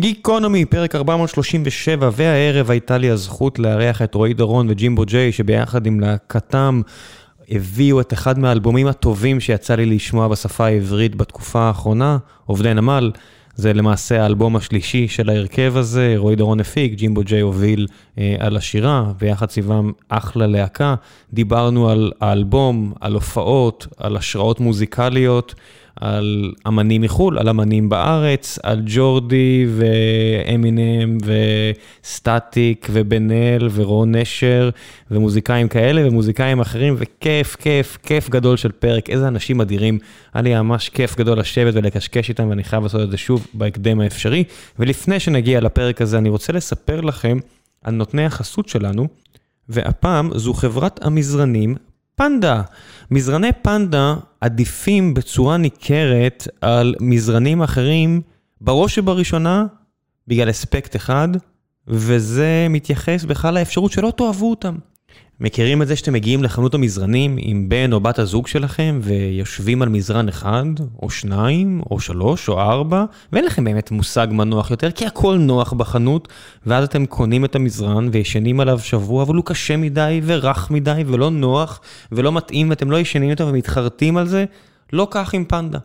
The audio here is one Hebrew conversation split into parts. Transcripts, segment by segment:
גיקונומי, פרק 437, והערב הייתה לי הזכות לארח את רועי דורון וג'ימבו ג'יי, שביחד עם להקתם הביאו את אחד מהאלבומים הטובים שיצא לי לשמוע בשפה העברית בתקופה האחרונה, עובדי נמל. זה למעשה האלבום השלישי של ההרכב הזה, רועי דורון הפיק, ג'ימבו ג'יי הוביל אה, על השירה, ויחד סביבם אחלה להקה. דיברנו על האלבום, על הופעות, על השראות מוזיקליות. על אמנים מחו"ל, על אמנים בארץ, על ג'ורדי ואמינם וסטטיק ובן אל ורון נשר ומוזיקאים כאלה ומוזיקאים אחרים, וכיף, כיף, כיף גדול של פרק, איזה אנשים אדירים. היה לי ממש כיף גדול לשבת ולקשקש איתם, ואני חייב לעשות את זה שוב בהקדם האפשרי. ולפני שנגיע לפרק הזה, אני רוצה לספר לכם על נותני החסות שלנו, והפעם זו חברת המזרנים פנדה. מזרני פנדה עדיפים בצורה ניכרת על מזרנים אחרים, בראש ובראשונה, בגלל אספקט אחד, וזה מתייחס בכלל לאפשרות שלא תאהבו אותם. מכירים את זה שאתם מגיעים לחנות המזרנים עם בן או בת הזוג שלכם ויושבים על מזרן אחד, או שניים, או שלוש, או ארבע, ואין לכם באמת מושג מה נוח יותר, כי הכל נוח בחנות, ואז אתם קונים את המזרן וישנים עליו שבוע, אבל הוא קשה מדי ורך מדי ולא נוח ולא מתאים, ואתם לא ישנים אותו ומתחרטים על זה, לא כך עם פנדה.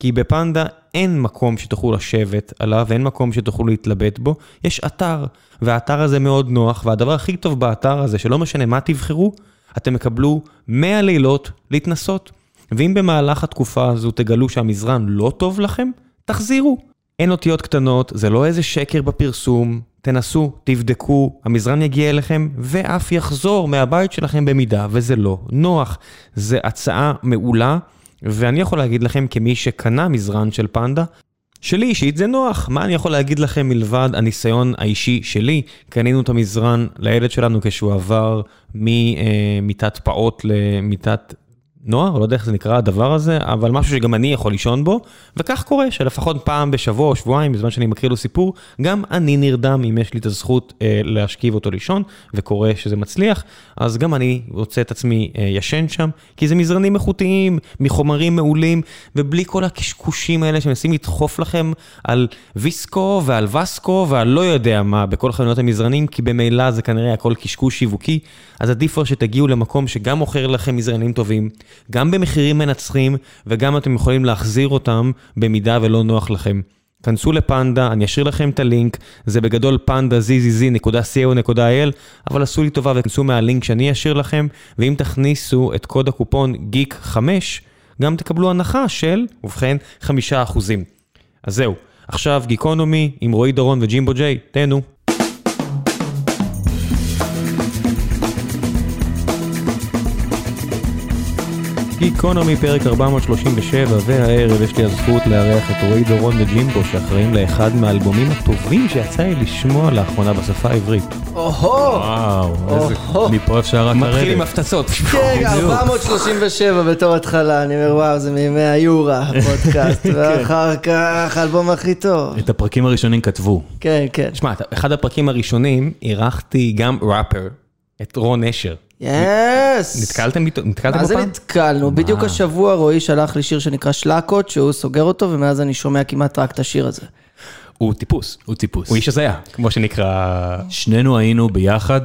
כי בפנדה אין מקום שתוכלו לשבת עליו, אין מקום שתוכלו להתלבט בו, יש אתר, והאתר הזה מאוד נוח, והדבר הכי טוב באתר הזה, שלא משנה מה תבחרו, אתם יקבלו 100 לילות להתנסות. ואם במהלך התקופה הזו תגלו שהמזרן לא טוב לכם, תחזירו. אין אותיות קטנות, זה לא איזה שקר בפרסום, תנסו, תבדקו, המזרן יגיע אליכם ואף יחזור מהבית שלכם במידה וזה לא נוח. זה הצעה מעולה. ואני יכול להגיד לכם כמי שקנה מזרן של פנדה, שלי אישית זה נוח, מה אני יכול להגיד לכם מלבד הניסיון האישי שלי? קנינו את המזרן לילד שלנו כשהוא עבר ממיטת פעוט למיטת נוער, לא יודע איך זה נקרא הדבר הזה, אבל משהו שגם אני יכול לישון בו, וכך קורה שלפחות פעם בשבוע או שבועיים, בזמן שאני מקריא לו סיפור, גם אני נרדם אם יש לי את הזכות אה, להשכיב אותו לישון, וקורה שזה מצליח, אז גם אני רוצה את עצמי אה, ישן שם, כי זה מזרנים איכותיים, מחומרים מעולים, ובלי כל הקשקושים האלה שמנסים לדחוף לכם על ויסקו ועל וסקו ועל לא יודע מה בכל חנויות המזרנים, כי במילא זה כנראה הכל קשקוש שיווקי, אז עדיף שתגיעו למקום שגם מוכר לכם מזרנים טובים. גם במחירים מנצחים, וגם אתם יכולים להחזיר אותם במידה ולא נוח לכם. כנסו לפנדה, אני אשאיר לכם את הלינק, זה בגדול פנדה zzz.co.il, אבל עשו לי טובה וכנסו מהלינק שאני אשאיר לכם, ואם תכניסו את קוד הקופון גיק 5, גם תקבלו הנחה של, ובכן, 5%. אז זהו, עכשיו גיקונומי עם רועי דורון וג'ימבו ג'יי, תהנו. גיקונומי פרק 437, והערב יש לי הזכות לארח את רועי דורון וג'ימבו, שאחראים לאחד מהאלבומים הטובים שיצא לי לשמוע לאחרונה בשפה העברית. אוהו! וואו, איזה... מפה אפשר רק מתחיל עם לרדת. הפצצות. כן, 437 בתור התחלה, אני אומר וואו, זה מימי היורה, הפודקאסט, ואחר כך האלבום הכי טוב. את הפרקים הראשונים כתבו. כן, כן. שמע, אחד הפרקים הראשונים, אירחתי גם ראפר, את רון נשר. יס! נתקלתם איתו? נתקלתם מה בו זה פעם? נתקלנו? בדיוק השבוע רועי שלח לי שיר שנקרא שלקות, שהוא סוגר אותו, ומאז אני שומע כמעט רק את השיר הזה. הוא טיפוס. הוא טיפוס. הוא איש הזיה, כמו שנקרא... שנינו היינו ביחד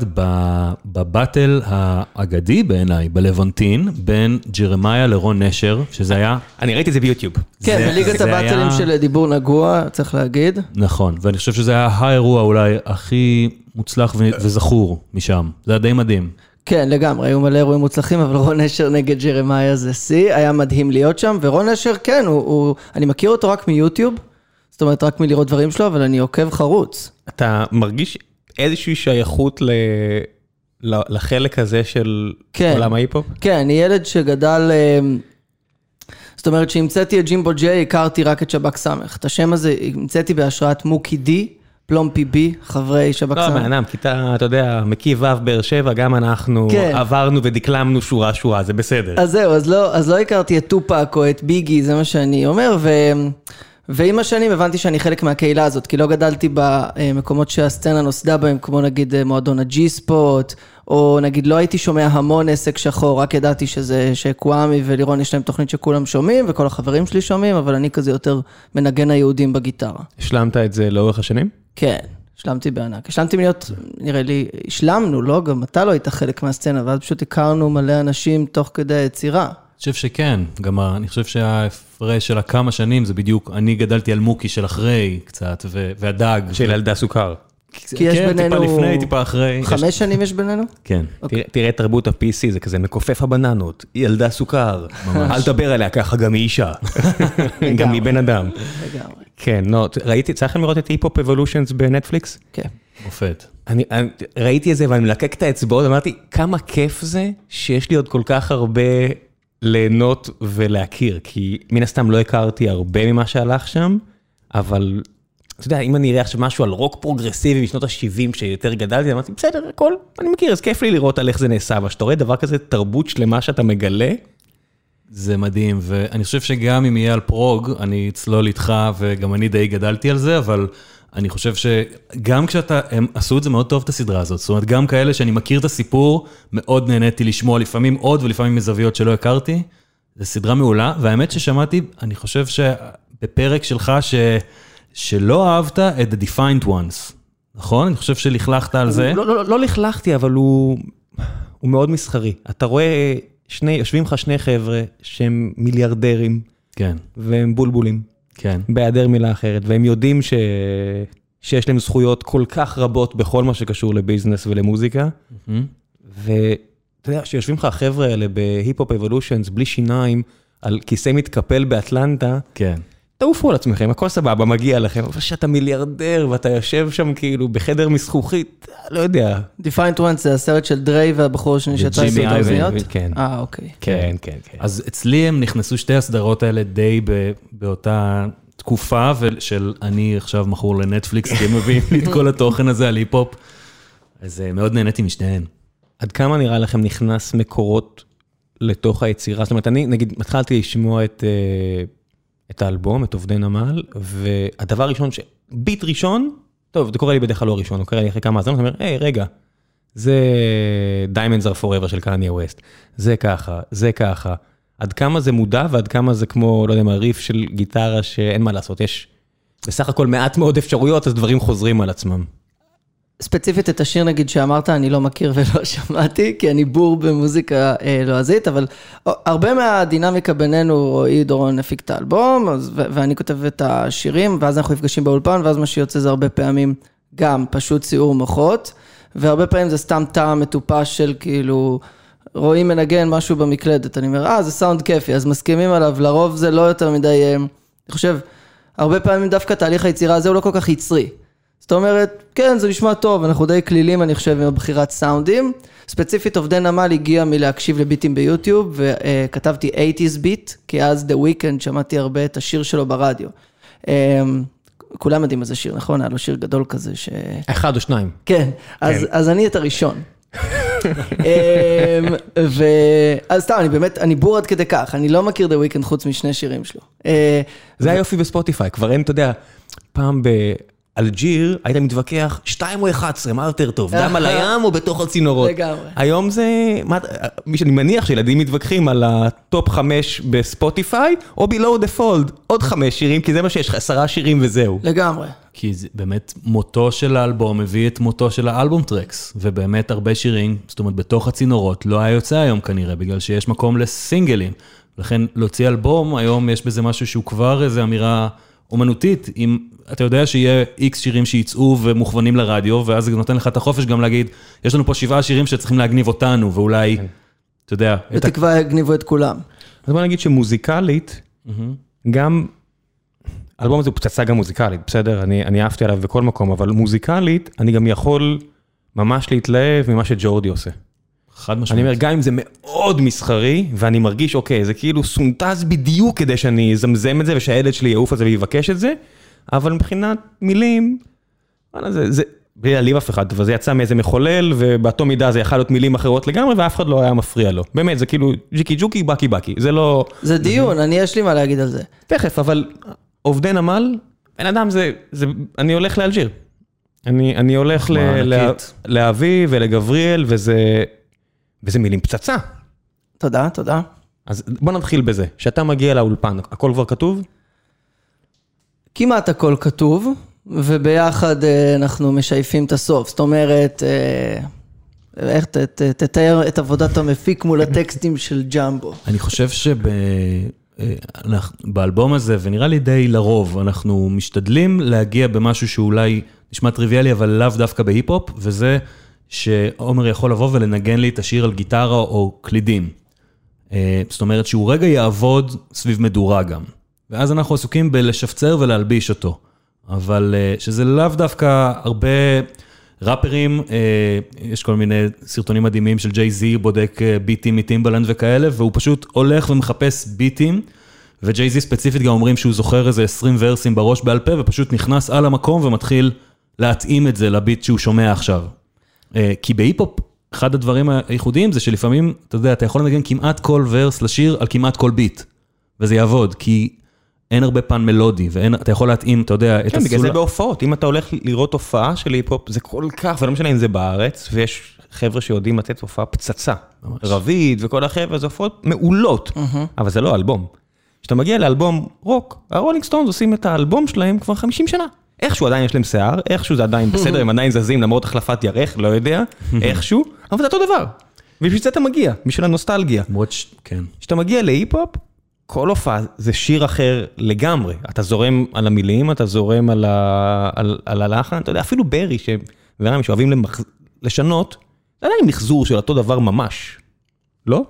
בבטל האגדי בעיניי, בלוונטין, בין ג'רמיה לרון נשר, שזה היה, אני ראיתי את זה ביוטיוב. כן, בליגת הבטלים היה- של דיבור נגוע, צריך להגיד. נכון, ואני חושב שזה היה האירוע אולי הכי מוצלח ו- וזכור משם. זה היה די מדהים. כן, לגמרי, היו מלא אירועים מוצלחים, אבל רון נשר נגד ג'רמיה זה שיא, היה מדהים להיות שם, ורון נשר, כן, הוא, הוא, אני מכיר אותו רק מיוטיוב, זאת אומרת, רק מלראות דברים שלו, אבל אני עוקב חרוץ. אתה מרגיש איזושהי שייכות ל... לחלק הזה של כן. עולם ההיפ-הופ? כן, אני ילד שגדל, אה, זאת אומרת, כשהמצאתי את ג'ימבו ג'יי, הכרתי רק את שב"כ סמך. את השם הזה המצאתי בהשראת מוקי די, פלומפי בי, חברי שב"כ לא, בן. אדם, כיתה, אתה יודע, מקיף ו' באר שבע, גם אנחנו כן. עברנו ודקלמנו שורה שורה, זה בסדר. אז זהו, אז לא, אז לא הכרתי את טופק או את ביגי, זה מה שאני אומר, ו... ועם השנים הבנתי שאני חלק מהקהילה הזאת, כי לא גדלתי במקומות שהסצנה נוסדה בהם, כמו נגיד אה, מועדון הג'י ספוט, או נגיד לא הייתי שומע המון עסק שחור, רק ידעתי שזה, שקוואמי ולירון יש להם תוכנית שכולם שומעים, וכל החברים שלי שומעים, אבל אני כזה יותר מנגן היהודים בגיטרה. השלמת את זה לאורך השנים? כן, השלמתי בענק. השלמתי להיות, נראה לי, השלמנו, לא? גם אתה לא היית חלק מהסצנה, ואז פשוט הכרנו מלא אנשים תוך כדי היצירה. אני חושב שכן, גם אני חושב שההפרש של הכמה שנים זה בדיוק, אני גדלתי על מוקי של אחרי קצת, ו- והדג. של ילדה סוכר. כי יש כן, בינינו... טיפה לפני, טיפה אחרי. יש- חמש שנים יש בינינו? כן. תראה- תראה את תרבות ה-PC, זה כזה מכופף הבננות, ילדה סוכר, אל תדבר עליה ככה, גם היא אישה, גם היא בן אדם. לגמרי. כן, לא, ראיתי, צריך לראות את היפ-הופ אבולושנס בנטפליקס? כן. מופת. אני, אני ראיתי את זה ואני מלקק את האצבעות, אמרתי, כמה כיף זה שיש לי עוד כל כך הרבה ליהנות ולהכיר, כי מן הסתם לא הכרתי הרבה ממה שהלך שם, אבל אתה יודע, אם אני אראה עכשיו משהו על רוק פרוגרסיבי משנות ה-70 שיותר גדלתי, אמרתי, בסדר, הכל, אני מכיר, אז כיף לי לראות על איך זה נעשה, אבל כשאתה רואה דבר כזה, תרבות שלמה שאתה מגלה, זה מדהים, ואני חושב שגם אם יהיה על פרוג, אני אצלול איתך, וגם אני די גדלתי על זה, אבל אני חושב שגם כשאתה, הם עשו את זה מאוד טוב, את הסדרה הזאת. זאת אומרת, גם כאלה שאני מכיר את הסיפור, מאוד נהניתי לשמוע, לפעמים עוד ולפעמים מזוויות שלא הכרתי. זו סדרה מעולה, והאמת ששמעתי, אני חושב שבפרק שלך, ש... שלא אהבת את The Defined Ones, נכון? אני חושב שלכלכת על זה. לא, לא, לא לכלכתי, אבל הוא, הוא מאוד מסחרי. אתה רואה, שני, יושבים לך שני חבר'ה שהם מיליארדרים, כן, והם בולבולים, כן. בהיעדר מילה אחרת, והם יודעים ש... שיש להם זכויות כל כך רבות בכל מה שקשור לביזנס ולמוזיקה, ואתה יודע, כשיושבים לך החבר'ה האלה ב Hip-Hop Evolutions, בלי שיניים, על כיסא מתקפל באטלנטה, כן. תעופו על עצמכם, הכל סבבה, מגיע לכם, אבל שאתה מיליארדר ואתה יושב שם כאילו בחדר מזכוכית, לא יודע. Defiant Ones זה הסרט של דריי והבחור השני וג'ימי לעשות איובין, האוזניות? כן. אה, אוקיי. כן, כן, כן. אז אצלי הם נכנסו שתי הסדרות האלה די ב- באותה תקופה, של אני עכשיו מכור לנטפליקס, כי הם מביאים לי את כל התוכן הזה על היפ-הופ. אז אה, מאוד נהניתי משניהם. עד כמה נראה לכם נכנס מקורות לתוך היצירה? זאת אומרת, אני נגיד התחלתי לשמוע את, אה, את האלבום, את עובדי נמל, והדבר הראשון, ש... ביט ראשון, טוב, זה קורה לי בדרך כלל לא ראשון, הוא קורה לי אחרי כמה האזנות, אני אומר, היי, רגע, זה Diamonds are forever של קניה ווסט, זה ככה, זה ככה. עד כמה זה מודע ועד כמה זה כמו, לא יודע מה, ריף של גיטרה שאין מה לעשות, יש בסך הכל מעט מאוד אפשרויות, אז דברים חוזרים על עצמם. ספציפית את השיר נגיד שאמרת, אני לא מכיר ולא שמעתי, כי אני בור במוזיקה אה, לועזית, אבל הרבה מהדינמיקה בינינו, רועי דורון הפיק את האלבום, אז, ו- ואני כותב את השירים, ואז אנחנו נפגשים באולפן, ואז מה שיוצא זה הרבה פעמים גם פשוט ציור מוחות, והרבה פעמים זה סתם טעם מטופש של כאילו, רועי מנגן משהו במקלדת, אני אומר, אה, זה סאונד כיפי, אז מסכימים עליו, לרוב זה לא יותר מדי, אה, אני חושב, הרבה פעמים דווקא תהליך היצירה הזה הוא לא כל כך יצרי. זאת אומרת, כן, זה נשמע טוב, אנחנו די כלילים, אני חושב, עם הבחירת סאונדים. ספציפית, עובדי נמל הגיע מלהקשיב לביטים ביוטיוב, וכתבתי 80's ביט, כי אז The Weeknd שמעתי הרבה את השיר שלו ברדיו. אה, כולם יודעים איזה שיר, נכון? היה לו שיר גדול כזה ש... אחד או שניים. כן, אז, אז אני את הראשון. אמ, ו... אז סתם, אני באמת, אני בור עד כדי כך, אני לא מכיר The Weeknd חוץ משני שירים שלו. אה, זה היופי בספוטיפיי, כבר אין, אתה יודע, פעם באלג'יר היית מתווכח, 2 או 11, מה יותר טוב, דם על הים או בתוך הצינורות? לגמרי. היום זה, מה, מי שאני מניח שילדים מתווכחים על ה top 5 בספוטיפיי, או below the fold, עוד 5 שירים, כי זה מה שיש לך, 10 שירים וזהו. לגמרי. כי זה באמת מותו של האלבום הביא את מותו של ה album tracks, ובאמת הרבה שירים, זאת אומרת בתוך הצינורות, לא היה יוצא היום כנראה, בגלל שיש מקום לסינגלים. לכן להוציא אלבום, היום יש בזה משהו שהוא כבר איזו אמירה אומנותית, אם אתה יודע שיהיה איקס שירים שיצאו ומוכוונים לרדיו, ואז זה נותן לך את החופש גם להגיד, יש לנו פה שבעה שירים שצריכים להגניב אותנו, ואולי, אתה יודע, את. בתקווה יגניבו את כולם. אז בוא נגיד שמוזיקלית, גם, האלבום הזה הוא פצצה גם מוזיקלית, בסדר? אני, אני אהבתי עליו בכל מקום, אבל מוזיקלית, אני גם יכול ממש להתלהב ממה שג'ורדי עושה. חד אני משמעית. אומר, גם אם זה מאוד מסחרי, ואני מרגיש, אוקיי, זה כאילו סונטז בדיוק כדי שאני אזמזם את זה, ושהילד שלי יעוף על זה ויבקש את זה, אבל מבחינת מילים, וואלה, זה, זה, בלי להעליב אף אחד, אבל זה יצא מאיזה מחולל, ובאותו מידה זה יכול להיות מילים אחרות לגמרי, ואף אחד לא היה מפריע לו. באמת, זה כאילו ג'יקי ג'וקי, בקי בקי, זה לא... זה דיון, אני יש לי מה להגיד על זה. תכף, אבל עובדי נמל, בן אדם זה, זה, אני הולך לאלג'יר. אני, אני הולך ל, ענקית. לאבי ולגבריאל, וזה, וזה מילים פצצה. תודה, תודה. אז בוא נתחיל בזה, כשאתה מגיע לאולפן, הכל כבר כתוב? כמעט הכל כתוב, וביחד אה, אנחנו משייפים את הסוף. זאת אומרת, אה, איך ת- ת- תתאר את עבודת המפיק מול הטקסטים של ג'מבו. אני חושב שבאלבום הזה, ונראה לי די לרוב, אנחנו משתדלים להגיע במשהו שאולי נשמע טריוויאלי, אבל לאו דווקא בהיפ-הופ, וזה שעומר יכול לבוא ולנגן לי את השיר על גיטרה או קלידים. אה, זאת אומרת שהוא רגע יעבוד סביב מדורה גם. ואז אנחנו עסוקים בלשפצר ולהלביש אותו. אבל אה, שזה לאו דווקא הרבה ראפרים, אה, יש כל מיני סרטונים מדהימים של ג'יי זי, בודק ביטים מטימבלנד וכאלה, והוא פשוט הולך ומחפש ביטים, וג'יי זי ספציפית גם אומרים שהוא זוכר איזה 20 ורסים בראש בעל פה, ופשוט נכנס על המקום ומתחיל להתאים את זה לביט שהוא שומע עכשיו. אה, כי בהיפ-הופ, אחד הדברים הייחודיים זה שלפעמים, אתה יודע, אתה יכול לנגן כמעט כל verse לשיר על כמעט כל ביט, וזה יעבוד, כי אין הרבה פן מלודי, ואתה יכול להתאים, אתה יודע, את כן, בגלל זה. בהופעות, אם אתה הולך לראות הופעה של היפ-הופ, זה כל כך, ולא משנה אם זה בארץ, ויש חבר'ה שיודעים לתת הופעה פצצה. ממש. רביד וכל החבר'ה, זה הופעות מעולות, אבל זה לא אלבום. כשאתה מגיע לאלבום רוק, הרולינג סטונס עושים את האלבום שלהם כבר 50 שנה. איכשהו עדיין יש להם שיער, איכשהו זה עדיין בסדר, הם עדיין זזים למרות החלפת ירך, לא יודע, איכשהו, אבל זה אותו דבר. ובשביל זה אתה מגיע, בשביל הנוסטלגיה. למרות ש... כן. כשאתה מגיע להיפ-הופ, כל הופעה זה שיר אחר לגמרי. אתה זורם על המילים, אתה זורם על, ה... על, על הלחן, אתה יודע, אפילו ברי, שאוהבים למח... לשנות, זה עדיין מחזור של אותו דבר ממש. לא?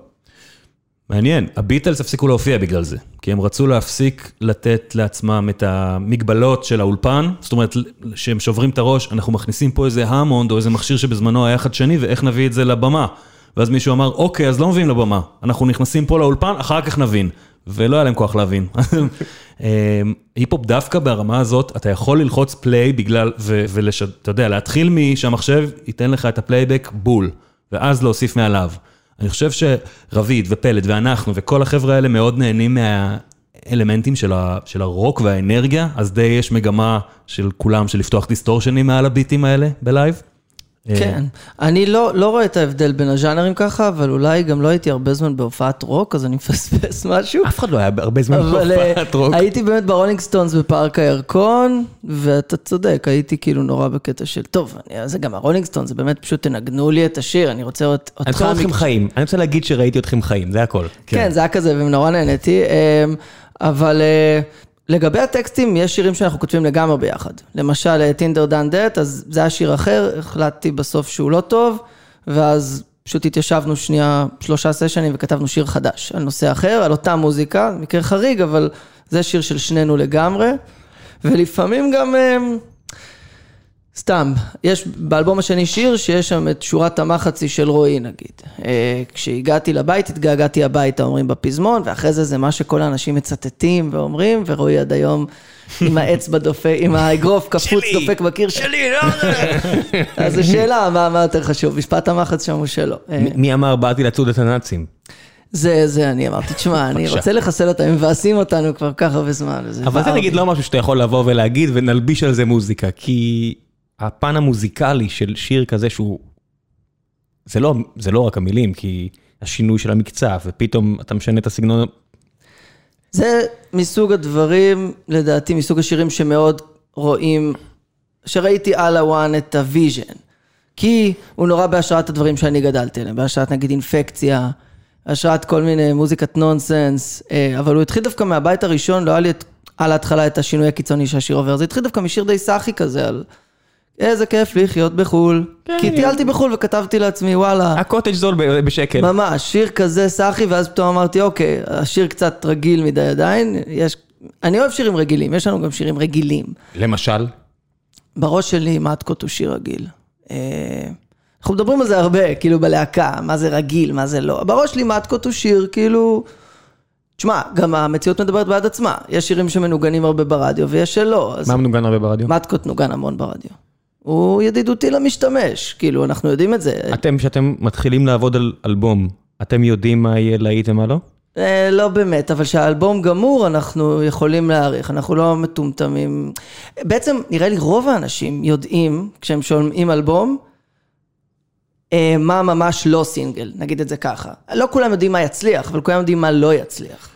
מעניין, הביטלס הפסיקו להופיע בגלל זה, כי הם רצו להפסיק לתת לעצמם את המגבלות של האולפן, זאת אומרת, שהם שוברים את הראש, אנחנו מכניסים פה איזה המונד או איזה מכשיר שבזמנו היה חדשני, ואיך נביא את זה לבמה. ואז מישהו אמר, אוקיי, אז לא מביאים לבמה, אנחנו נכנסים פה לאולפן, אחר כך נבין. ולא היה להם כוח להבין. היפ-הופ דווקא ברמה הזאת, אתה יכול ללחוץ play בגלל, ואתה יודע, להתחיל משהמחשב ייתן לך את הפלייבק בול, ואז להוסיף מעליו. אני חושב שרביד ופלט ואנחנו וכל החבר'ה האלה מאוד נהנים מהאלמנטים של, ה, של הרוק והאנרגיה, אז די יש מגמה של כולם של לפתוח דיסטורשנים מעל הביטים האלה ב live. כן, אני לא, לא רואה את ההבדל בין הז'אנרים ככה, אבל אולי גם לא הייתי הרבה זמן בהופעת רוק, אז אני מפספס משהו. אף אחד לא היה הרבה זמן אה, בהופעת רוק. הייתי באמת ברולינג סטונס בפארק הירקון, ואתה צודק, הייתי כאילו נורא בקטע של, טוב, אני- זה גם הרולינג סטונס, זה באמת פשוט תנגנו לי את השיר, אני רוצה אות- אותך... אני רוצה אתכם מק- חיים, אני רוצה להגיד שראיתי אתכם חיים, זה הכל. כן, זה היה כזה, ונורא נהניתי. אמ, אבל אה, לגבי הטקסטים, יש שירים שאנחנו כותבים לגמרי ביחד. למשל, טינדר דן דט, אז זה היה שיר אחר, החלטתי בסוף שהוא לא טוב, ואז פשוט התיישבנו שנייה, שלושה סשנים וכתבנו שיר חדש על נושא אחר, על אותה מוזיקה, מקרה חריג, אבל זה שיר של שנינו לגמרי. ולפעמים גם... סתם, יש באלבום השני שיר שיש שם את שורת המחצי של רועי נגיד. אה, כשהגעתי לבית התגעגעתי הביתה אומרים בפזמון, ואחרי זה זה מה שכל האנשים מצטטים ואומרים, ורועי עד היום עם האצבע דופק, עם האגרוף קפוץ שלי. דופק בקיר, שלי, לא זה. אז זו שאלה, מה, מה יותר חשוב, משפט המחץ שם הוא שלו. אה, מי אמר באתי לצוד את הנאצים? זה, זה אני אמרתי, תשמע, אני. רוצה לחסל אותם, הם מבאסים אותנו כבר כך הרבה זמן. אבל זה נגיד. לא משהו שאתה יכול לבוא ולהגיד ונלביש על זה מוזיקה, כי הפן המוזיקלי של שיר כזה שהוא... זה לא, זה לא רק המילים, כי השינוי של המקצב, ופתאום אתה משנה את הסגנון, זה מסוג הדברים, לדעתי, מסוג השירים שמאוד רואים, שראיתי על הוואן את ה vision. כי הוא נורא בהשראת הדברים שאני גדלתי עליהם, בהשראת נגיד אינפקציה, בהשראת כל מיני מוזיקת נונסנס, אה, אבל הוא התחיל דווקא מהבית הראשון, לא היה לי את, על ההתחלה את השינוי הקיצוני שהשיר עובר, זה התחיל דווקא משיר די סאחי כזה, על איזה כיף לחיות בחו"ל. כי טיילתי בחו"ל וכתבתי לעצמי, וואלה. הקוטג' זול ב- בשקל. ממש, שיר כזה סאחי, ואז פתאום אמרתי, אוקיי, השיר קצת רגיל מדי עדיין, יש... אני אוהב שירים רגילים, יש לנו גם שירים רגילים. למשל, בראש שלי, מתקות הוא שיר רגיל. אה, אנחנו מדברים על זה הרבה, כאילו בלהקה, מה זה רגיל, מה זה לא. בראש שלי מתקות הוא שיר, כאילו... תשמע, גם המציאות מדברת בעד עצמה. יש שירים שמנוגנים הרבה ברדיו ויש שלא. אז מה מנוגן הרבה ברדיו? מתקות נוגן המון ברדיו. הוא ידידותי למשתמש, כאילו, אנחנו יודעים את זה. אתם, כשאתם מתחילים לעבוד על אלבום, אתם יודעים מה יהיה להיט ומה לא? אה, לא באמת, אבל כשהאלבום גמור, אנחנו יכולים להעריך, אנחנו לא מטומטמים. בעצם, נראה לי רוב האנשים יודעים, כשהם שומעים אלבום, אה, מה ממש לא סינגל, נגיד את זה ככה. לא כולם יודעים מה יצליח, אבל כולם יודעים מה לא יצליח.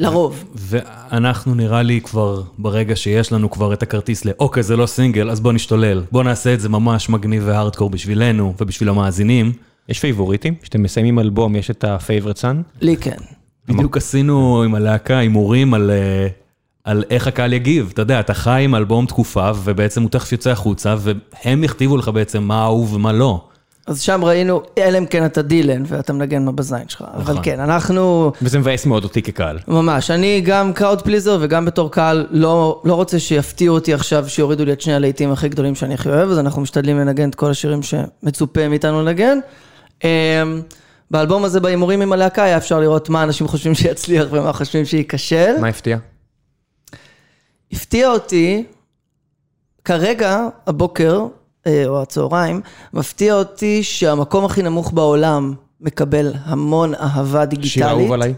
לרוב. ואנחנו נראה לי כבר, ברגע שיש לנו כבר את הכרטיס לאוקיי, זה לא סינגל, אז בוא נשתולל. בוא נעשה את זה ממש מגניב והארדקור בשבילנו ובשביל המאזינים. יש פייבוריטים? כשאתם מסיימים אלבום, יש את ה-favorite son? לי כן. בדיוק עשינו עם הלהקה הימורים על, אה, על איך הקהל יגיב. אתה יודע, אתה חי עם אלבום תקופה, ובעצם הוא תכף יוצא החוצה, והם יכתיבו לך בעצם מה אהוב ומה לא. אז שם ראינו, אלא אם כן אתה דילן ואתה מנגן לו בזין שלך. אבל נכון. כן, אנחנו... וזה מבאס מאוד אותי כקהל. ממש, אני גם crowd pleaser וגם בתור קהל לא, לא רוצה שיפתיעו אותי עכשיו, שיורידו לי את שני הלהיטים הכי גדולים שאני הכי אוהב, אז אנחנו משתדלים לנגן את כל השירים שמצופה מאיתנו לנגן. אמ, באלבום הזה, בהימורים עם הלהקה, היה אפשר לראות מה אנשים חושבים שיצליח ומה חושבים שייכשל. מה הפתיע? הפתיע אותי, כרגע, הבוקר, או הצהריים, מפתיע אותי שהמקום הכי נמוך בעולם מקבל המון אהבה דיגיטלית. שיר אהוב עליי.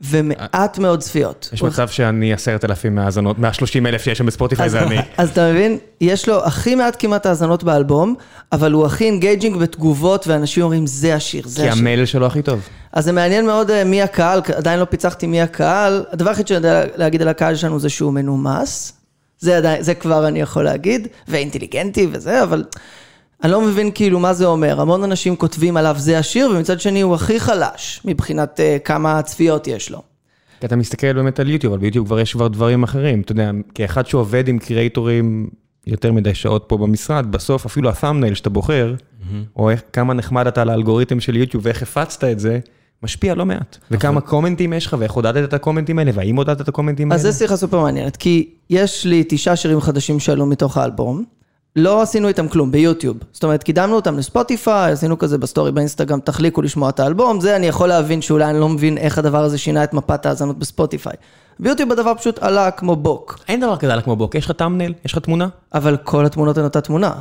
ומעט מאוד צפיות. יש מצב שאני עשרת אלפים מהאזנות, מהשלושים אלף שיש שם בספוטיפיי זה אני. אז אתה מבין, יש לו הכי מעט כמעט האזנות באלבום, אבל הוא הכי engaging בתגובות, ואנשים אומרים, זה השיר, זה כי השיר. המייל שלו הכי טוב. אז זה מעניין מאוד אה, מי הקהל, עדיין לא פיצחתי מי הקהל. הדבר היחיד שאני יודע להגיד על הקהל שלנו זה שהוא מנומס. זה עדיין, זה כבר אני יכול להגיד, ואינטליגנטי וזה, אבל אני לא מבין כאילו מה זה אומר. המון אנשים כותבים עליו זה השיר, ומצד שני הוא הכי חלש מבחינת אה, כמה צפיות יש לו. כי אתה מסתכל באמת על יוטיוב, אבל ביוטיוב כבר יש כבר דברים אחרים. אתה יודע, כאחד שעובד עם קריאייטורים יותר מדי שעות פה במשרד, בסוף אפילו ה thumbnail שאתה בוחר, או איך, כמה נחמד אתה לאלגוריתם של יוטיוב ואיך הפצת את זה, משפיע לא מעט. וכמה קומנטים יש לך, ואיך עודדת את הקומנטים האלה, והאם עודדת את הקומנטים אז האלה. זו שיחה סופר מעניינת, כי יש לי תשעה שירים חדשים שעלו מתוך האלבום. לא עשינו איתם כלום, ביוטיוב. זאת אומרת, קידמנו אותם לספוטיפיי, עשינו כזה בסטורי באינסטגרם, תחליקו לשמוע את האלבום, זה אני יכול להבין שאולי אני לא מבין איך הדבר הזה שינה את מפת ההאזנות בספוטיפיי. ביוטיוב הדבר פשוט עלה כמו בוק, אין דבר כזה כמו בוק, יש לך תאמנייל, יש לך תמונה? אבל כל התמונות הן אותה תמונה.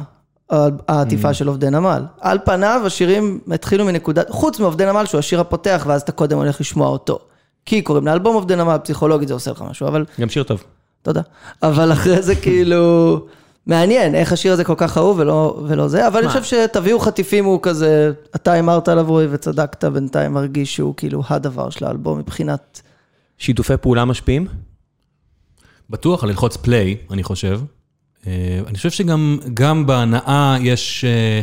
העטיפה של עובדי נמל. על פניו השירים התחילו מנקודת, חוץ מעובדי נמל שהוא השיר הפותח, ואז אתה קודם הולך לשמוע אותו. כי קוראים לאלבום עובדי נמל, פסיכולוגית זה עושה לך משהו, אבל גם שיר טוב. תודה. אבל אחרי זה כאילו, מעניין איך השיר הזה כל כך אהוב ולא, ולא זה, אבל אני חושב שתביאו חטיפים הוא כזה, אתה הימרת עליו רועי וצדקת, בינתיים מרגיש שהוא כאילו הדבר של האלבום מבחינת... שיתופי פעולה משפיעים? בטוח על ללחוץ play, אני חושב. אה, אני חושב שגם גם בהנאה יש אה,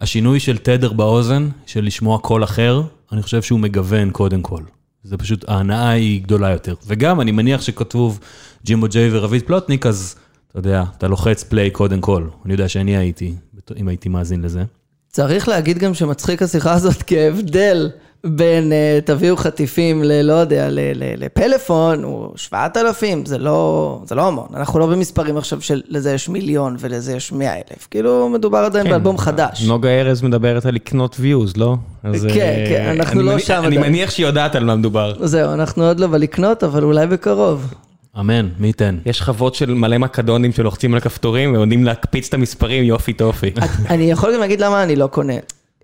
השינוי של התדר באוזן, של לשמוע קול אחר, אני חושב שהוא מגוון קודם כל. זה פשוט, ההנאה היא גדולה יותר. וגם, אני מניח שכתוב ג'ימבו ג'יי ורביד פלוטניק, אז אתה יודע, אתה לוחץ play קודם כל. אני יודע שאני הייתי, אם הייתי מאזין לזה. צריך להגיד גם שמצחיק השיחה הזאת, כי ההבדל בין uh, תביאו חטיפים ללא יודע, ל- ל- לפלאפון, הוא 7,000, זה לא, זה לא המון. אנחנו לא במספרים עכשיו שלזה יש מיליון ולזה יש 100 אלף. כאילו, מדובר עדיין כן. באלבום חדש. נוגה ארז מדברת על לקנות views, לא? אז, כן, אה, כן, אנחנו אני לא מניח- שם אני עדיין. מניח שהיא יודעת על מה מדובר. זהו, אנחנו עוד לא בלקנות, אבל אולי בקרוב. אמן, מי ייתן. יש חוות של מלא מקדונים שלוחצים על הכפתורים ועומדים להקפיץ את המספרים, יופי טופי. אני יכול גם להגיד למה אני לא קונה.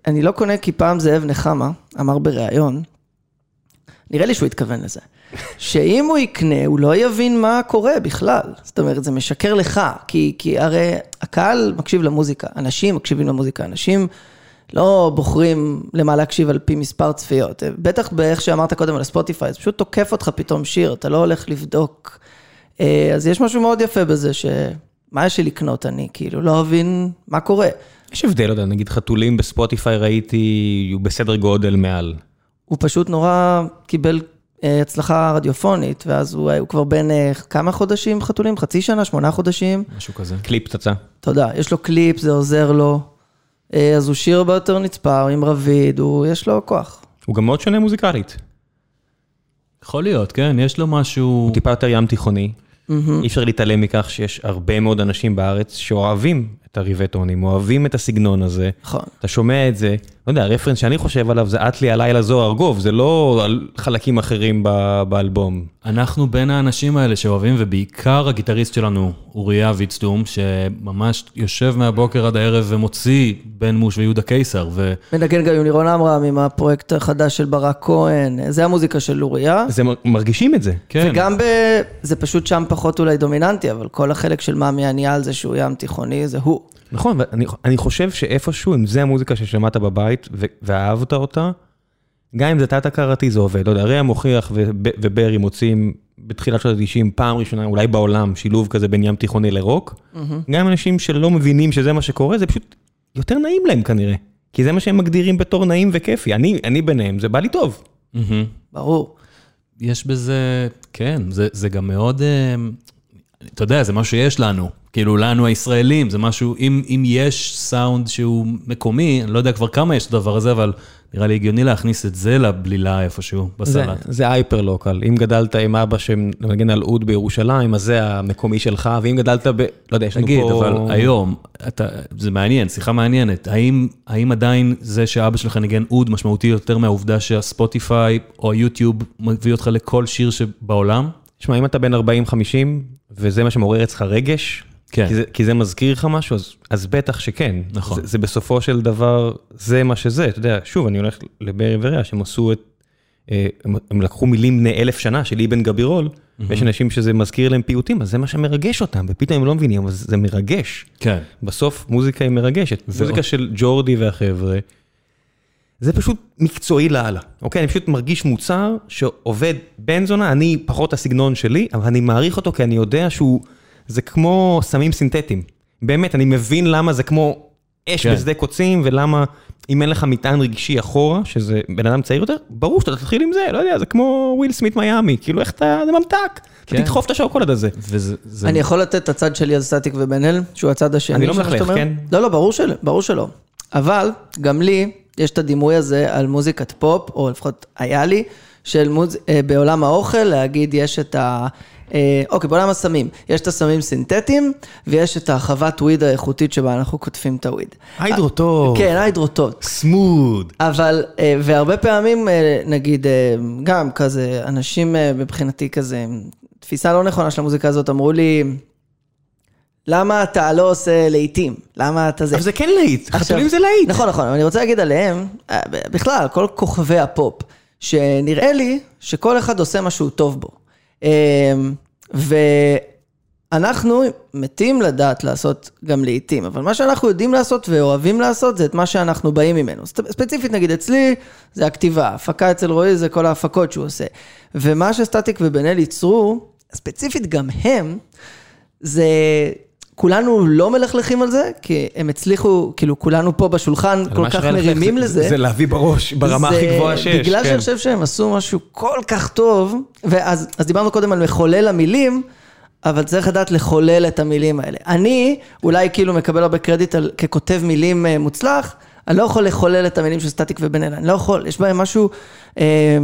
אני לא קונה כי פעם זאב נחמה אמר בריאיון, נראה לי שהוא התכוון לזה, שאם הוא יקנה, הוא לא יבין מה קורה בכלל. זאת אומרת, זה משקר לך, כי, כי הרי הקהל מקשיב למוזיקה, אנשים מקשיבים למוזיקה, אנשים לא בוחרים למה להקשיב על פי מספר צפיות. בטח באיך שאמרת קודם על הספוטיפיי, זה פשוט תוקף אותך פתאום שיר, אתה לא הולך לבדוק. אה, אז יש משהו מאוד יפה בזה, שמה יש לי לקנות אני, כאילו, לא אבין מה קורה. יש הבדל, לא יודע, נגיד חתולים בספוטיפיי ראיתי, הוא בסדר גודל מעל. הוא פשוט נורא קיבל אה, הצלחה רדיופונית, ואז הוא, הוא כבר בן אה, כמה חודשים חתולים? חצי שנה? שמונה חודשים? משהו כזה. קליפ פצצה. תודה. יש לו קליפ, זה עוזר לו. אה, אז הוא שיר הרבה יותר נצפה, עם רביד, הוא, יש לו כוח. הוא גם מאוד שונה מוזיקלית. יכול להיות, כן, יש לו משהו... הוא טיפה יותר ים תיכוני. אי אפשר להתעלם מכך שיש הרבה מאוד אנשים בארץ שאוהבים את הריבטונים, אוהבים את הסגנון הזה. נכון. אתה שומע את זה, לא יודע, הרפרנס שאני חושב עליו זה אטלי הלילה זוהר גוב, זה לא על חלקים אחרים ב- באלבום. אנחנו בין האנשים האלה שאוהבים, ובעיקר הגיטריסט שלנו, אוריה ויצטום, שממש יושב מהבוקר עד הערב ומוציא בן מוש ויהודה קיסר, ו... מנגן גם עם לירון עמרם, עם הפרויקט החדש של ברק כהן, זה המוזיקה של אוריה. זה מ- מרגישים את זה. כן. וגם ב... זה פשוט שם פחות אולי דומיננטי, אבל כל החלק של מאמי ענייה על זה שהוא ים תיכוני, זה הוא. נכון, ואני אני חושב שאיפשהו, אם זה המוזיקה ששמעת בבית ואהבת אותה, גם אם זה תת-הכרתי זה עובד. לא יודע, ריאה מוכיח וב- וברי מוצאים בתחילת שנות ה-90, פעם ראשונה, אולי בעולם, שילוב כזה בין ים תיכוני לרוק. גם אנשים שלא מבינים שזה מה שקורה, זה פשוט יותר נעים להם כנראה. כי זה מה שהם מגדירים בתור נעים וכיפי. אני, אני ביניהם, זה בא לי טוב. מהמם. ברור. יש בזה, כן, זה, זה גם מאוד, אה, אתה יודע, זה משהו שיש לנו, כאילו לנו הישראלים, זה משהו, אם, אם יש סאונד שהוא מקומי, אני לא יודע כבר כמה יש את הדבר הזה, אבל נראה לי הגיוני להכניס את זה לבלילה איפשהו, זה, בסלט. זה הייפר לוקל. אם גדלת עם אבא שמנגן על אוד בירושלים, אז זה המקומי שלך, ואם גדלת ב... לא יודע, יש לנו פה... אבל היום, אתה, זה מעניין, שיחה מעניינת, האם, האם עדיין זה שאבא שלך ניגן אוד משמעותי יותר מהעובדה שהספוטיפיי או היוטיוב מביא אותך לכל שיר שבעולם? תשמע, אם אתה בן 40-50, וזה מה שמעורר אצלך רגש, כן. כי, זה, כי זה מזכיר לך משהו, אז, אז בטח שכן. נכון. זה, זה בסופו של דבר, זה מה שזה. אתה יודע, שוב, אני הולך לברי וריאה, שהם עשו את... אה, הם, הם לקחו מילים בני אלף שנה של אבן גבירול, ויש אנשים שזה מזכיר להם פיוטים, אז זה מה שמרגש אותם, ופתאום הם לא מבינים, אבל זה מרגש. כן. בסוף מוזיקה היא מרגשת. ועוד- מוזיקה של ג'ורדי והחבר'ה, זה פשוט מקצועי לאללה. אוקיי, אני פשוט מרגיש מוצר שעובד בן זונה, אני פחות הסגנון שלי, אבל אני מעריך אותו כי אני יודע שהוא, זה כמו סמים סינתטיים. באמת, אני מבין למה זה כמו אש כן. בשדה קוצים, ולמה אם אין לך מטען רגשי אחורה, שזה בן אדם צעיר יותר, ברור שאתה תתחיל עם זה, לא יודע, זה כמו וויל סמית מיאמי, כאילו איך אתה, זה ממתק, כן. תדחוף את השוקולד הזה. וזה... זה... אני יכול לתת את הצד שלי על סטטיק ובן אל, שהוא הצד השני. אני לא של מלכלך? כן? לא, לא, ברור שלא, ברור שלא. אבל גם לי יש את הדימוי הזה על מוזיקת פופ, או לפחות היה לי, של מוז... אה, בעולם האוכל, להגיד יש את ה... אה, אוקיי, בעולם הסמים, יש את הסמים סינתטיים, ויש את החוות וויד האיכותית שבה אנחנו קוטפים את הוויד. היידרוטוב, כן, ההידרוטות. סמוד. אבל, אה, והרבה פעמים, אה, נגיד, אה, גם כזה, אנשים אה, מבחינתי כזה, תפיסה לא נכונה של המוזיקה הזאת, אמרו לי, למה אתה לא עושה להיטים? למה אתה זה? אבל זה כן להיט, חתולים זה להיט. נכון, נכון, אבל אני רוצה להגיד עליהם, אה, בכלל, כל כוכבי הפופ, שנראה לי שכל אחד עושה משהו טוב בו. אה, ואנחנו מתים לדעת לעשות גם לעיתים, אבל מה שאנחנו יודעים לעשות ואוהבים לעשות זה את מה שאנחנו באים ממנו. ספ- ספציפית, נגיד אצלי, זה הכתיבה, הפקה אצל רועי זה כל ההפקות שהוא עושה. ומה שסטטיק ובן אל ייצרו, ספציפית גם הם, זה... כולנו לא מלכלכים על זה, כי הם הצליחו, כאילו כולנו פה בשולחן כל כך מרימים זה- לזה. זה להביא בראש, ברמה הכי גבוהה שיש. בגלל כן. שאני חושב שהם עשו משהו כל כך טוב, ואז אז דיברנו קודם על מחולל המילים, אבל צריך לדעת לחולל את המילים האלה. אני אולי כאילו מקבל הרבה קרדיט על, ככותב מילים אה, מוצלח, אני לא יכול לחולל את המילים של סטטיק ובן אלה, אני לא יכול, יש בהם משהו אה,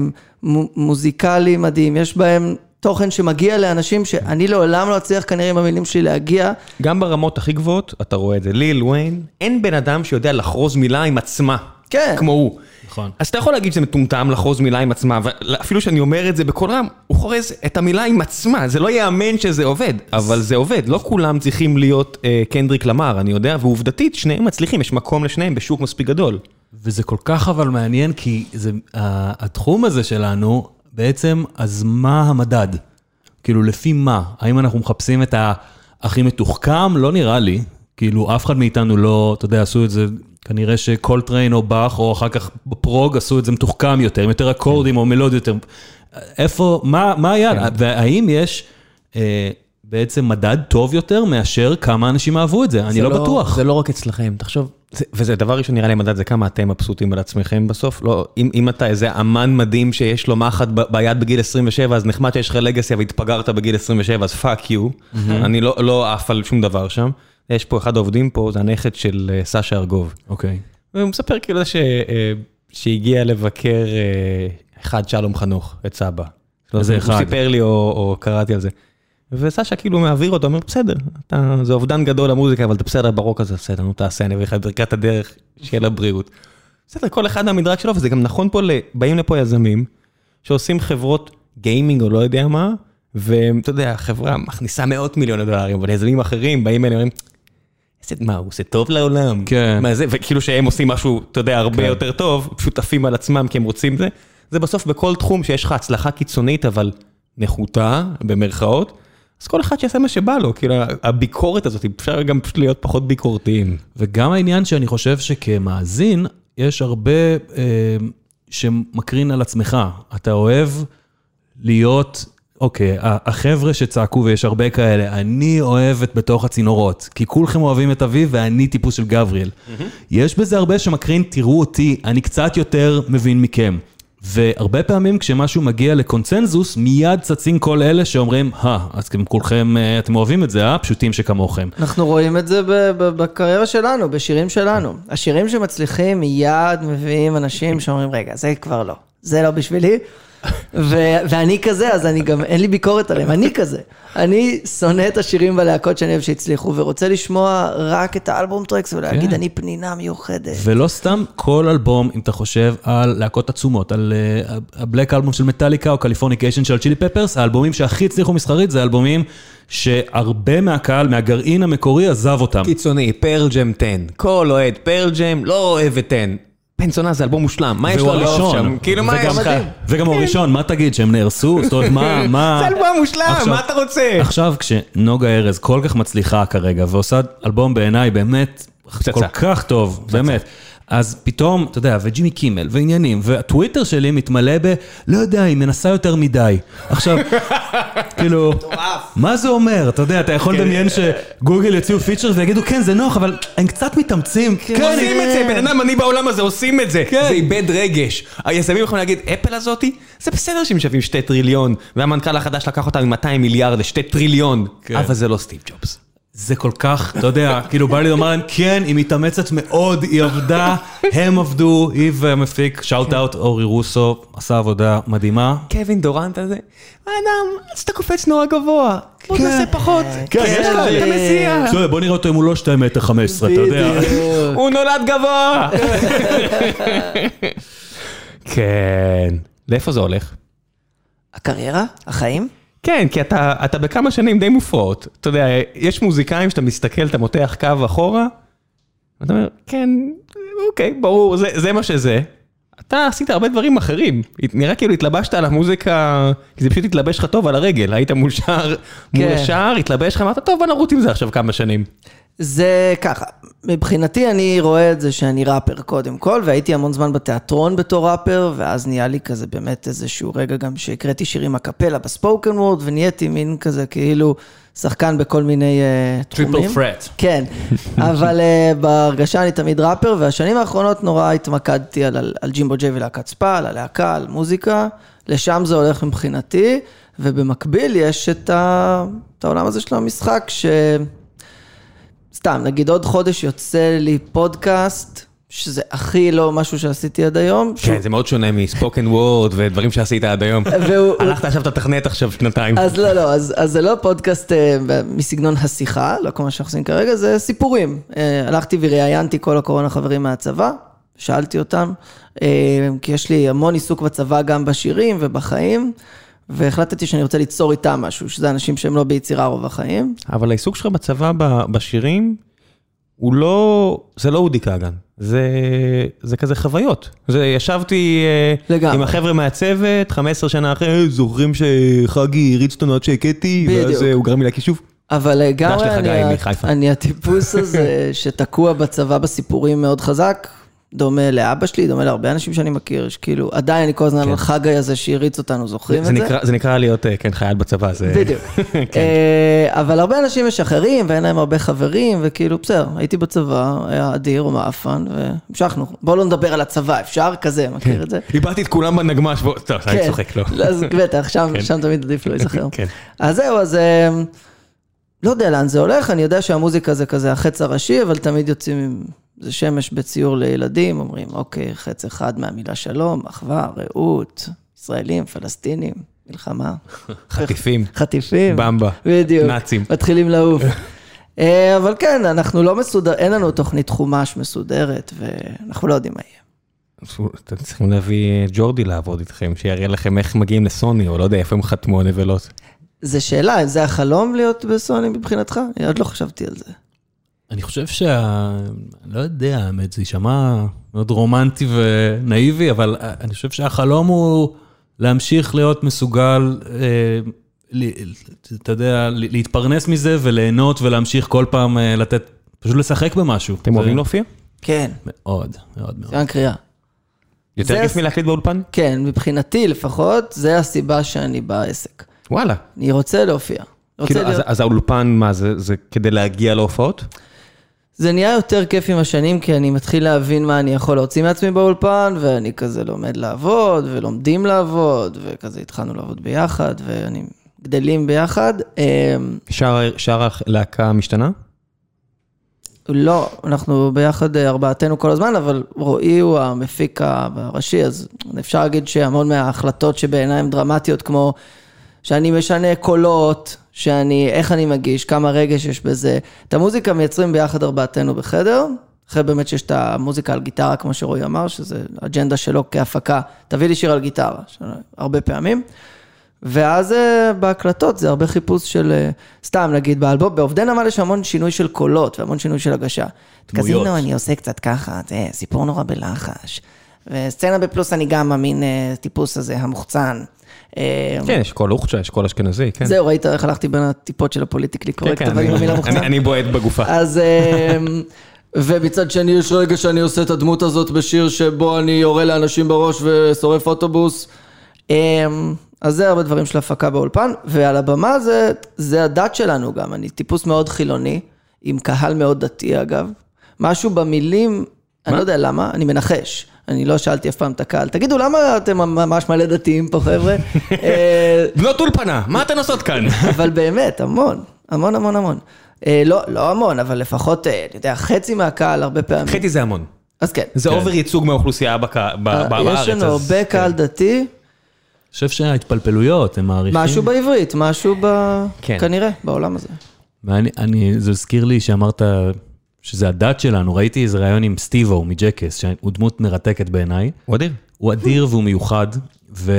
מו- מוזיקלי מדהים, יש בהם תוכן שמגיע לאנשים שאני לעולם לא אצליח כנראה עם המילים שלי להגיע. גם ברמות הכי גבוהות, אתה רואה את זה. ליל וויין, אין בן אדם שיודע לחרוז מילה עם עצמה. כן. כמו הוא. נכון. אז אתה יכול להגיד שזה מטומטם לחרוז מילה עם עצמה, ואפילו שאני אומר את זה בקול רם, הוא חורז את המילה עם עצמה, זה לא ייאמן שזה עובד, אבל זה עובד, לא כולם צריכים להיות אה, קנדריק למר, אני יודע, ועובדתית, שניהם מצליחים, יש מקום לשניהם בשוק מספיק גדול. וזה כל כך אבל מעניין, כי זה, התחום הזה שלנו, בעצם, אז מה המדד? כאילו, לפי מה? האם אנחנו מחפשים את הכי מתוחכם? לא נראה לי. כאילו, אף אחד מאיתנו לא, אתה יודע, עשו את זה, כנראה שקולטריין או באך, או אחר כך בפרוג, עשו את זה מתוחכם יותר, עם יותר אקורדים או מלודיות יותר. איפה, מה, מה היה? והאם יש אה, בעצם מדד טוב יותר מאשר כמה אנשים אהבו את זה? אני זה לא בטוח. זה לא רק אצלכם, תחשוב. זה, וזה דבר ראשון נראה לי מדד, זה כמה אתם מבסוטים על עצמכם בסוף. לא, אם, אם אתה איזה אמן מדהים שיש לו מחט ביד בגיל 27, אז נחמד שיש לך legacy, אבל התפגרת בגיל 27, אז fuck you. אני לא, לא עף על שום דבר שם. יש פה אחד העובדים פה, זה הנכד של אה, סשה ארגוב. אוקיי. והוא מספר כאילו זה ש, אה, שהגיע לבקר אה, אחד שלום חנוך, את סבא. איזה הוא אחד? סיפר לי או, או קראתי על זה. וסשה כאילו מעביר אותו, אומר, בסדר, אתה, זה אובדן גדול למוזיקה, אבל אתה בסדר ברוק הזה, בסדר, נו תעשה, אני אביא לך את ברכת הדרך, שיהיה לה בריאות. בסדר, כל אחד מהמדרג שלו, וזה גם נכון פה, באים לפה יזמים, שעושים חברות גיימינג או לא יודע מה, ואתה יודע, החברה מכניסה מאות מיליוני דולרים, אבל יזמים אחרים באים אליהם, איזה, מה, הוא עושה טוב לעולם? כן. מה זה, וכאילו שהם עושים משהו, אתה יודע, הרבה כן. יותר טוב, פשוט עפים על עצמם כי הם רוצים זה. זה בסוף בכל תחום שיש לך הצלחה קיצונית, אבל נחותה, במרכאות, אז כל אחד שיעשה מה שבא לו, כאילו הביקורת הזאת, אפשר גם פשוט להיות פחות ביקורתיים. וגם העניין שאני חושב שכמאזין, יש הרבה אה, שמקרין על עצמך. אתה אוהב להיות, אוקיי, החבר'ה שצעקו, ויש הרבה כאלה, אני אוהבת בתוך הצינורות, כי כולכם אוהבים את אביב ואני טיפוס של גבריאל. יש בזה הרבה שמקרין, תראו אותי, אני קצת יותר מבין מכם. והרבה פעמים כשמשהו מגיע לקונצנזוס, מיד צצים כל אלה שאומרים, אה, אז אתם כולכם, אה, אתם אוהבים את זה, אה? פשוטים שכמוכם. אנחנו רואים את זה בקריירה שלנו, בשירים שלנו. השירים שמצליחים מיד מביאים אנשים שאומרים, רגע, זה כבר לא, זה לא בשבילי. ו- ואני כזה, אז אני גם, אין לי ביקורת עליהם, אני כזה. אני שונא את השירים והלהקות שאני אוהב שהצליחו, ורוצה לשמוע רק את ה album tracks ולהגיד, כן. אני פנינה מיוחדת. ולא סתם כל אלבום, אם אתה חושב על להקות עצומות, על אה, ה Black Album של מטאליקה או קליפורניקיישן של צ'ילי פפרס, האלבומים שהכי הצליחו מסחרית זה אלבומים שהרבה מהקהל, מהגרעין המקורי, עזב אותם. קיצוני, פרל ג'ם 10, כל אוהד פרל ג'ם לא אוהב את 10. פנצונה זה אלבום מושלם, מה יש לו לאהוב הראשון. שם? כאילו מה יש לך? וגם הוא הראשון, מה תגיד, שהם נהרסו? זאת אומרת, מה, מה... זה אלבום מושלם, מה אתה רוצה? עכשיו, כשנוגה ארז כל כך מצליחה כרגע, ועושה אלבום בעיניי באמת. כל כך טוב, באמת. אז פתאום, אתה יודע, וג'ימי קימל, ועניינים, והטוויטר שלי מתמלא ב... לא יודע, היא מנסה יותר מדי. עכשיו, כאילו, מה זה אומר? אתה יודע, אתה יכול לדמיין שגוגל יוציאו פיצ'ר ויגידו, כן, זה נוח, אבל הם קצת מתאמצים. כן, עושים את זה, בן אדם, אני בעולם הזה, עושים את זה. כן. זה איבד רגש. היזמים יכולים להגיד, אפל הזאתי, זה בסדר שהם שווים שתי טריליון, והמנכ"ל החדש לקח אותם מ-200 מיליארד לשתי טריליון, כן. אבל זה לא סטיב ג'ובס. זה כל כך, אתה יודע, כאילו בא לי לומר להם, כן, היא מתאמצת מאוד, היא עבדה, הם עבדו, היא והמפיק, שאוט אאוט, אורי רוסו, עשה עבודה מדהימה. קווין דורנט הזה, אדם, אז אתה קופץ נורא גבוה, בוא כן. תעשה פחות. כן, יש אתה כאלה. מסיע. שואל, בוא נראה אותו אם הוא לא 2 מטר 15, אתה יודע. הוא נולד גבוה. כן. לאיפה זה הולך? הקריירה? החיים? כן, כי אתה, אתה בכמה שנים די מופרעות. אתה יודע, יש מוזיקאים שאתה מסתכל, אתה מותח קו אחורה, ואתה אומר, כן, אוקיי, ברור, זה, זה מה שזה. אתה עשית הרבה דברים אחרים. נראה כאילו התלבשת על המוזיקה, כי זה פשוט התלבש לך טוב על הרגל. היית מול שער, מול כן. השער, התלבש לך, אמרת, טוב, בוא נרוץ עם זה עכשיו כמה שנים. זה ככה, מבחינתי אני רואה את זה שאני ראפר קודם כל, והייתי המון זמן בתיאטרון בתור ראפר, ואז נהיה לי כזה באמת איזשהו רגע גם שהקראתי שירים הקפלה בספוקן וורד, ונהייתי מין כזה כאילו שחקן בכל מיני uh, תחומים. פרט. כן, אבל uh, בהרגשה אני תמיד ראפר, והשנים האחרונות נורא התמקדתי על, על, על ג'ימבו ג'יי ולהקת ספא, על הלהקה, על מוזיקה, לשם זה הולך מבחינתי, ובמקביל יש את, ה, את העולם הזה של המשחק, ש... סתם, נגיד עוד חודש יוצא לי פודקאסט, שזה הכי לא משהו שעשיתי עד היום. שהוא- כן, זה מאוד שונה מספוקן וורד ודברים שעשית עד היום. והוא- הלכת עכשיו לתכנת עכשיו שנתיים. אז לא, לא, אז, אז זה לא פודקאסט אה, מסגנון השיחה, לא כל מה שאנחנו עושים כרגע, זה סיפורים. אה, הלכתי וראיינתי כל הקורונה חברים מהצבא, שאלתי אותם, אה, כי יש לי המון עיסוק בצבא גם בשירים ובחיים, והחלטתי שאני רוצה ליצור איתם משהו, שזה אנשים שהם לא ביצירה רוב החיים. אבל העיסוק שלך בצבא בשירים, הוא לא, זה לא אודי כגן, זה, זה כזה חוויות. זה ישבתי אה, לגמרי. עם החבר'ה מהצוות, 15 שנה אחרי, "אה, זוכרים שחגי הריץ אותנו עד שהכיתי, ואז. אה, הוא גרם לי לכישוף. אבל לגמרי, אני. אני הטיפוס הזה שתקוע בצבא בסיפורים מאוד חזק, דומה לאבא שלי, דומה להרבה אנשים שאני מכיר, שכאילו, עדיין אני כל הזמן על חגי הזה שהריץ אותנו, זוכרים זה, את זה, זה? נקרא, זה נקרא להיות, אה, כן, חייל בצבא, זה... בדיוק. אה, אבל הרבה אנשים משחררים, ואין להם הרבה חברים, וכאילו, בסדר, הייתי בצבא, היה אדיר, מעפן, והמשכנו. בואו לא נדבר על הצבא, אפשר? כזה, מכיר את זה? איבדתי את כולם בנגמש, בוא, טוב, אני צוחק, לא. אז בטח, שם, שם תמיד עדיף לא להיזכר. כן. אז זהו, אז אה, לא יודע לאן זה הולך, אני יודע שהמוזיקה זה כזה החץ הראשי, אבל תמיד יוצאים עם... זה שמש בציור לילדים, אומרים, אוקיי, חץ אחד מהמילה שלום, אחווה, רעות, ישראלים, פלסטינים, מלחמה. חטיפים, חטיפים. במבה, בדיוק. נאצים. מתחילים לעוף. אה, אבל כן, אנחנו לא מסודר, אין לנו תוכנית חומש מסודרת, ואנחנו לא יודעים מה יהיה. אתם צריכים להביא את ג'ורדי לעבוד איתכם, שיראה לכם איך מגיעים לסוני, או לא יודע איפה הם חתמו הנבלות. זו שאלה, זה החלום להיות בסוני מבחינתך? אני עוד לא חשבתי על זה. אני חושב שה... לא יודע, האמת, זה יישמע מאוד רומנטי ונאיבי, אבל אני חושב שהחלום הוא להמשיך להיות מסוגל, אה, ל- אתה יודע, להתפרנס מזה וליהנות ולהמשיך כל פעם אה, לתת, פשוט לשחק במשהו. אתם אוהבים להופיע? כן, מאוד, מאוד מאוד. סימן קריאה. יותר כיף הס- מלהקליט באולפן? כן, מבחינתי לפחות, זה הסיבה שאני בעסק. וואלה. אני רוצה להופיע. רוצה כאילו, אז- להיות... אז האולפן, מה זה, זה כדי להגיע להופעות? זה נהיה יותר כיף עם השנים, כי אני מתחיל להבין מה אני יכול להוציא מעצמי באולפן, ואני כזה לומד לעבוד, ולומדים לעבוד, וכזה התחלנו לעבוד ביחד, ואני גדלים ביחד. אמ, שאר שאר הלהקה משתנה? לא, אנחנו ביחד אה, ארבעתנו כל הזמן, אבל רועי הוא המפיק הראשי, אז אפשר להגיד שהמון מההחלטות שבעיניי הן דרמטיות, כמו שאני משנה קולות, שאני, איך אני מגיש, כמה רגש יש בזה. את המוזיקה מייצרים ביחד ארבעתנו בחדר, אחרי באמת שיש את המוזיקה על גיטרה, כמו שרועי אמר, שזה אג'נדה שלו כהפקה, תביא לי שיר על גיטרה, הרבה פעמים. ואז אה, בהקלטות זה הרבה חיפוש של, אה, סתם נגיד באלבום, בעובדי נמל יש המון שינוי של קולות והמון שינוי של הגשה. דמויות. קזינו אני עושה קצת ככה, זה סיפור נורא בלחש. וסצנה בפלוס אני גם המין אה, טיפוס הזה, המוחצן. כן, יש קול אוכצ'ה, יש קול אשכנזי, כן. זהו, ראית איך הלכתי בין הטיפות של ה politically כן, correct, כן, אבל עם אני- המילה אני- מוחצן. אני בועט בגופה. אז... אמ, ומצד שני יש רגע שאני עושה את הדמות הזאת בשיר שבו אני יורה לאנשים בראש ושורף אוטובוס. אמ, אז זה הרבה דברים של הפקה באולפן, ועל הבמה זה, זה הדת שלנו גם, אני טיפוס מאוד חילוני, עם קהל מאוד דתי אגב. משהו במילים, אני מה? לא יודע למה, אני מנחש. אני לא שאלתי אף פעם את הקהל, תגידו, למה אתם ממש מלא דתיים פה, חבר'ה? אה, בנות אולפנה, מה אתן עושות כאן? אבל באמת, המון, המון המון המון. אה, לא, לא המון, אבל לפחות, אה, אני יודע, חצי מהקהל הרבה פעמים. חצי זה המון. אז כן. זה כן. אובר ייצוג מהאוכלוסייה בארץ. יש לנו הרבה קהל כן. דתי, אני חושב שההתפלפלויות, הם מעריכים. משהו בעברית, משהו ב... כן. כנראה, בעולם הזה. ואני, אני, זה הזכיר לי שאמרת שזה הדת שלנו, ראיתי איזה ראיון עם סטיבו מג'קס, שהוא דמות מרתקת בעיניי. הוא אדיר. הוא אדיר והוא מיוחד, ו,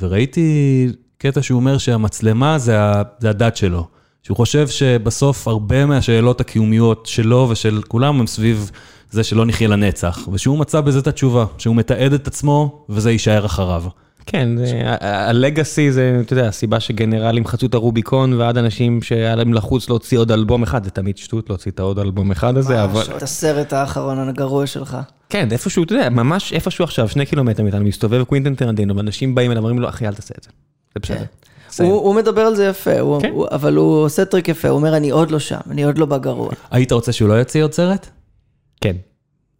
וראיתי קטע שהוא אומר שהמצלמה זה, ה, זה הדת שלו. שהוא חושב שבסוף הרבה מהשאלות הקיומיות שלו ושל כולם הם סביב זה שלא נחיה לנצח, ושהוא מצא בזה את התשובה, שהוא מתעד את עצמו וזה יישאר אחריו. כן, ה legacy זה, אתה יודע, הסיבה שגנרלים חצו את הרוביקון ועד אנשים שהיה להם לחוץ להוציא עוד אלבום אחד, זה תמיד שטות להוציא את העוד אלבום אחד הזה, אבל... משהו, את הסרט האחרון הגרוע שלך. כן, איפשהו, אתה יודע, ממש איפשהו עכשיו, שני קילומטר מאיתנו, מסתובב קווינטן טרנטינו, ואנשים באים אליו, אומרים לו, אחי, אל תעשה את זה. זה בסדר. כן. סיים. הוא הוא מדבר על זה יפה, הוא- כן. הוא- אבל הוא עושה טריק יפה, הוא אומר, אני עוד לא שם, אני עוד לא בגרוע. היית רוצה שהוא לא יוציא עוד סרט? כן,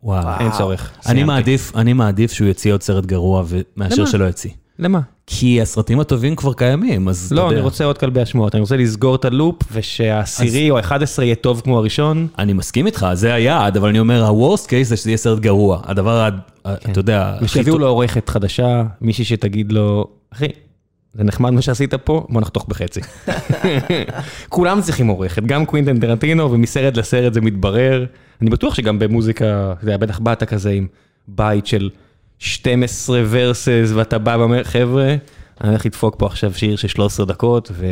וואו. אין צורך. אני. מעדיף, אני מעדיף שהוא יוציא עוד סרט גרוע מאשר? שלא יוציא. למה? כי הסרטים הטובים כבר קיימים, אז אתה לא, יודע. אני רוצה עוד כלבי השמועות, אני רוצה לסגור את הלופ, ושהעשירי או ה-11 יהיה טוב כמו הראשון. אני מסכים איתך, זה היעד, אבל אני אומר, ה-Worst case זה שזה יהיה סרט גרוע. הדבר, ה- אתה יודע, ושיביאו לו עורכת חדשה, מישהי שתגיד לו, אחי, זה נחמד מה שעשית פה, בוא נחתוך בחצי. כולם צריכים עורכת, גם קווינטן טרנטינו, ומסרט לסרט זה מתברר. אני בטוח שגם במוזיקה, אתה יודע, בטח באת כזה עם בית של 12 ורסס, ואתה בא ואומר, חבר'ה, אני הולך לדפוק פה עכשיו שיר של 13 דקות, ו...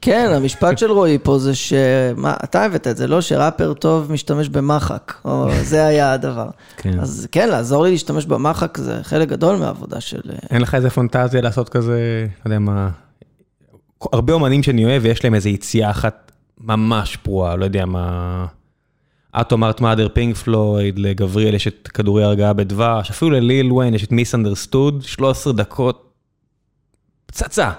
כן, המשפט של רועי פה זה ש... מה, אתה הבאת את זה, לא? שראפר טוב משתמש במחק, או זה היה הדבר. כן. אז כן, לעזור לי להשתמש במחק זה חלק גדול מהעבודה של... אין לך איזה פונטזיה לעשות כזה, לא יודע מה, הרבה אומנים שאני אוהב ויש להם איזה יציאה אחת ממש פרועה, לא יודע מה, את אמרת Mother פינק פלויד, לגבריאל יש את כדורי הרגעה בדבש, אפילו לליל וויין יש את Misunderstood, 13 דקות, פצצה.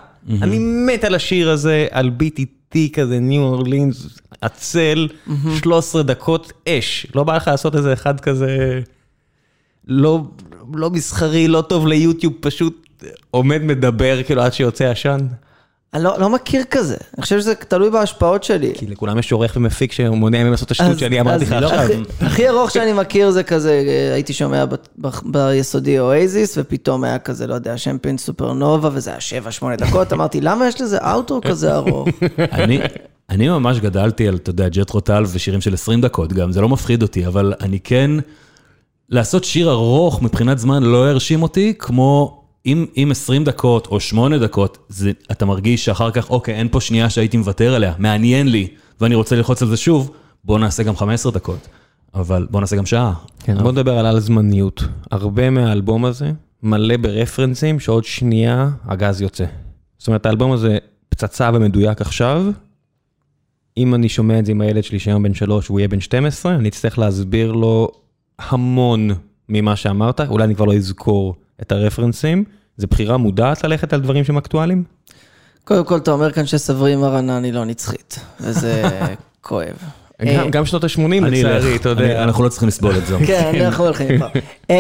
אני מת על השיר הזה, על beat איטי כזה, ניו אורלינס, עצל, 13 דקות אש. לא בא לך לעשות איזה אחד כזה, לא, לא מסחרי, לא טוב ליוטיוב, פשוט עומד מדבר כאילו עד שיוצא עשן. אני לא, לא מכיר כזה, אני חושב שזה תלוי בהשפעות שלי. כי לכולם יש עורך ומפיק שמונע מהם לעשות את השטות שאני אמרתי לך אז עכשיו. הכי- ארוך שאני מכיר זה כזה, אה, הייתי שומע ביסודי אוייזיס, ופתאום היה כזה, לא יודע, שמפיין סופרנובה, וזה היה 7-8 דקות, אמרתי, למה יש לזה אאוטו כזה ארוך? אני, אני ממש גדלתי על, אתה יודע, ג'ט רוטל ושירים של 20 דקות גם, זה לא מפחיד אותי, אבל אני כן, לעשות שיר ארוך מבחינת זמן לא הרשים אותי, כמו אם, אם 20 דקות או 8 דקות, זה, אתה מרגיש שאחר כך, אוקיי, אין פה שנייה שהייתי מוותר עליה, מעניין לי, ואני רוצה ללחוץ על זה שוב, בוא נעשה גם 15 דקות, אבל בוא נעשה גם שעה. כן, בוא נדבר על על זמניות. הרבה מהאלבום הזה מלא ברפרנסים שעוד שנייה הגז יוצא. זאת אומרת, האלבום הזה פצצה ומדויק עכשיו. אם אני שומע את זה עם הילד שלי שהיום בן שלוש והוא יהיה בן 12, אני אצטרך להסביר לו המון ממה שאמרת, אולי אני כבר לא אזכור את הרפרנסים. זו בחירה מודעת ללכת על דברים שהם אקטואליים? קודם כל, אתה אומר כאן שסברי מרנן היא לא נצחית, וזה כואב. גם- גם שנות ה-80 אני לצערי, אתה אני- יודע. אנחנו לא צריכים לסבול את זה. כן, אנחנו הולכים איתך. אמ,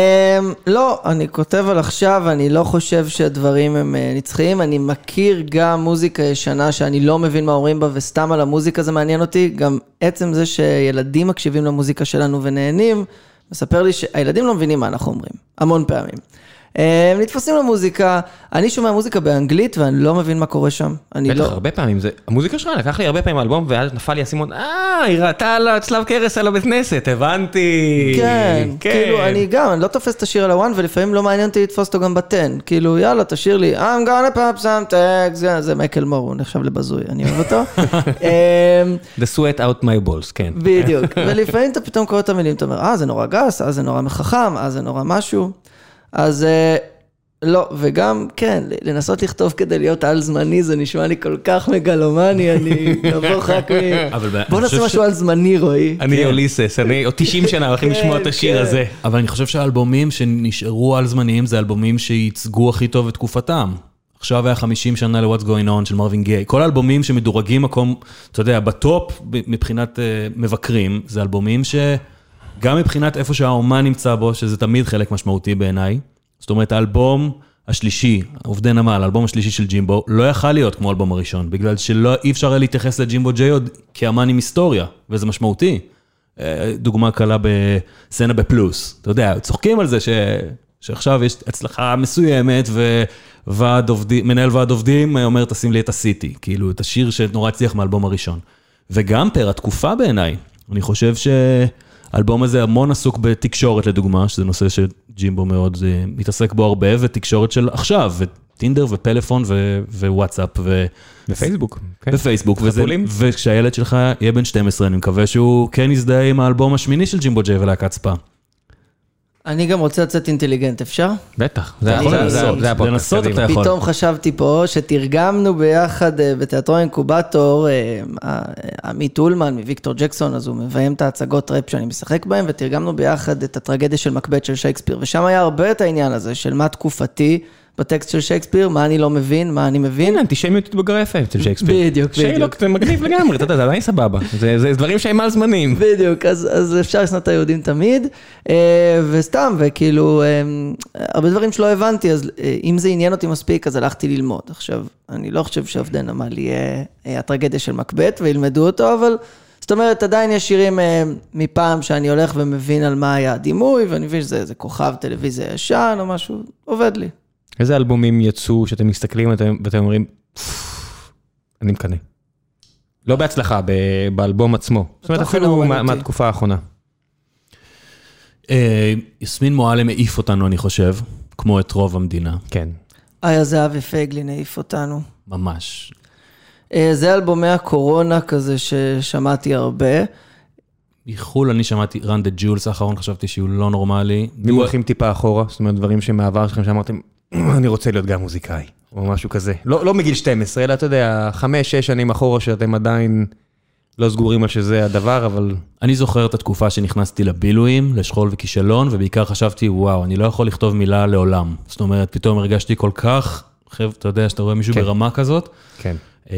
לא, אני כותב על עכשיו, אני לא חושב שהדברים הם אה, נצחיים. אני מכיר גם מוזיקה ישנה שאני לא מבין מה אומרים בה, וסתם על המוזיקה זה מעניין אותי. גם עצם זה שילדים מקשיבים למוזיקה שלנו ונהנים, מספר לי שהילדים לא מבינים מה אנחנו אומרים, המון פעמים. אה, הם נתפסים למוזיקה, אני שומע מוזיקה באנגלית ואני לא מבין מה קורה שם. אני בטח, לא... הרבה פעמים, זה, המוזיקה שלך לקח לי הרבה פעמים אלבום, ואז נפל לי האסימון, אה, היא ראתה על הצלב קרס על הבית כנסת, הבנתי. כן, כאילו, אני גם, אני לא תופס את השיר על הוואן, ולפעמים לא מעניין אותי לתפוס אותו גם בטן. כאילו, יאללה, תשאיר לי, I'm gonna pop some tags, זה- זה מייקל מור, הוא נחשב לבזוי, אני אוהב אותו. אמ, The sweat out my balls, כן. בדיוק, ולפעמים אתה פתאום קורא את המילים, אתה אומר, אה, זה נורא גס, אה, זה נורא מחכם, אה, זה נורא משהו. אז אה, לא, וגם, כן, לנסות לכתוב כדי להיות על זמני, זה נשמע לי כל כך מגלומני, אני נבוך רק מ... בוא נעשה משהו על זמני, רועי. אני אוליסס, אני עוד 90 שנה הולכים לשמוע את השיר כן. הזה. אבל אני חושב שהאלבומים שנשארו על זמניים זה אלבומים שייצגו הכי טוב את תקופתם. עכשיו היה 50 שנה ל-What's Going On של מרווין גיי. כל האלבומים שמדורגים מקום, אתה יודע, בטופ מבחינת uh, מבקרים, זה אלבומים שגם מבחינת איפה שהאומן נמצא בו, שזה תמיד חלק משמעותי בעיניי. זאת אומרת, האלבום השלישי, עובדי נמל, האלבום השלישי של ג'ימבו, לא יכל להיות כמו האלבום הראשון, בגלל שלא אי אפשר היה להתייחס לג'ימבו ג'יי עוד כאמן עם היסטוריה, וזה משמעותי. אה, דוגמה קלה בסצנה בפלוס, אתה יודע, צוחקים על זה ש... שעכשיו יש הצלחה מסוימת וועד עובדים, מנהל ועד עובדים אומר תשים לי את הסיטי, כאילו את השיר שנורא הצליח מהאלבום הראשון. וגם פר התקופה בעיניי, אני חושב שהאלבום הזה המון עסוק בתקשורת לדוגמה, שזה נושא שג'ימבו מאוד אה, מתעסק בו הרבה, ותקשורת של עכשיו, וטינדר ופלאפון ו- ווואטסאפ ו... בפייסבוק. כן. בפייסבוק, וזה. וכשהילד שלך יהיה בן 12, אני מקווה שהוא כן יזדהה עם האלבום השמיני של ג'ימבו ג'יי ולהקת ספא. אני גם רוצה לצאת אינטליגנט, אפשר? בטח, זה הפודקאסט. לנסות. אתה יכול. פתאום חשבתי פה שתרגמנו ביחד אה, בתיאטרון אינקובטור, אה, אה, עמית אולמן מוויקטור ג'קסון, אז הוא מביים את ההצגות ראפ שאני משחק בהן, ותרגמנו ביחד את הטרגדיה של מקבט של שייקספיר, ושם היה הרבה את העניין הזה של מה תקופתי בטקסט של שייקספיר, מה אני לא מבין, מה אני מבין. הנה, אנטישמיות התבגרה יפה אצל שייקספיר. בדיוק, שיילוק, בדיוק. זה מגניב לגמרי, אתה יודע, זה עדיין סבבה. זה דברים שהם על זמנים. בדיוק, אז, אפשר לשנוא את היהודים תמיד, אה, וסתם, וכאילו, אה, הרבה דברים שלא הבנתי, אז אה, אם זה עניין אותי מספיק, אז הלכתי ללמוד. עכשיו, אני לא חושב שעובדי נמל יהיה הטרגדיה של מקבט וילמדו אותו, אבל זאת אומרת, עדיין יש שירים מפעם שאני הולך ומבין על מה היה הדימוי, ואני מבין שזה כוכב טלוויזיה ישן או משהו, עובד לי. איזה אלבומים יצאו שאתם מסתכלים ואתם ואתם אומרים, "פפפ, אני מקנא. לא בהצלחה, ב- באלבום עצמו. זאת אומרת, התוכן אפילו מה-. מהתקופה האחרונה. אה, יסמין מועלם העיף אותנו, אני חושב, כמו את רוב המדינה, כן. איה זהבי פייגלין העיף אותנו. ממש. אה, זה אלבומי הקורונה כזה ששמעתי הרבה. מחו"ל אני שמעתי run the jewels האחרון, חשבתי שהוא לא נורמלי. אם הולכים טיפה אחורה, זאת אומרת, דברים שמעבר שלכם שאמרתם, אני רוצה להיות גם מוזיקאי, או משהו כזה. לא לא מגיל 12, אלא אתה יודע, חמש, שש שנים אחורה שאתם עדיין לא סגורים על שזה הדבר, אבל אני זוכר את התקופה שנכנסתי לבילויים, לשכול וכישלון, ובעיקר חשבתי, וואו, אני לא יכול לכתוב מילה לעולם. זאת אומרת, פתאום הרגשתי כל כך, חבר'ה, אתה יודע, שאתה רואה מישהו כן. ברמה כזאת. כן. אמ,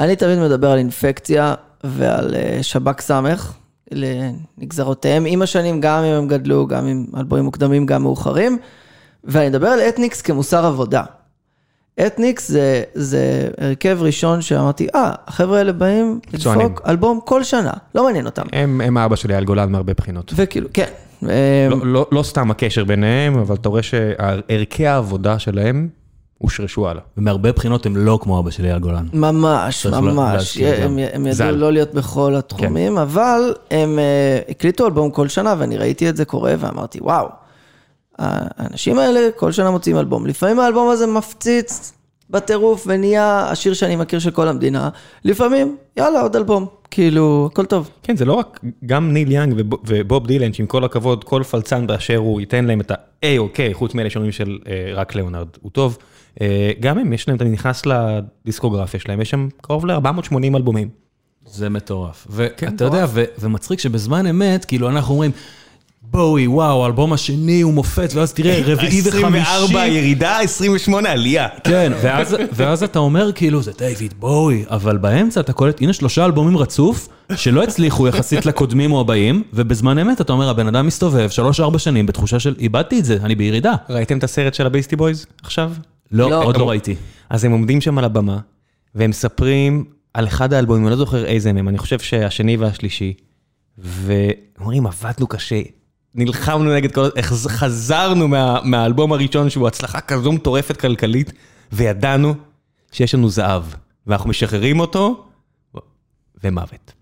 אני תמיד מדבר על אינפקציה ועל אה, שב"כ סמך, לנגזרותיהם, עם השנים, גם אם הם גדלו, גם עם אלבומים מוקדמים, גם מאוחרים, ואני מדבר על אתניקס כמוסר עבודה. אתניקס זה, זה הרכב ראשון שאמרתי, אה, החבר'ה האלה באים. לדפוק אלבום כל שנה, לא מעניין אותם. הם, הם האבא שלי, אייל גולן, מהרבה בחינות. וכאילו, כן. לא, לא, לא סתם הקשר ביניהם, אבל אתה רואה שערכי העבודה שלהם הושרשו הלאה. ומהרבה בחינות הם לא כמו אבא שלי, אייל גולן. ממש, לה- ממש. גם. הם, הם ידעו ז"ל. לא להיות בכל התחומים, אבל הם אה, הקליטו אלבום כל שנה, ואני ראיתי את זה קורה, ואמרתי, וואו, האנשים האלה כל שנה מוציאים אלבום. לפעמים האלבום הזה מפציץ בטירוף ונהיה השיר שאני מכיר של כל המדינה, לפעמים, יאללה, עוד אלבום. כאילו, הכל טוב. כן, זה לא רק, גם ניל יאנג ובוב- ובוב דילן, שעם כל הכבוד, כל פלצן באשר הוא ייתן להם את ה-A-OK, חוץ מאלה שאומרים של אה, רק ליאונרד, הוא טוב. אה, גם הם, יש להם, אתה נכנס לדיסקוגרפיה שלהם, יש שם קרוב ל-480 אלבומים. זה מטורף. כן, ואתה יודע, ו- ומצחיק שבזמן אמת, כאילו אנחנו אומרים, בואי, וואו, האלבום השני הוא מופת, ואז תראה, רביעי וחמישי. ירידה, 28 עלייה. כן, ואז, ואז אתה אומר כאילו, זה דיוויד בואי, אבל באמצע אתה קולט, הנה שלושה אלבומים רצוף, שלא הצליחו יחסית לקודמים או הבאים, ובזמן אמת אתה אומר, הבן אדם מסתובב שלוש-ארבע שנים בתחושה של, איבדתי את זה, אני בירידה. ראיתם את הסרט של הבייסטי בויז עכשיו? לא, לא. עוד לא ראיתי. אז הם עומדים שם על הבמה, והם מספרים על אחד האלבומים, אני לא זוכר איזה מהם, אני חושב שהשני והשלישי, ואומרים, עבדנו קשה, נלחמנו נגד כל... חזרנו מה, מהאלבום הראשון שהוא הצלחה כזו מטורפת כלכלית, וידענו שיש לנו זהב, ואנחנו משחררים אותו, ומוות.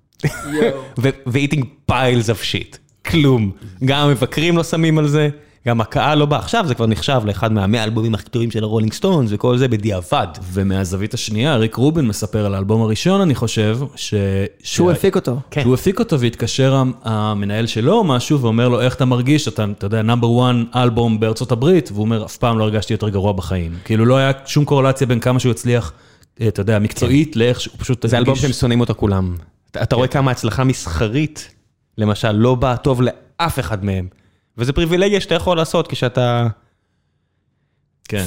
ו- ו- eating piles of shit, כלום. גם המבקרים לא שמים על זה, גם הקהל לא בא. עכשיו זה כבר נחשב לאחד מהמאה האלבומים הכי טובים של הרולינג סטונס וכל זה בדיעבד. ומהזווית השנייה, ריק רובין מספר על האלבום הראשון, אני חושב, ש... שהוא ש- הפיק אותו. כן. שהוא הפיק אותו והתקשר המ- המנהל שלו או משהו, ואומר לו, איך אתה מרגיש? אתה, אתה יודע, number 1 album בארצות הברית, והוא אומר, אף פעם לא הרגשתי יותר גרוע בחיים. כאילו לא היה שום קורלציה בין כמה שהוא הצליח, אה, אתה יודע, מקצועית, לאיך שהוא פשוט... זה אלבום הרגיש- שהם שונאים אותו כולם. אתה- אתה רואה כמה הצלחה מסחרית, למשל, לא באה טוב לאף אחד מהם. וזה פריבילגיה שאתה יכול לעשות כשאתה כן.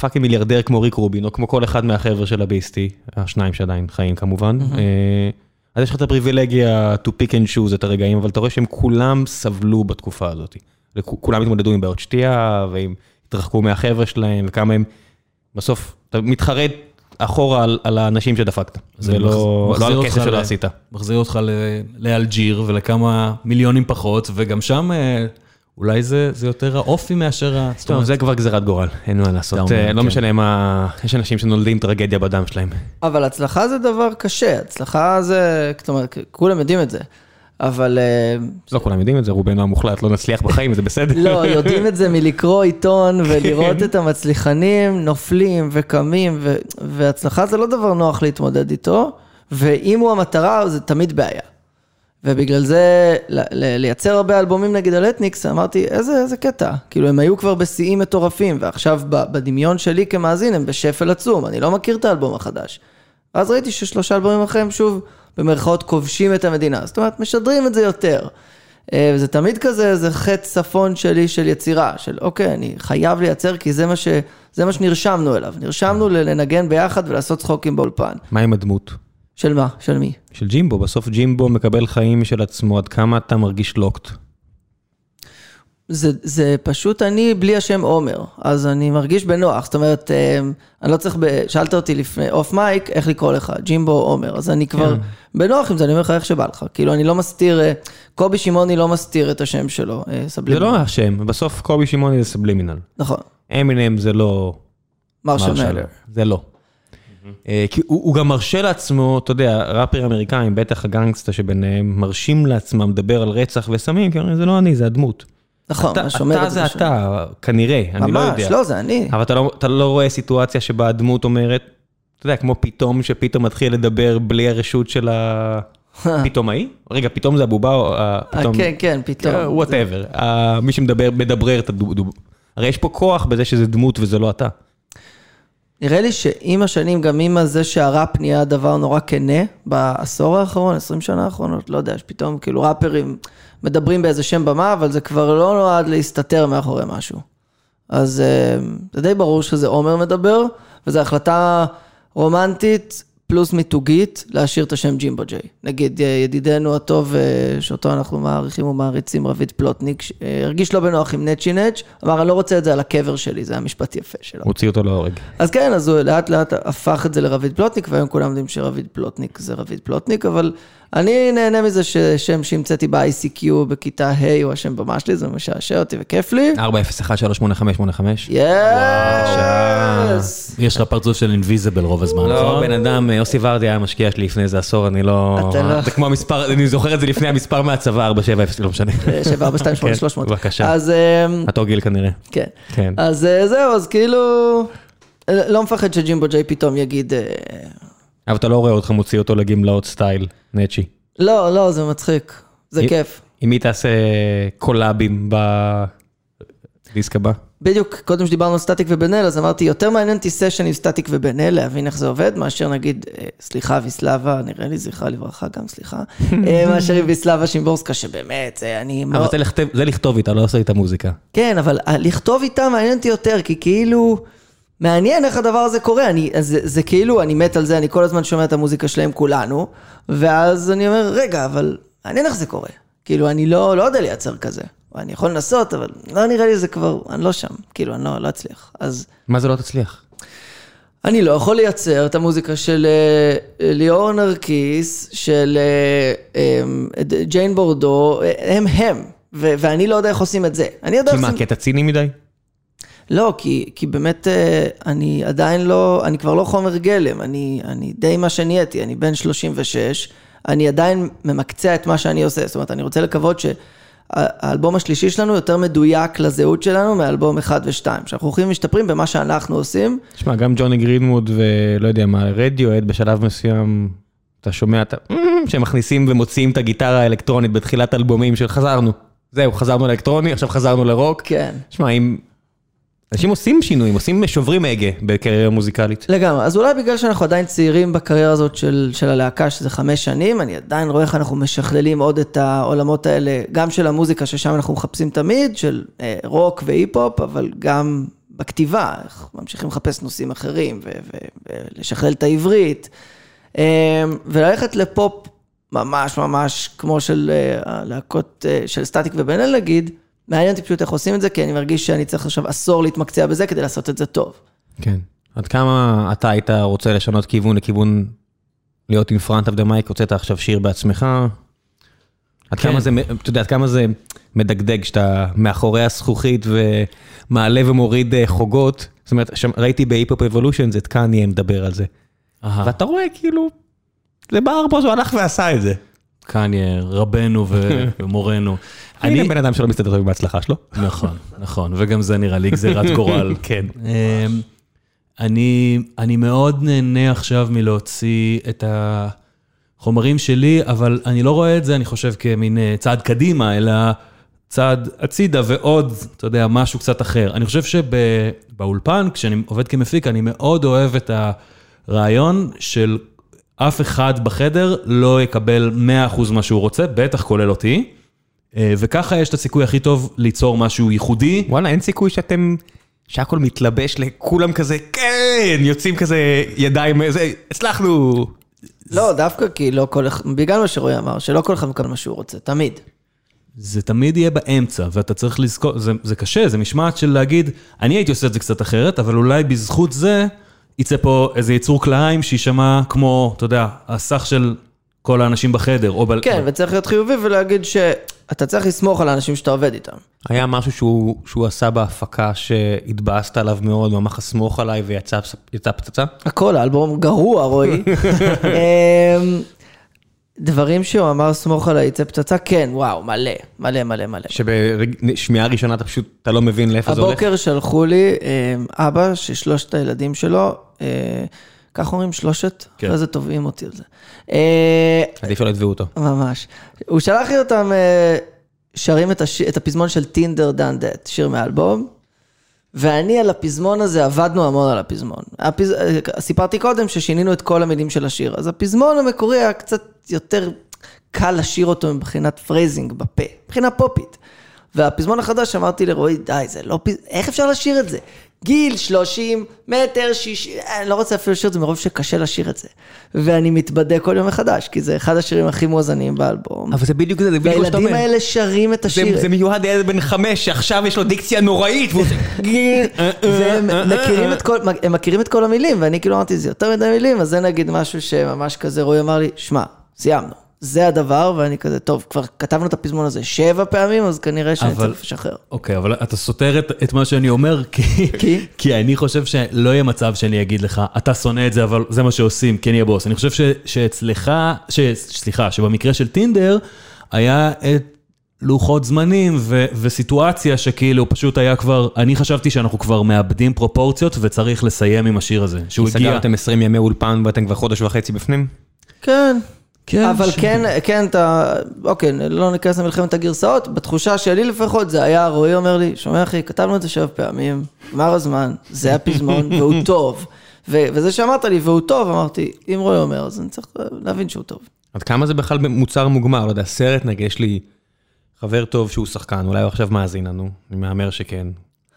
fucking מיליארדר כמו ריק רובין, או כמו כל אחד מהחבר'ה של הביסטי, השניים שעדיין חיים כמובן. אה, אז יש לך את הפריבילגיה to pick and choose את הרגעים, אבל אתה רואה שהם כולם סבלו בתקופה הזאת. כולם התמודדו עם בעיות שתייה, והם התרחקו מהחבר'ה שלהם, וכמה הם... בסוף, אתה מתחרט אחורה על, על האנשים שדפקת, זה ולא מחז- לא על הכסף שלא עשית. מחזיר אותך לאלג'יר ולכמה מיליונים פחות, וגם שם אה, אולי זה זה יותר האופי מאשר ה... זאת טוב, אומרת, זה כבר גזירת גורל, אין מה לעשות. אומר, אה, לא כן. משנה מה, יש אנשים שנולדים טרגדיה בדם שלהם. אבל הצלחה זה דבר קשה, הצלחה זה, זאת אומרת, כולם יודעים את זה. אבל אה, לא כולם יודעים את זה, רובנו המוחלט לא נצליח בחיים, זה בסדר. לא, יודעים את זה מלקרוא עיתון ולראות את המצליחנים נופלים וקמים, והצלחה זה לא דבר נוח להתמודד איתו, ואם הוא המטרה, זה תמיד בעיה. ובגלל זה, לייצר הרבה אלבומים נגיד על אתניקס, אמרתי, איזה, איזה קטע. כאילו, הם היו כבר בשיאים מטורפים, ועכשיו בדמיון שלי כמאזין הם בשפל עצום, אני לא מכיר את האלבום החדש. אז ראיתי ששלושה אלבומים אחרים שוב, במרכאות, כובשים את המדינה. זאת אומרת, משדרים את זה יותר. אה, וזה תמיד כזה, זה חטא צפון שלי של יצירה, של אוקיי, אני חייב לייצר, כי זה מה, ש, זה מה שנרשמנו אליו. נרשמנו לנגן ביחד ולעשות צחוקים באולפן. מה עם הדמות? של מה? של מי? של ג'ימבו, בסוף ג'ימבו מקבל חיים משל עצמו, עד כמה אתה מרגיש לוקט. זה, זה פשוט אני בלי השם עומר, אז אני מרגיש בנוח, זאת אומרת, אה, אני לא צריך, ב... שאלת אותי לפני off mic, איך לקרוא לך, ג'ימבו עומר, אז אני כבר בנוח עם זה, אני אומר לך איך שבא לך, כאילו אני לא מסתיר, אה, קובי שמעוני לא מסתיר את השם שלו, אה, זה סבלימינל. לא השם, בסוף קובי שמעוני זה סבלימינל. נכון, אמינם זה לא... מאת'רס. זה לא. אה, כי הוא הוא גם מרשה לעצמו, אתה יודע, ראפרים אמריקאים, בטח הגנגסטה שביניהם, מרשים לעצמם לדבר על רצח וסמים, כי אומרים, זה לא אני, זה הדמות. נכון, אתה- מה שאומר אתה את זה. אתה, כנראה, אני לא יודע. ממש, לא, זה אני. אבל אתה לא, אתה לא רואה סיטואציה שבה הדמות אומרת, אתה יודע, כמו פתאום, שפתאום מתחיל לדבר בלי הרשות של הפפטאי? רגע, פפט זה הבובה או ה- אה, פפט... כן, כן, פתאום. Whatever. מי שמדבר, מדברר את הדמות. הרי יש פה כוח בזה שזה דמות וזה לא אתה. נראה לי שעם השנים, גם עם זה שהראפ נהיה דבר נורא כנה, בעשור האחרון, 20 שנה האחרונות, לא יודע, שפתאום כאילו ראפרים מדברים באיזה שם במה, אבל זה כבר לא נועד להסתתר מאחורי משהו. אז אה, זה די ברור שזה עומר מדבר, וזו החלטה רומנטית פלוס מיתוגית, להשאיר את השם ג'ימבו ג'יי. נגיד, ידידנו הטוב, אה, שאותו אנחנו מעריכים ומעריצים, רביד פלוטניק, אה, הרגיש לא בנוח עם נצ'י נץ', אמר, אני לא רוצה את זה על הקבר שלי, זה היה משפט יפה שלו. הוציא אותו להורג. אז כן, אז הוא לאט לאט הפך את זה לרביד פלוטניק, והיום כולם יודעים שרביד פלוטניק זה רביד פלוטניק, אבל אני נהנה מזה ששם שהמצאתי ב-ICQ בכיתה ה' הוא השם במה שלי, זה משעשע אותי וכיף לי. 401-38585. יס! יש לך פרצוף של אינביזיבל רוב הזמן, לא, נכון? בן אדם, יוסי ורדי היה משקיע שלי לפני איזה עשור, אני לא... אתה לא- זה כמו המספר, אני זוכר את זה לפני המספר מהצבא, 470, לא משנה. 7, 4, 2, 8, 300. כן, בבקשה. אז אמ, אותו גיל כנראה. כן. כן. אז אה, זהו, אז כאילו, אה, לא מפחד שג'ימבו ג'יי פתאום יגיד, אה, אבל אתה לא רואה אותך מוציא אותו לגמלאות סטייל, נצ'י. לא, לא, זה מצחיק, זה אם- כיף. עם מי תעשה קולאבים בדיסק הבא? בדיוק, קודם שדיברנו על סטטיק ובן אל, אז אמרתי, יותר מעניין אותי סשן עם סטטיק ובן אל, להבין איך זה עובד, מאשר נגיד, אה, סליחה ויסלבה, נראה לי זכרה לברכה גם, סליחה, אה, מאשר עם ויסלבה שימבורסקה, שבאמת, זה אני אבל מאוד... זה לכתב- זה לכתוב איתה, לא לעשות איתה מוזיקה. כן, אבל ה- לכתוב איתה מעניין אותי יותר, כי כאילו, מעניין איך הדבר הזה קורה. אני, זה, זה כאילו, אני מת על זה, אני כל הזמן שומע את המוזיקה שלהם כולנו, ואז אני אומר, רגע, אבל מעניין איך זה קורה. כאילו, אני לא, לא יודע לייצר כזה. אני יכול לנסות, אבל לא נראה לי זה כבר, אני לא שם. כאילו, אני לא, לא אצליח. אז מה זה לא תצליח? אני לא יכול לייצר את המוזיקה של אה, ליאור נרקיס, של אה, אה, ג'יין בורדו, אה, הם הם. ו- ואני לא יודע איך עושים את זה. אני יודע כי מה. כי אתה ציני מדי? לא, כי, כי באמת אה, אני עדיין לא, אני כבר לא חומר גלם, אני, אני די מה שנהייתי, אני בן 36, אני עדיין ממקצע את מה שאני עושה, זאת אומרת, אני רוצה לקוות שהאלבום השלישי שלנו יותר מדויק לזהות שלנו מאלבום 1 ו-2, שאנחנו הולכים ומשתפרים במה שאנחנו עושים. תשמע, גם ג'וני גרינווד ולא יודע מה, רדיואד בשלב מסוים, אתה שומע את ה... שהם מכניסים ומוציאים את הגיטרה האלקטרונית בתחילת אלבומים של חזרנו. זהו, חזרנו לאלקטרוני, עכשיו חזרנו לרוק. כן. תשמע, אם... אנשים עושים שינויים, עושים שוברים הגה בקריירה מוזיקלית. לגמרי, אז אולי בגלל שאנחנו עדיין צעירים בקריירה הזאת של, של הלהקה, שזה חמש שנים, אני עדיין רואה איך אנחנו משכללים עוד את העולמות האלה, גם של המוזיקה ששם אנחנו מחפשים תמיד, של אה, רוק והיפ-הופ, אבל גם בכתיבה, איך ממשיכים לחפש נושאים אחרים ולשכלל את העברית, אה, וללכת לפופ ממש ממש כמו של אה, הלהקות אה, של סטטיק ובן אל נגיד, מעניין אותי פשוט איך עושים את זה, כי אני מרגיש שאני צריך עכשיו עשור להתמקצע בזה כדי לעשות את זה טוב. כן. עד כמה אתה היית רוצה לשנות כיוון לכיוון להיות in front of the mic, הוצאת עכשיו שיר בעצמך? עד כן. כמה זה, אתה יודע, עד כמה זה מדגדג שאתה מאחורי הזכוכית ומעלה ומוריד אה, חוגות? זאת אומרת, שם, ראיתי ב-Hip-Hop Evolution, את קניה מדבר על זה. אהה. ואתה רואה כאילו, זה בער בו, הוא הלך ועשה את זה. קניה, רבנו ומורנו. אני בן אדם שלא מסתדר עם ההצלחה שלו. נכון, נכון, וגם זה נראה לי גזירת גורל. כן. אמ, אני, אני מאוד נהנה עכשיו מלהוציא את החומרים שלי, אבל אני לא רואה את זה, אני חושב, כמין אה, צעד קדימה, אלא צעד הצידה ועוד, אתה יודע, משהו קצת אחר. אני חושב שבאולפן, כשאני עובד כמפיק, אני מאוד אוהב את הרעיון של אף אחד בחדר לא יקבל 100% מה שהוא רוצה, בטח כולל אותי. אה, וככה יש את הסיכוי הכי טוב ליצור משהו ייחודי. וואלה, אין סיכוי שאתם, שהכל מתלבש לכולם כזה, כן, יוצאים כזה ידיים, איזה, הצלחנו. לא, דווקא כי לא כל אחד, בגלל מה שרועי אמר, שלא כל אחד מקבל מה שהוא רוצה, תמיד. זה תמיד יהיה באמצע, ואתה צריך לזכור, זה, זה קשה, זה משמעת של להגיד, אני הייתי עושה את זה קצת אחרת, אבל אולי בזכות זה יצא פה איזה יצור כלאיים שיישמע כמו, אתה יודע, הסך של כל האנשים בחדר, או ב... כן, וצריך להיות חיובי ולהגיד שאתה צריך לסמוך על האנשים שאתה עובד איתם. היה משהו שהוא, שהוא עשה בהפקה שהתבאסת עליו מאוד, ממש לסמוך עליי ויצא יצא פצצה? הכל, האלבום גרוע, רועי. אמ, דברים שהוא אמר, סמוך עליי, יצא פצצה, כן, וואו, מלא, מלא, מלא, מלא. שבשמיעה ראשונה אתה פשוט, אתה לא מבין לאיפה זה הולך? הבוקר שלחו לי אמ, אבא ששלושת הילדים שלו, אה, כך אומרים שלושת? כן. אחרי זה תובעים אותי על זה. אה, עדיף שלא יתבעו אותו. ממש. הוא שלח לי אותם אה, שרים את, הש... את הפזמון של טינדר דן דט, שיר מהאלבום, ואני על הפזמון הזה, עבדנו המון על הפזמון. הפז... אה, סיפרתי קודם ששינינו את כל המילים של השיר, אז הפזמון המקורי היה קצת יותר קל לשיר אותו מבחינת phrasing בפה, מבחינה פופית. והפזמון החדש אמרתי לרועי, די, זה לא פז... איך אפשר לשיר את זה? גיל 30, מטר 60, אני לא רוצה אפילו לשיר את זה מרוב שקשה לשיר את זה. ואני מתבדה כל יום מחדש, כי זה אחד השירים הכי מואזנים באלבום. אבל זה בדיוק זה, זה בדיוק מה שאתה והילדים אומר. האלה שרים את השיר. זה, זה מיועד לילד בן חמש, שעכשיו יש לו דיקציה נוראית, והוא עושה... והם מכירים את כל, הם מכירים את כל המילים, ואני כאילו אמרתי, זה יותר מדי מילים, אז זה נגיד משהו שממש כזה, רועי אמר לי, שמע, סיימנו, זה הדבר, ואני כזה, טוב, כבר כתבנו את הפזמון הזה שבע פעמים, אז כנראה שאני אבל- צריך לשחרר. אוקיי, אבל אתה סותר את, את מה שאני אומר, כי, כי? כי אני חושב שלא יהיה מצב שאני אגיד לך, אתה שונא את זה, אבל זה מה שעושים, כן יהיה בוס. אני חושב ש, שאצלך, ש, סליחה, שבמקרה של טינדר, היה את לוחות זמנים ו, וסיטואציה שכאילו פשוט היה כבר, אני חשבתי שאנחנו כבר מאבדים פרופורציות וצריך לסיים עם השיר הזה, שהוא הגיע. סגרתם 20 ימי אולפן ואתם כבר חודש וחצי בפנים? כן. כן, אבל ש- כן, כן, אתה, אוקיי, לא ניכנס למלחמת הגרסאות, בתחושה שלי לפחות זה היה, רועי אומר לי, שומע אחי, כתבנו את זה שבע פעמים, נגמר הזמן, זה הפזמון, והוא טוב. ו- וזה שאמרת לי, והוא טוב, אמרתי, אם רועי אומר, אז אני צריך להבין שהוא טוב. עד כמה זה בכלל מוצר מוגמר? לא יודע, סרט נגיד, יש לי חבר טוב שהוא שחקן, אולי הוא עכשיו מאזין לנו, אני מהמר שכן.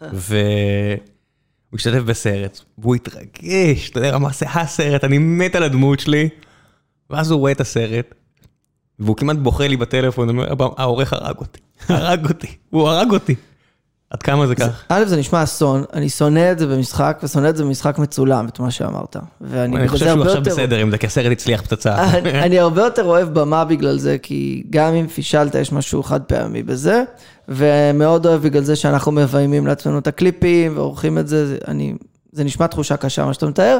והוא השתתף בסרט, והוא התרגש, אתה יודע, אמר, זה הסרט, אני מת על הדמות שלי. ואז הוא רואה את הסרט, והוא כמעט בוכה לי בטלפון, אומר, "אבא, העורך הרג אותי, הרג אותי, הוא הרג אותי. עד כמה זה כך? א', זה נשמע אסון, אני שונא את זה במשחק, ושונא את זה במשחק מצולם, את מה שאמרת. ואני אני חושב שהוא עכשיו בסדר עם זה, כי הסרט הצליח פצצה. אני הרבה יותר אוהב במה בגלל זה, כי גם אם פישלת, יש משהו חד פעמי בזה, ומאוד אוהב בגלל זה שאנחנו מביימים לעצמנו את הקליפים ועורכים את זה, זה נשמע תחושה קשה, מה שאתה מתאר,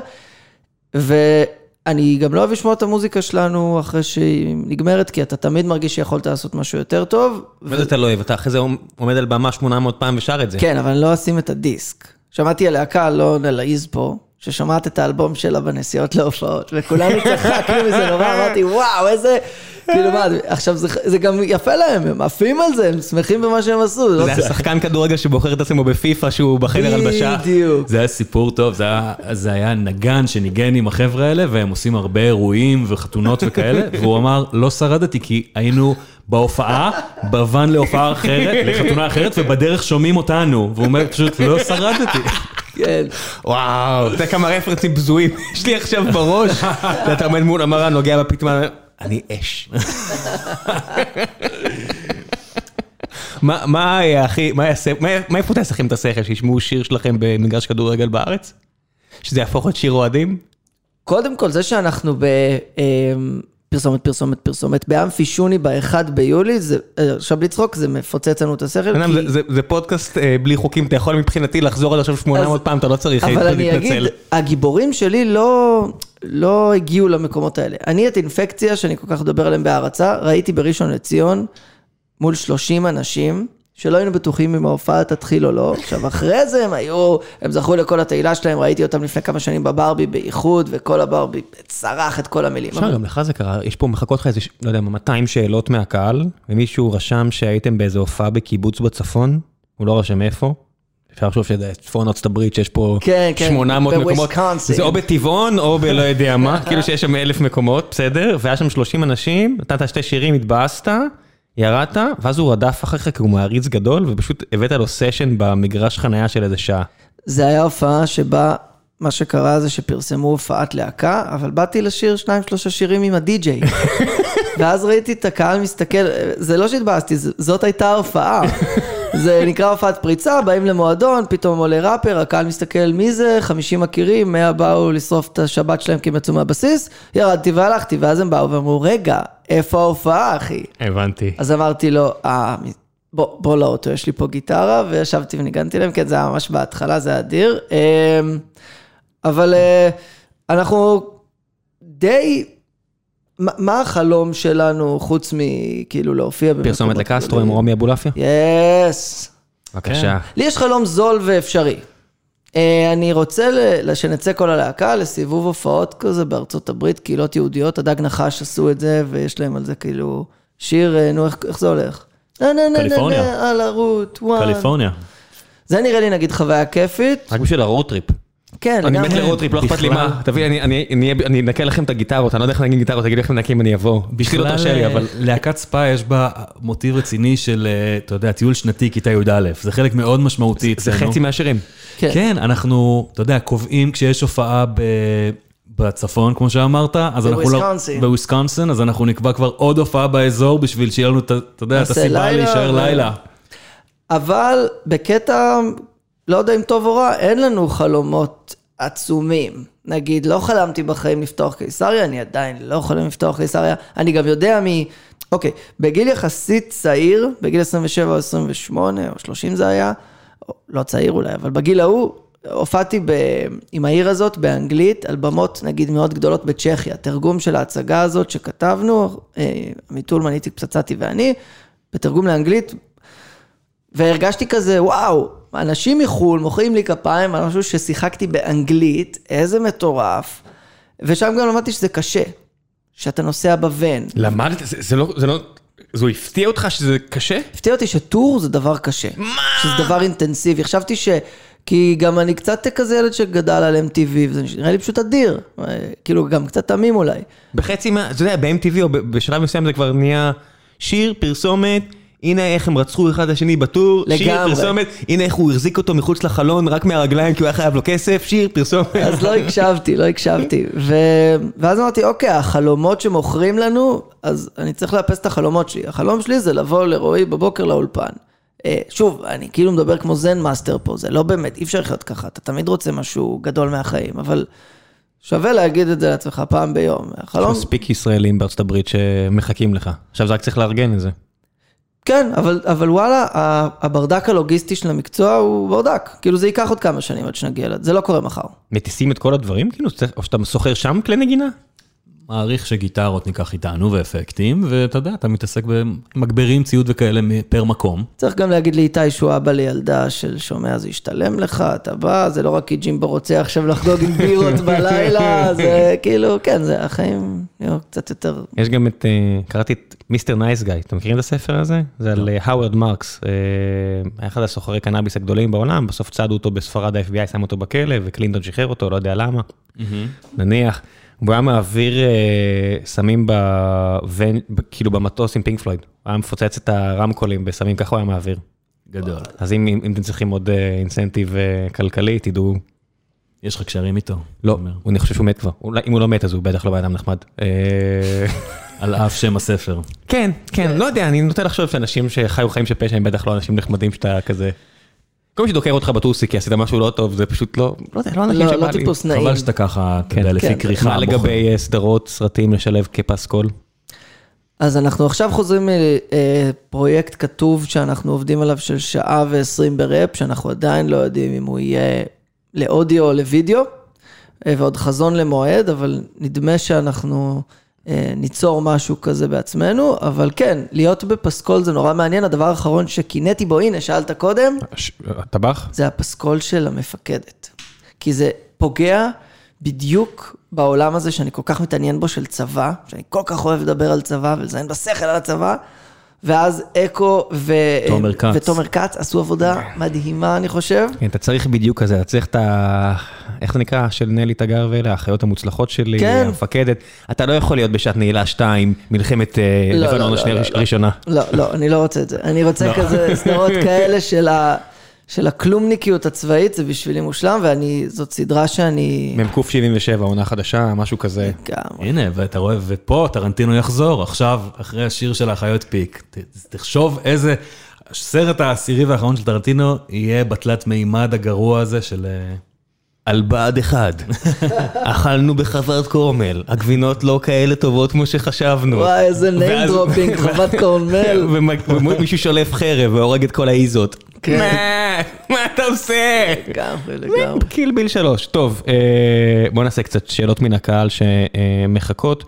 ואני גם לא אוהב לשמוע את המוזיקה שלנו אחרי שהיא נגמרת, כי אתה תמיד מרגיש שיכולת לעשות משהו יותר טוב. מה זה אתה לא אוהב? אתה אחרי זה עומד על במה 800 פעם ושר את זה. כן, אבל אני לא אשים את הדיסק. שמעתי הלהקה, לא נלעיז פה, ששמעת את האלבום שלה בנסיעות להופעות, וכולנו צחקנו מזה נורא, אמרתי, וואו, איזה... כאילו מה, עכשיו זה, זה גם יפה להם, הם עפים על זה, הם שמחים במה שהם עשו. לא זה השחקן כדורגל שבוחר את עצמו בפיפא שהוא בחדר הלבשה. בדיוק. זה היה סיפור טוב, זה היה, זה היה נגן שניגן עם החבר'ה האלה, והם עושים הרבה אירועים וחתונות וכאלה, והוא אמר, לא שרדתי, כי היינו בהופעה, בוואן להופעה אחרת, לחתונה אחרת, ובדרך שומעים אותנו, והוא אומר, פשוט לא שרדתי. כן. וואו, אתה יודע כמה רפרנסים בזויים יש לי עכשיו בראש. אתה עומד מול המראה, נוגע בפטמה, אני אש. מה מה היה הכי, מה יעשה, מה- מה יפוצץ לכם את השכל, שישמעו שיר שלכם במגרש כדורגל בארץ? שזה יהפוך להיות שיר אוהדים? קודם כל, זה שאנחנו בפרסומת, פרסומת, פרסומת, באמפי שוני ב-1 ביולי, זה, אה, עכשיו בלי צחוק, זה מפוצץ לנו את השכל, כי... זה- זה- זה פודקאסט אה, בלי חוקים, אתה יכול מבחינתי לחזור על עכשיו 800 אז- פעם, אתה לא צריך אבל אה, אני אגיד, להתנצל. הגיבורים שלי לא, לא הגיעו למקומות האלה. אני את אינפקציה, שאני כל כך מדבר עליהם בהערצה, ראיתי בראשון לציון מול 30 אנשים, שלא היינו בטוחים אם ההופעה תתחיל או לא. עכשיו, אחרי זה הם היו, הם זכו לכל התהילה שלהם, ראיתי אותם לפני כמה שנים בברבי באיחוד, וכל הברבי צרח את כל המילים. אפשר, גם לך זה קרה, יש פה מחכות לך איזה, לא יודע, מה, 200 שאלות מהקהל, ומישהו רשם שהייתם באיזו הופעה בקיבוץ בצפון, הוא לא רשם איפה. אפשר לחשוב שזה צפון ארצות הברית, שיש פה כן, כן, 800 מקומות, בוויסקונסין. זה או בטבעון או בלא יודע מה, כאילו שיש שם אלף מקומות, בסדר, והיה שם 30 אנשים, נתת שתי שירים, התבאסת, ירדת, ואז הוא רדף אחריך כי הוא מעריץ גדול, ופשוט הבאת לו סשן במגרש חנייה של איזה שעה. זה היה הופעה שבה, מה שקרה זה שפרסמו הופעת להקה, אבל באתי לשיר שניים שלושה שירים עם הדי-ג'יי. ואז ראיתי את הקהל מסתכל, זה לא שהתבאסתי, זאת הייתה ההופעה. זה נקרא הופעת פריצה, באים למועדון, פתאום עולה ראפר, הקהל מסתכל מי זה, 50 מכירים, 100 באו לשרוף את השבת שלהם כי הם יצאו מהבסיס, ירדתי והלכתי, ואז הם באו ואמרו, רגע, איפה ההופעה, אחי? הבנתי. אז אמרתי לו, אה, בוא, בוא לאוטו, יש לי פה גיטרה, וישבתי וניגנתי להם, כן, זה היה ממש בהתחלה, זה היה אדיר. אמ, אבל אה, אנחנו די, מה- החלום שלנו, חוץ מכאילו להופיע במקומות פרסומת לקסטרו עם? רומי אבולעפיה? יס. בבקשה. לי יש חלום זול ואפשרי. אה, אני רוצה שנצא כל הלהקה לסיבוב הופעות כזה בארצות הברית, קהילות יהודיות, הדג נחש עשו את זה, ויש להם על זה כאילו שיר, אה, נו, איך, זה הולך? קליפורניה. על ה-Route One. קליפורניה. זה נראה לי נגיד חוויה כיפית. רק בשביל ה-road trip. כן, אני מת. ל-road trip, לא אכפת לי בכלל. מה. תביא, אני- אני- אני אני אנקה לכם את הגיטרות, אני לא יודע איך לנגן גיטרות, תגידו איך מנקים, אני אבוא. לא תרשה לי, אבל... להקת סעפה יש בה מוטיב רציני של, אה, אתה יודע, טיול שנתי כיתה י"א, זה חלק מאוד משמעותי זה אצלנו. חצי מהשירים. כן. כן, אנחנו, אתה יודע, קובעים כשיש הופעה ב... בצפון, כמו שאמרת, אז אנחנו לא... בוויסקונסין. בוויסקונסין, אז אנחנו נקבע כבר עוד הופעה באזור בשביל שיהיה לנו, אתה יודע, את הסיבה לילה להישאר לילה. אבל בקטע, לא יודע אם טוב או רע, אין לנו חלומות עצומים. נגיד, לא חלמתי בחיים לפתוח קיסריה, אני עדיין לא חולם לפתוח קיסריה. אני גם יודע מ... אוקיי, בגיל יחסית צעיר, בגיל 27 או 28 או 30 זה היה, לא צעיר אולי, אבל בגיל ההוא, הופעתי ב... עם העיר הזאת באנגלית, על במות נגיד מאוד גדולות בצ'כיה. תרגום של ההצגה הזאת שכתבנו, אה, עמית אולמן, איציק פצצתי ואני, בתרגום לאנגלית, והרגשתי כזה, וואו, אנשים מחו"ל מוחאים לי כפיים על משהו ששיחקתי באנגלית, איזה מטורף. ושם גם למדתי שזה קשה, שאתה נוסע בוון. למדת, זה זה לא, זה לא, זו הפתיע אותך שזה קשה? הפתיע אותי שטור זה דבר קשה. מה? שזה דבר אינטנסיבי. חשבתי ש... כי גם אני קצת כזה ילד שגדל על MTV, וזה נראה לי פשוט אדיר. אה, כאילו, גם קצת תמים אולי. בחצי מה, אתה יודע, ב-MTV או בשלב מסוים זה כבר נהיה שיר, פרסומת, הנה איך הם רצחו אחד את השני בטור, שיר, לגמרי. פרסומת, הנה איך הוא החזיק אותו מחוץ לחלון רק מהרגליים כי הוא היה חייב לו כסף, שיר, פרסומת. אז לא הקשבתי, לא הקשבתי. ו... ואז אמרתי, אוקיי, החלומות שמוכרים לנו, אז אני צריך לאפס את החלומות שלי. החלום שלי זה לבוא לרועי בבוקר לאולפן. אה, שוב, אני כאילו מדבר כמו Zen master פה, זה לא באמת, אי אפשר לחיות ככה, אתה תמיד רוצה משהו גדול מהחיים, אבל שווה להגיד את זה לעצמך פעם ביום. החלום, מספיק ישראלים בארצות הברית שמחכים לך. עכשיו זה רק צריך לארגן את זה. כן, אבל, אבל וואלה, הברדק הלוגיסטי של המקצוע הוא ברדק. כאילו זה ייקח עוד כמה שנים עד שנגיע לזה, זה לא קורה מחר. מטיסים את כל הדברים כאילו? או שאתה שוכר שם כלי נגינה? מעריך שגיטרות ניקח איתנו ואפקטים, ואתה יודע, אתה מתעסק במגברים, ציוד וכאלה per מקום. צריך גם להגיד לאיתי שהוא אבא לילדה שלו, שומע זה ישתלם לך, אתה בא, זה לא רק כי ג'ימבו רוצה עכשיו לחגוג עם בירות בלילה, זה כאילו, כן, זה החיים יהיו קצת יותר... יש גם את, אה, קראתי את Mr. Nice Guy, אתם מכירים את הספר הזה? זה על האוורד מרקס, אה, היה אחד הסוחרי קנאביס הגדולים בעולם, בסוף צדו אותו בספרד ה-FBI, שם אותו בכלא, וקלינטון שחרר אותו, לא יודע למה, נניח. הוא היה מעביר אה, סמים ב-van, כאילו במטוס עם פינק פלויד, הוא היה מפוצץ את הרמקולים בסמים, ככה הוא היה מעביר. גדול. אז אם, אם אתם צריכים עוד אה, אינסנטיב אה, כלכלי, תדעו, יש לך קשרים איתו. לא. אני חושב שהוא מת כבר, אולי, אם הוא לא מת אז הוא בטח לא בן אדם נחמד. אה, על אף שם הספר. כן, כן, לא יודע, אני נוטה לחשוב שאנשים שחיו חיים של פשע הם בטח לא אנשים נחמדים שאתה כזה... כל מי שדוקר אותך בטוסי כי עשית משהו לא טוב, זה פשוט לא, לא יודע, לא אנשים לא, שבא לא לי. טיפוס נעים. חבל שאתה ככה, אתה כן, יודע, לפי כן. כריכה. מה. לגבי אה, סדרות, סרטים, לשלב כפסקול? אז אנחנו עכשיו חוזרים מפרויקט כתוב שאנחנו עובדים עליו של שעה ועשרים בראפ, שאנחנו עדיין לא יודעים אם הוא יהיה לאודיו או לוידאו, אה, ועוד חזון למועד, אבל נדמה שאנחנו אה, ניצור משהו כזה בעצמנו, אבל כן, להיות בפסקול זה נורא מעניין. הדבר האחרון שקינאתי בו, הנה, שאלת קודם, הטבח? זה הפסקול של המפקדת. כי זה פוגע בדיוק בעולם הזה שאני כל כך מתעניין בו של צבא, שאני כל כך אוהב לדבר על צבא ולזיין בשכל על הצבא, ואז אקו ו... תומר כץ. ותומר כץ עשו עבודה מדהימה, אני חושב. כן, אתה צריך בדיוק כזה, אתה צריך את ה... איך זה נקרא? של נלי תגר ואלה, האחיות המוצלחות שלי, כן. המפקדת. אתה לא יכול להיות בשעת נעילה 2, מלחמת אה, לא, לבנון לא, השנייה לא, לא. הראשונה. לא, לא, אני לא רוצה את זה. אני רוצה כזה סדרות כאלה של ה... של הכלומניקיות הצבאית, זה בשבילי מושלם, ואני, זאת סדרה שאני... מ"ק 77, עונה חדשה, משהו כזה. לגמרי. הנה, ואתה רואה, ופה טרנטינו יחזור, עכשיו, אחרי השיר של האחיות פיק. תחשוב איזה... הסרט העשירי והאחרון של טרנטינו יהיה בתלת מימד הגרוע הזה של... על בה"ד 1, אכלנו בחוות קורמל, הגבינות לא כאלה טובות כמו שחשבנו. וואי, איזה name dropping, חוות קורנמל. ומישהו שולף חרב והורג את כל האיזות. כן. מה? מה אתה עושה? לגמרי, לגמרי. קיל ביל שלוש. טוב, אה, בוא נעשה קצת שאלות מן הקהל שמחכות.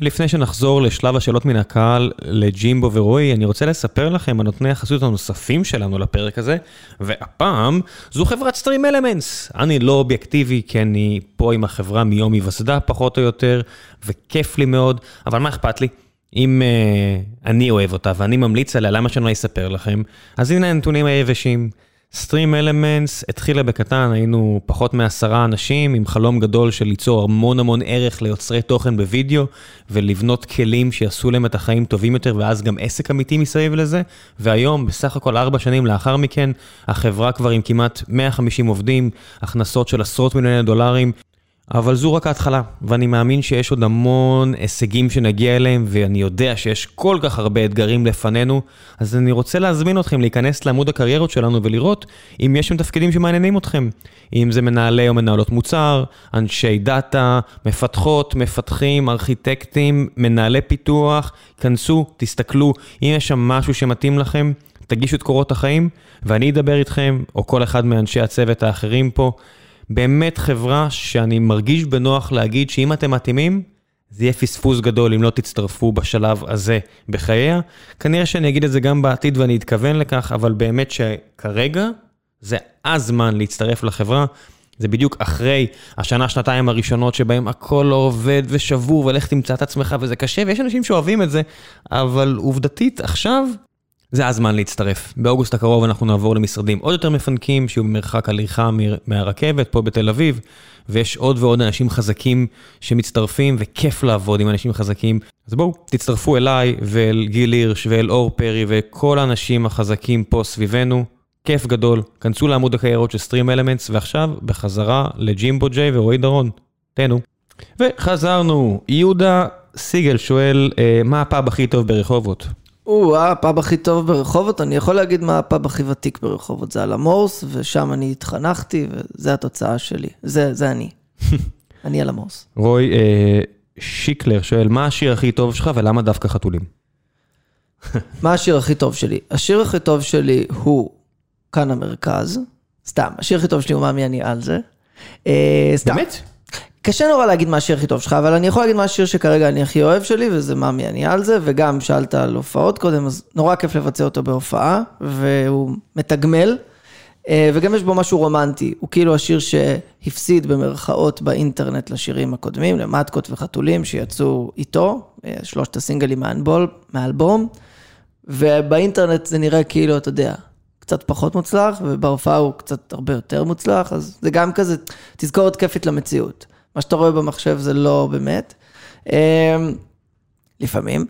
לפני שנחזור לשלב השאלות מן הקהל לג'ימבו ורועי, אני רוצה לספר לכם על נותני החסות הנוספים שלנו לפרק הזה, והפעם זו חברת סטרים אלמנטס. אני לא אובייקטיבי כי אני פה עם החברה מיום היווסדה פחות או יותר, וכיף לי מאוד, אבל מה אכפת לי? אם uh, אני אוהב אותה ואני ממליץ עליה, למה שאני לא אספר לכם? אז הנה הנתונים היבשים. Stream Elements התחילה בקטן, היינו פחות מעשרה אנשים עם חלום גדול של ליצור המון המון ערך ליוצרי תוכן בווידאו ולבנות כלים שיעשו להם את החיים טובים יותר ואז גם עסק אמיתי מסביב לזה. והיום, בסך הכל ארבע שנים לאחר מכן, החברה כבר עם כמעט 150 עובדים, הכנסות של עשרות מיליוני דולרים. אבל זו רק ההתחלה, ואני מאמין שיש עוד המון הישגים שנגיע אליהם, ואני יודע שיש כל כך הרבה אתגרים לפנינו, אז אני רוצה להזמין אתכם להיכנס לעמוד הקריירות שלנו ולראות אם יש שם תפקידים שמעניינים אתכם. אם זה מנהלי או מנהלות מוצר, אנשי דאטה, מפתחות, מפתחים, ארכיטקטים, מנהלי פיתוח, כנסו, תסתכלו, אם יש שם משהו שמתאים לכם, תגישו את קורות החיים, ואני אדבר איתכם, או כל אחד מאנשי הצוות האחרים פה. באמת חברה שאני מרגיש בנוח להגיד שאם אתם מתאימים, זה יהיה פספוס גדול אם לא תצטרפו בשלב הזה בחייה. כנראה שאני אגיד את זה גם בעתיד ואני אתכוון לכך, אבל באמת שכרגע זה הזמן להצטרף לחברה. זה בדיוק אחרי השנה, שנתיים הראשונות שבהם הכל לא עובד ושבור ולך תמצא את עצמך וזה קשה ויש אנשים שאוהבים את זה, אבל עובדתית עכשיו זה הזמן להצטרף. באוגוסט הקרוב אנחנו נעבור למשרדים עוד יותר מפנקים, שיהיו במרחק הליכה מהרכבת פה בתל אביב, ויש עוד ועוד אנשים חזקים שמצטרפים, וכיף לעבוד עם אנשים חזקים. אז בואו, תצטרפו אליי ואל גיל הירש ואל אור פרי וכל האנשים החזקים פה סביבנו. כיף גדול, כנסו לעמוד הקריירות של סטרים אלמנטס, ועכשיו בחזרה לג'ימבו ג'יי ורועי דרון. תהנו. וחזרנו, יהודה סיגל שואל, אה, מה הפאב הכי טוב ברחובות? או, הפאב הכי טוב ברחובות, אני יכול להגיד מה הפאב הכי ותיק ברחובות, זה על המורס, ושם אני התחנכתי, וזה התוצאה שלי. זה, זה אני. אני על המורס. רוי אה, שיקלר שואל, מה השיר הכי טוב שלך ולמה דווקא חתולים? מה השיר הכי טוב שלי? השיר הכי טוב שלי הוא כאן המרכז. סתם, השיר הכי טוב שלי הוא מה מי אני על זה. אה, סתם. באמת? קשה נורא להגיד מה השיר הכי טוב שלך, אבל אני יכול להגיד מה השיר שכרגע אני הכי אוהב שלי, וזה מאמי אני על זה, וגם שאלת על הופעות קודם, אז נורא כיף לבצע אותו בהופעה, והוא מתגמל, אה, וגם יש בו משהו רומנטי, הוא כאילו השיר שהפסיד במרכאות באינטרנט לשירים הקודמים, למטקות וחתולים שיצאו איתו, אה, שלושת הסינגלים מהאלבום, ובאינטרנט זה נראה כאילו, אתה יודע, קצת פחות מוצלח, ובהופעה הוא קצת הרבה יותר מוצלח, אז זה גם כזה תזכורת כיפית למציאות. מה שאתה רואה במחשב זה לא באמת. אמ, לפעמים.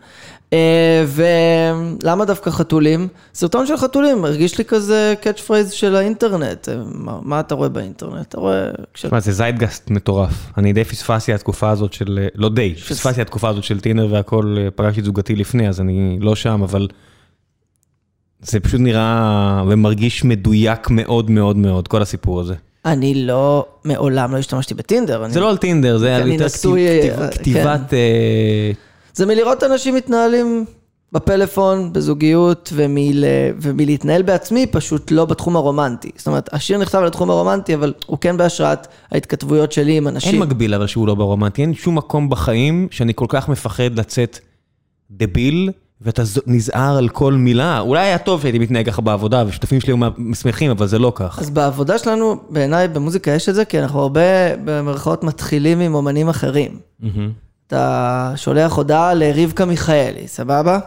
אה, ולמה דווקא חתולים? סרטון של חתולים, הרגיש לי כזה catchphrase של האינטרנט. אה, מה, מה אתה רואה באינטרנט? אתה רואה... תשמע, זה זיידגסט מטורף. אני די פספסתי התקופה הזאת של... אה, לא די, פספסתי התקופה הזאת של טינדר והכל, פגשתי את זוגתי לפני, אז אני לא שם, אבל... זה פשוט נראה ומרגיש מדויק מאוד מאוד מאוד, כל הסיפור הזה. אני לא, מעולם לא השתמשתי בטינדר. זה לא על טינדר, זה על יותר אה, כתיבת... כן. אה, זה מלראות אנשים מתנהלים בפלאפון, בזוגיות, ומלהתנהל בעצמי, פשוט לא בתחום הרומנטי. זאת אומרת, השיר נכתב על התחום הרומנטי, אבל הוא כן בהשראת ההתכתבויות שלי עם אנשים. אין מקביל אבל שהוא לא ברומנטי, אין שום מקום בחיים שאני כל כך מפחד לצאת דביל. ואתה נזהר על כל מילה, אולי היה טוב שהייתי מתנהג ככה בעבודה, ושותפים שלי היו שמחים, אבל זה לא כך. אז בעבודה שלנו, בעיניי במוזיקה יש את זה, כי אנחנו הרבה, במרכאות, מתחילים עם אומנים אחרים. אתה שולח הודעה לרבקה מיכאלי, סבבה?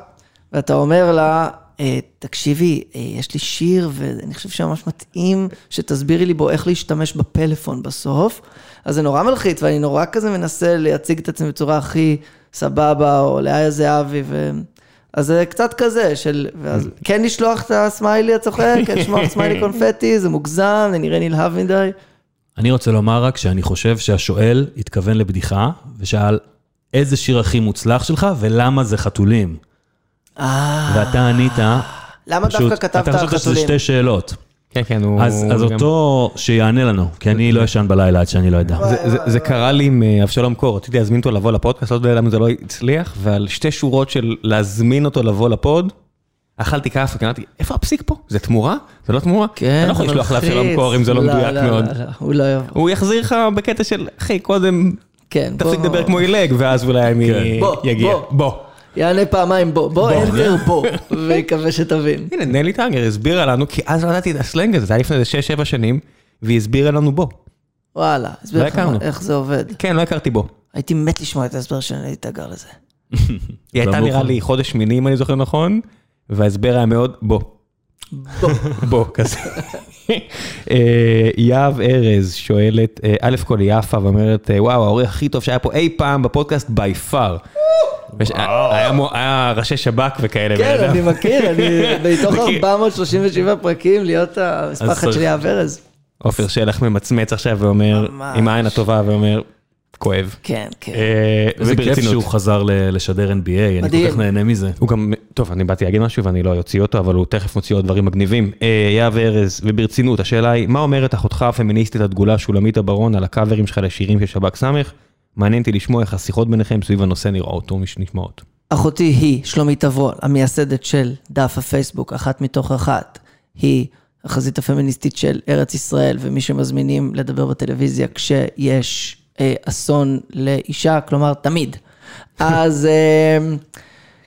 ואתה אומר לה, אה, תקשיבי, אה, יש לי שיר, ואני חושב שממש מתאים שתסבירי לי בו איך להשתמש בפלאפון בסוף. אז זה נורא מלחיץ, ואני נורא כזה מנסה להציג את עצמי בצורה הכי סבבה, או לאיה זהבי, ו... אז זה קצת כזה, של, ואז כן לשלוח את הסמיילי הצוחק, כן לשמוע סמיילי קונפטי, זה מוגזם, זה נראה נלהב מדי. אני רוצה לומר רק שאני חושב שהשואל התכוון לבדיחה, ושאל איזה שיר הכי מוצלח שלך ולמה זה חתולים. אה... ואתה ענית, למה דווקא כתבת על חתולים? אתה חושב שזה שתי שאלות. כן, כן, הוא... אז, אז גם... אותו שיענה לנו, כי אני לא ישן בלילה עד שאני לא יודע. זה, זה, זה קרה לי עם אה, אבשלום קור, רציתי להזמין אותו לבוא לפודקאסט, לא יודע למה זה לא הצליח, ועל שתי שורות של להזמין אותו לבוא לפוד, אכלתי כאפה, אמרתי, איפה הפסיק פה? זה תמורה? זה לא תמורה? כן, אתה לא יכול לשלוח לאבשלום קור אם זה לא, לא מדויק לא, מאוד. לא, לא, הוא לא יבוא. הוא יחזיר לך בקטע של, אחי, קודם, כן, תפסיק לדבר כמו עילג, ואז אולי אני כן. יגיע. בוא, בוא. יענה פעמיים בוא, בוא אנטר בוא, ויקווה שתבין. הנה, נלי טאנגר הסבירה לנו, כי אז לא ידעתי את הסלנג הזה, זה היה לפני 6-7 שנים, והיא הסבירה לנו בוא. וואלה, הסבירה לך איך זה עובד. כן, לא הכרתי בוא. הייתי מת לשמוע את ההסבר של נלי טאגר לזה. היא הייתה נראה לי חודש שמיני, אם אני זוכר נכון, וההסבר היה מאוד בוא. בוא. בוא, כזה. אה, יהב ארז שואלת, אה, א' כל יפה ואומרת, אה, וואו, העורך הכי טוב שהיה פה אי פעם בפודקאסט בי פאר. היה ראשי שב"כ וכאלה. כן. אני מכיר, אני מתוך מכיר. 437 פרקים להיות המשפחת צריך- של יהב ארז. עופר שלח ממצמץ עכשיו ואומר. עם העין הטובה ואומר, כואב. כן, כן. אה, איזה כיף. שהוא חזר ל- לשדר NBA, אני. כל כך נהנה מזה. הוא גם, טוב, אני באתי להגיד משהו ואני לא אוציא אותו, אבל הוא תכף מוציא עוד דברים מגניבים. אה, יהב ארז, וברצינות, השאלה היא, מה אומרת אחותך הפמיניסטית הדגולה שולמית הברון על הקאברים שלך לשירים של שב"כ סמך? מעניין אותי לשמוע איך השיחות ביניכם סביב הנושא נראות או נשמעות. אחותי היא שלומית אברון, המייסדת של דף הפייסבוק, אחת מתוך אחת. היא החזית הפמיניסטית של ארץ ישראל, ומי שמזמינים לדבר בטלוויזיה כשיש אה, אסון לאישה, כלומר, תמיד. אז אה,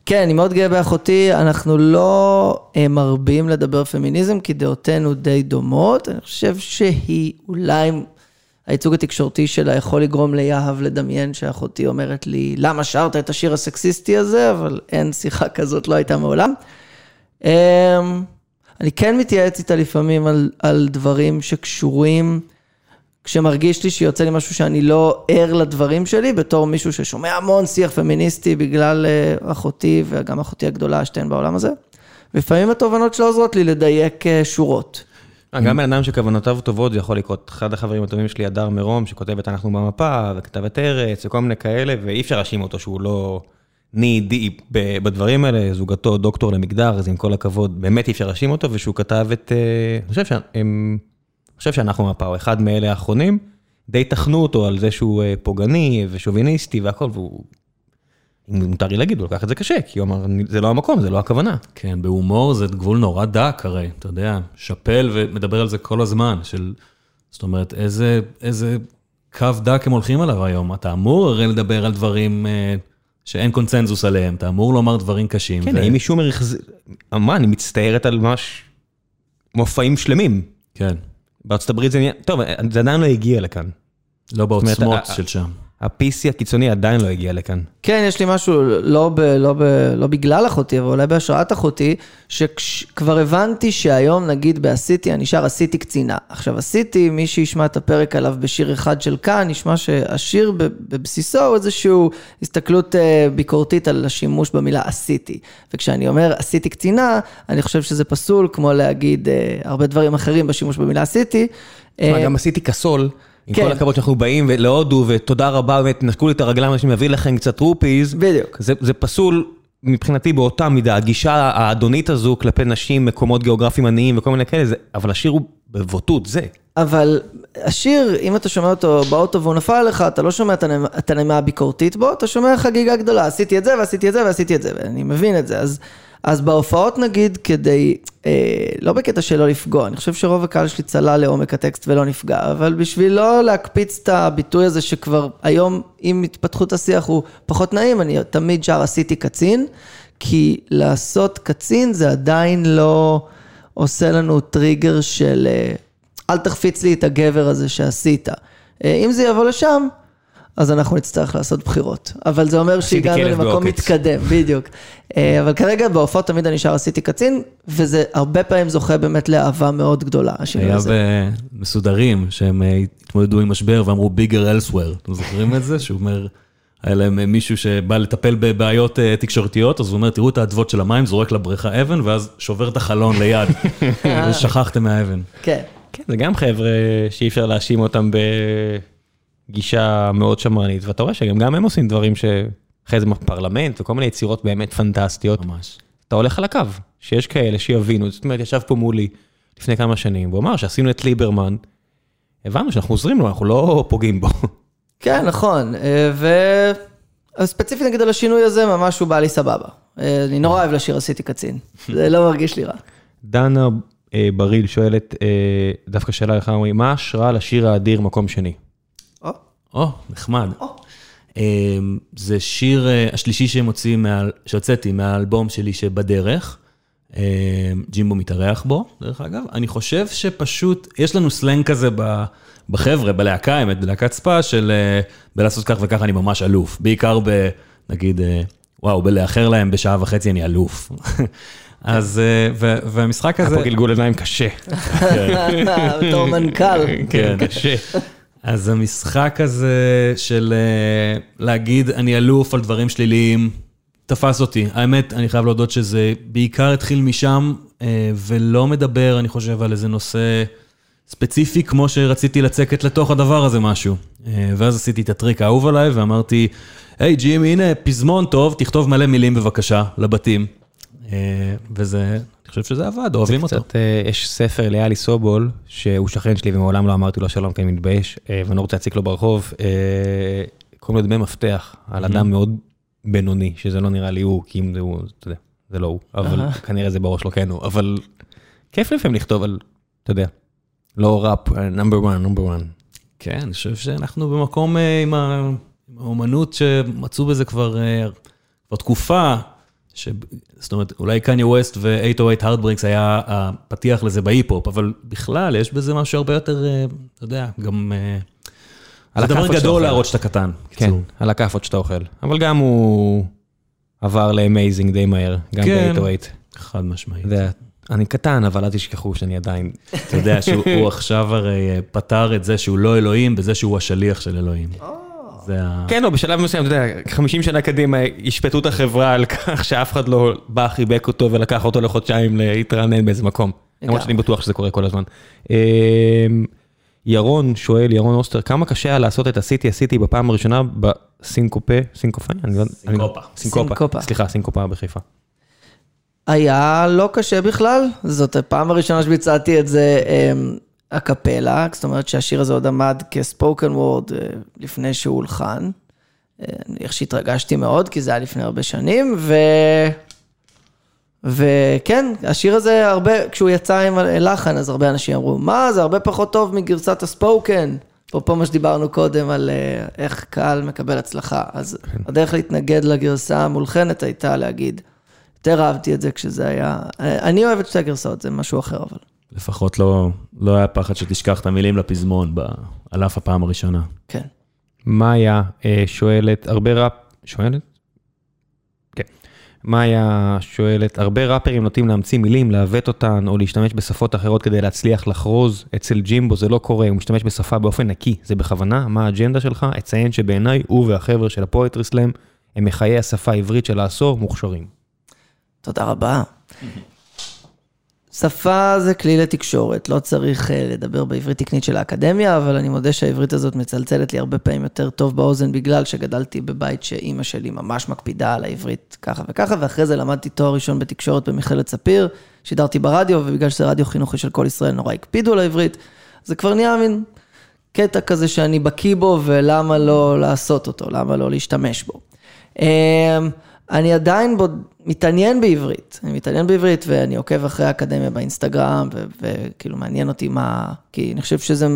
כן, אני מאוד גאה באחותי, אנחנו לא אה, מרבים לדבר פמיניזם, כי דעותינו די דומות. אני חושב שהיא אולי... הייצוג התקשורתי שלה יכול לגרום ליהב לדמיין שאחותי אומרת לי, למה שרת את השיר הסקסיסטי הזה, אבל אין שיחה כזאת, לא הייתה מעולם. אמ, אני כן מתייעץ איתה לפעמים על, על דברים שקשורים, כשמרגיש לי שיוצא לי משהו שאני לא ער לדברים שלי, בתור מישהו ששומע המון שיח פמיניסטי בגלל אה, אחותי וגם אחותי הגדולה, שתיהן בעולם הזה. ולפעמים התובנות שלה עוזרות לי לדייק אה, שורות. אה, גם בן אדם שכוונותיו טובות, זה יכול לקרות. אחד החברים הטובים שלי, הדר מרום, שכותב את אנחנו במפה, וכתב את ארץ, וכל מיני כאלה, ואי אפשר להאשים אותו שהוא לא ני די בדברים האלה. זוגתו דוקטור למגדר, אז עם כל הכבוד, באמת אי אפשר להאשים אותו, ושהוא כתב את... אה. אני חושב שאנחנו במפה, הוא אחד מאלה האחרונים, די תחנו אותו על זה שהוא אה, פוגעני ושוביניסטי והכל, והוא... אם מותר לי להגיד, הוא לקח את זה קשה, כי הוא אמר, זה לא המקום, זה לא הכוונה. כן, בהומור זה גבול נורא דק הרי, אתה יודע, שאפל ומדבר על זה כל הזמן, של, זאת אומרת, איזה, איזה קו דק הם הולכים עליו היום. אתה אמור הרי לדבר על דברים אה, שאין קונצנזוס עליהם, אתה אמור לומר דברים קשים. כן, אם מישהו החזיר, אמרה, אני מצטערת על ממש מופעים שלמים. כן, בארצות הברית זה נהיה, טוב, זה עדיין לא הגיע לכאן. לא בעוצמות של שם. ה-PC הקיצוני עדיין לא הגיע לכאן. כן, יש לי משהו, לא, ב, לא, ב, לא בגלל אחותי, אבל אולי בהשראת אחותי, שכבר הבנתי שהיום, נגיד בעשיתי, אני שר עשיתי קצינה. עכשיו, עשיתי, מי שישמע את הפרק עליו בשיר אחד של כאן, ישמע שהשיר בבסיסו הוא איזושהי הסתכלות אה, ביקורתית על השימוש במילה עשיתי. וכשאני אומר עשיתי קצינה, אני חושב שזה פסול, כמו להגיד אה, הרבה דברים אחרים בשימוש במילה עשיתי. תשמע, אה, גם עשיתי כסול, עם כן. כל הכבוד שאנחנו באים להודו, ותודה רבה, באמת, נשקו לי את הרגליים, אנשים מביא לכם קצת רופיז. בדיוק. זה, זה פסול מבחינתי באותה מידה, הגישה האדונית הזו כלפי נשים, מקומות גיאוגרפיים עניים וכל מיני כאלה, זה, אבל השיר הוא בבוטות, זה. אבל השיר, אם אתה שומע אותו באוטו והוא נפל עליך, אתה לא שומע את הנעימה הביקורתית בו, אתה שומע חגיגה גדולה, עשיתי את זה ועשיתי את זה ועשיתי את זה, ואני מבין את זה. אז, אז בהופעות נגיד, כדי, אה, לא בקטע שלא לפגוע, אני חושב שרוב הקהל שלי צלל לעומק הטקסט ולא נפגע, אבל בשביל לא להקפיץ את הביטוי הזה שכבר היום, עם התפתחות השיח הוא פחות נעים, אני תמיד שר עשיתי קצין, כי לעשות קצין זה עדיין לא עושה לנו טריגר של... אה, אל תחפיץ לי את הגבר הזה שעשית. אה, אם זה יבוא לשם, אז אנחנו נצטרך לעשות בחירות. אבל זה אומר שהגענו למקום בעוקץ. מתקדם, בדיוק. אה, אבל כרגע בהופעות תמיד אני שר עשיתי קצין, וזה הרבה פעמים זוכה באמת לאהבה מאוד גדולה, השינוי היה הזה. במסודרים שהם אה, התמודדו עם משבר ואמרו bigger elsewhere. אתם זוכרים את זה? שהוא אומר, היה להם אה, מישהו שבא לטפל בבעיות תקשורתיות, אז הוא אומר, תראו את האדוות של המים, זורק לבריכה אבן, ואז שובר את החלון ליד. ושכחתם מהאבן. כן. כן, זה גם חבר'ה שאי אפשר להאשים אותם בגישה מאוד שמרנית, ואתה רואה שגם גם הם עושים דברים שאחרי זה בפרלמנט וכל מיני יצירות באמת פנטסטיות. ממש. אתה הולך על הקו, שיש כאלה שיבינו, זאת אומרת, ישב פה מולי לפני כמה שנים, והוא אמר שעשינו את ליברמן, הבנו שאנחנו עוזרים לו, אנחנו לא פוגעים בו. כן, נכון. ו... ספציפית נגיד על השינוי הזה, ממש הוא בא לי סבבה. אני נורא אוהב לשיר עשיתי קצין. זה לא מרגיש לי רע. דנה אה, בריל שואלת, אה, דווקא שאלה לך, מה ההשראה לשיר האדיר מקום שני? או, נחמד. אמ, זה שיר אה, השלישי שמוציא, מה- שהוצאתי מהאלבום שלי שבדרך. אמ, ג'ימבו מתארח בו, דרך אגב. אני חושב שפשוט, יש לנו סלנג כזה ב- בחבר'ה, בלהקה, האמת, בלהקת ספא, של אה, בלעשות כך וכך אני ממש אלוף. בעיקר ב... נגיד, אה, וואו, בלאחר להם בשעה וחצי אני אלוף. אז, והמשחק היה הזה... פה גלגול עיניים קשה. בתור מנכ"ל. כן, קשה. אז המשחק הזה של אה, להגיד, אני אלוף על דברים שליליים, תפס אותי. האמת, אני חייב להודות שזה בעיקר התחיל משם, אה, ולא מדבר, אני חושב, על איזה נושא ספציפי, כמו שרציתי לצקת לתוך הדבר הזה משהו. אה, ואז עשיתי את הטריק האהוב עליי, ואמרתי, היי ג'ים, הנה פזמון טוב, תכתוב מלא מילים בבקשה, לבתים. וזה, אני חושב שזה עבד, אוהבים אותו. קצת, אה, יש ספר ליאלי סובול, שהוא שכן שלי ומעולם לא אמרתי לו שלום כי אני מתבייש, אה, ואני לא רוצה להציק לו ברחוב, אה, קוראים לו דמי מפתח, על אדם מאוד בינוני, שזה לא נראה לי הוא, כי אם זה הוא, אתה יודע, זה לא הוא, אבל. כנראה זה בראש לא כן הוא, אבל כיף לפעמים לכתוב על, אתה יודע, לא ראפ, number 1, number 1. כן, אני חושב שאנחנו במקום עם האמנות שמצאו בזה כבר תקופה. זאת אומרת, אולי קניה ווסט ו-808 Heartbreaks היה הפתיח לזה בהיפ-הופ, אבל בכלל יש בזה משהו הרבה יותר, אה, אתה יודע, גם... אה, זה דבר גדול. להראות שאתה קטן. כן, בקיצור. על הכאפות שאתה אוכל, אבל גם הוא עבר ל-amazing די מהר, גם כן. ב-808. חד משמעית. יודע, אני קטן, אבל אל תשכחו שאני עדיין אתה יודע שהוא הוא עכשיו הרי אה, פתר את זה שהוא לא אלוהים, בזה שהוא השליח של אלוהים. זה ה... כן, לא, בשלב מסוים, אתה יודע, 50 שנה קדימה ישפטו את החברה על כך שאף אחד לא בא, חיבק אותו ולקח אותו לחודשיים להתרענן באיזה מקום. למרות. שאני בטוח שזה קורה כל הזמן. אמ, ירון שואל, ירון אוסטר, כמה קשה היה לעשות את הסיטי הסיטי בפעם הראשונה בסינקופה, סינקופה? לא- סינקופה. סינקופה. סינקופה. סליחה, סינקופה בחיפה. היה לא קשה בכלל, זאת הפעם הראשונה שביצעתי את זה אמ, הקפלה, זאת אומרת שהשיר הזה עוד עמד כספוקן וורד אה, לפני שהוא הולחן. אה, איך שהתרגשתי מאוד, כי זה היה לפני הרבה שנים, ו... וכן, השיר הזה הרבה, כשהוא יצא עם לחן, אז הרבה אנשים אמרו, מה, זה הרבה פחות טוב מגרסת הספוקן. אפרופו מה שדיברנו קודם על אה, איך קהל מקבל הצלחה. אז הדרך להתנגד לגרסה המולחנת הייתה להגיד, יותר אהבתי את זה כשזה היה... אני אוהב את שתי הגרסאות, זה משהו אחר, אבל... לפחות לא, לא היה פחד שתשכח את המילים לפזמון, ב- על אף הפעם הראשונה. כן. מאיה אה, שואלת, הרבה ראפ... שואלת? כן. מאיה שואלת, הרבה ראפרים נוטים להמציא מילים, לעוות אותן, או להשתמש בשפות אחרות כדי להצליח לחרוז. אצל ג'ימבו זה לא קורה, הוא משתמש בשפה באופן נקי. זה בכוונה? מה האג'נדה שלך? אציין שבעיניי, הוא והחבר'ה של הפואטרי סלאם, הם מחיי השפה העברית של העשור מוכשרים. תודה רבה. שפה זה כלי לתקשורת, לא צריך אה, לדבר בעברית תקנית של האקדמיה, אבל אני מודה שהעברית הזאת מצלצלת לי הרבה פעמים יותר טוב באוזן, בגלל שגדלתי בבית שאימא שלי ממש מקפידה על העברית ככה וככה, ואחרי זה למדתי תואר ראשון בתקשורת במכללת ספיר, שידרתי ברדיו, ובגלל שזה רדיו חינוכי של כל ישראל, נורא הקפידו על העברית, זה כבר נהיה מין קטע כזה שאני בקיא בו, ולמה לא לעשות אותו, למה לא להשתמש בו. אני עדיין בוד... מתעניין בעברית, אני מתעניין בעברית ואני עוקב אחרי האקדמיה באינסטגרם, וכאילו מעניין אותי מה, כי אני חושב שזה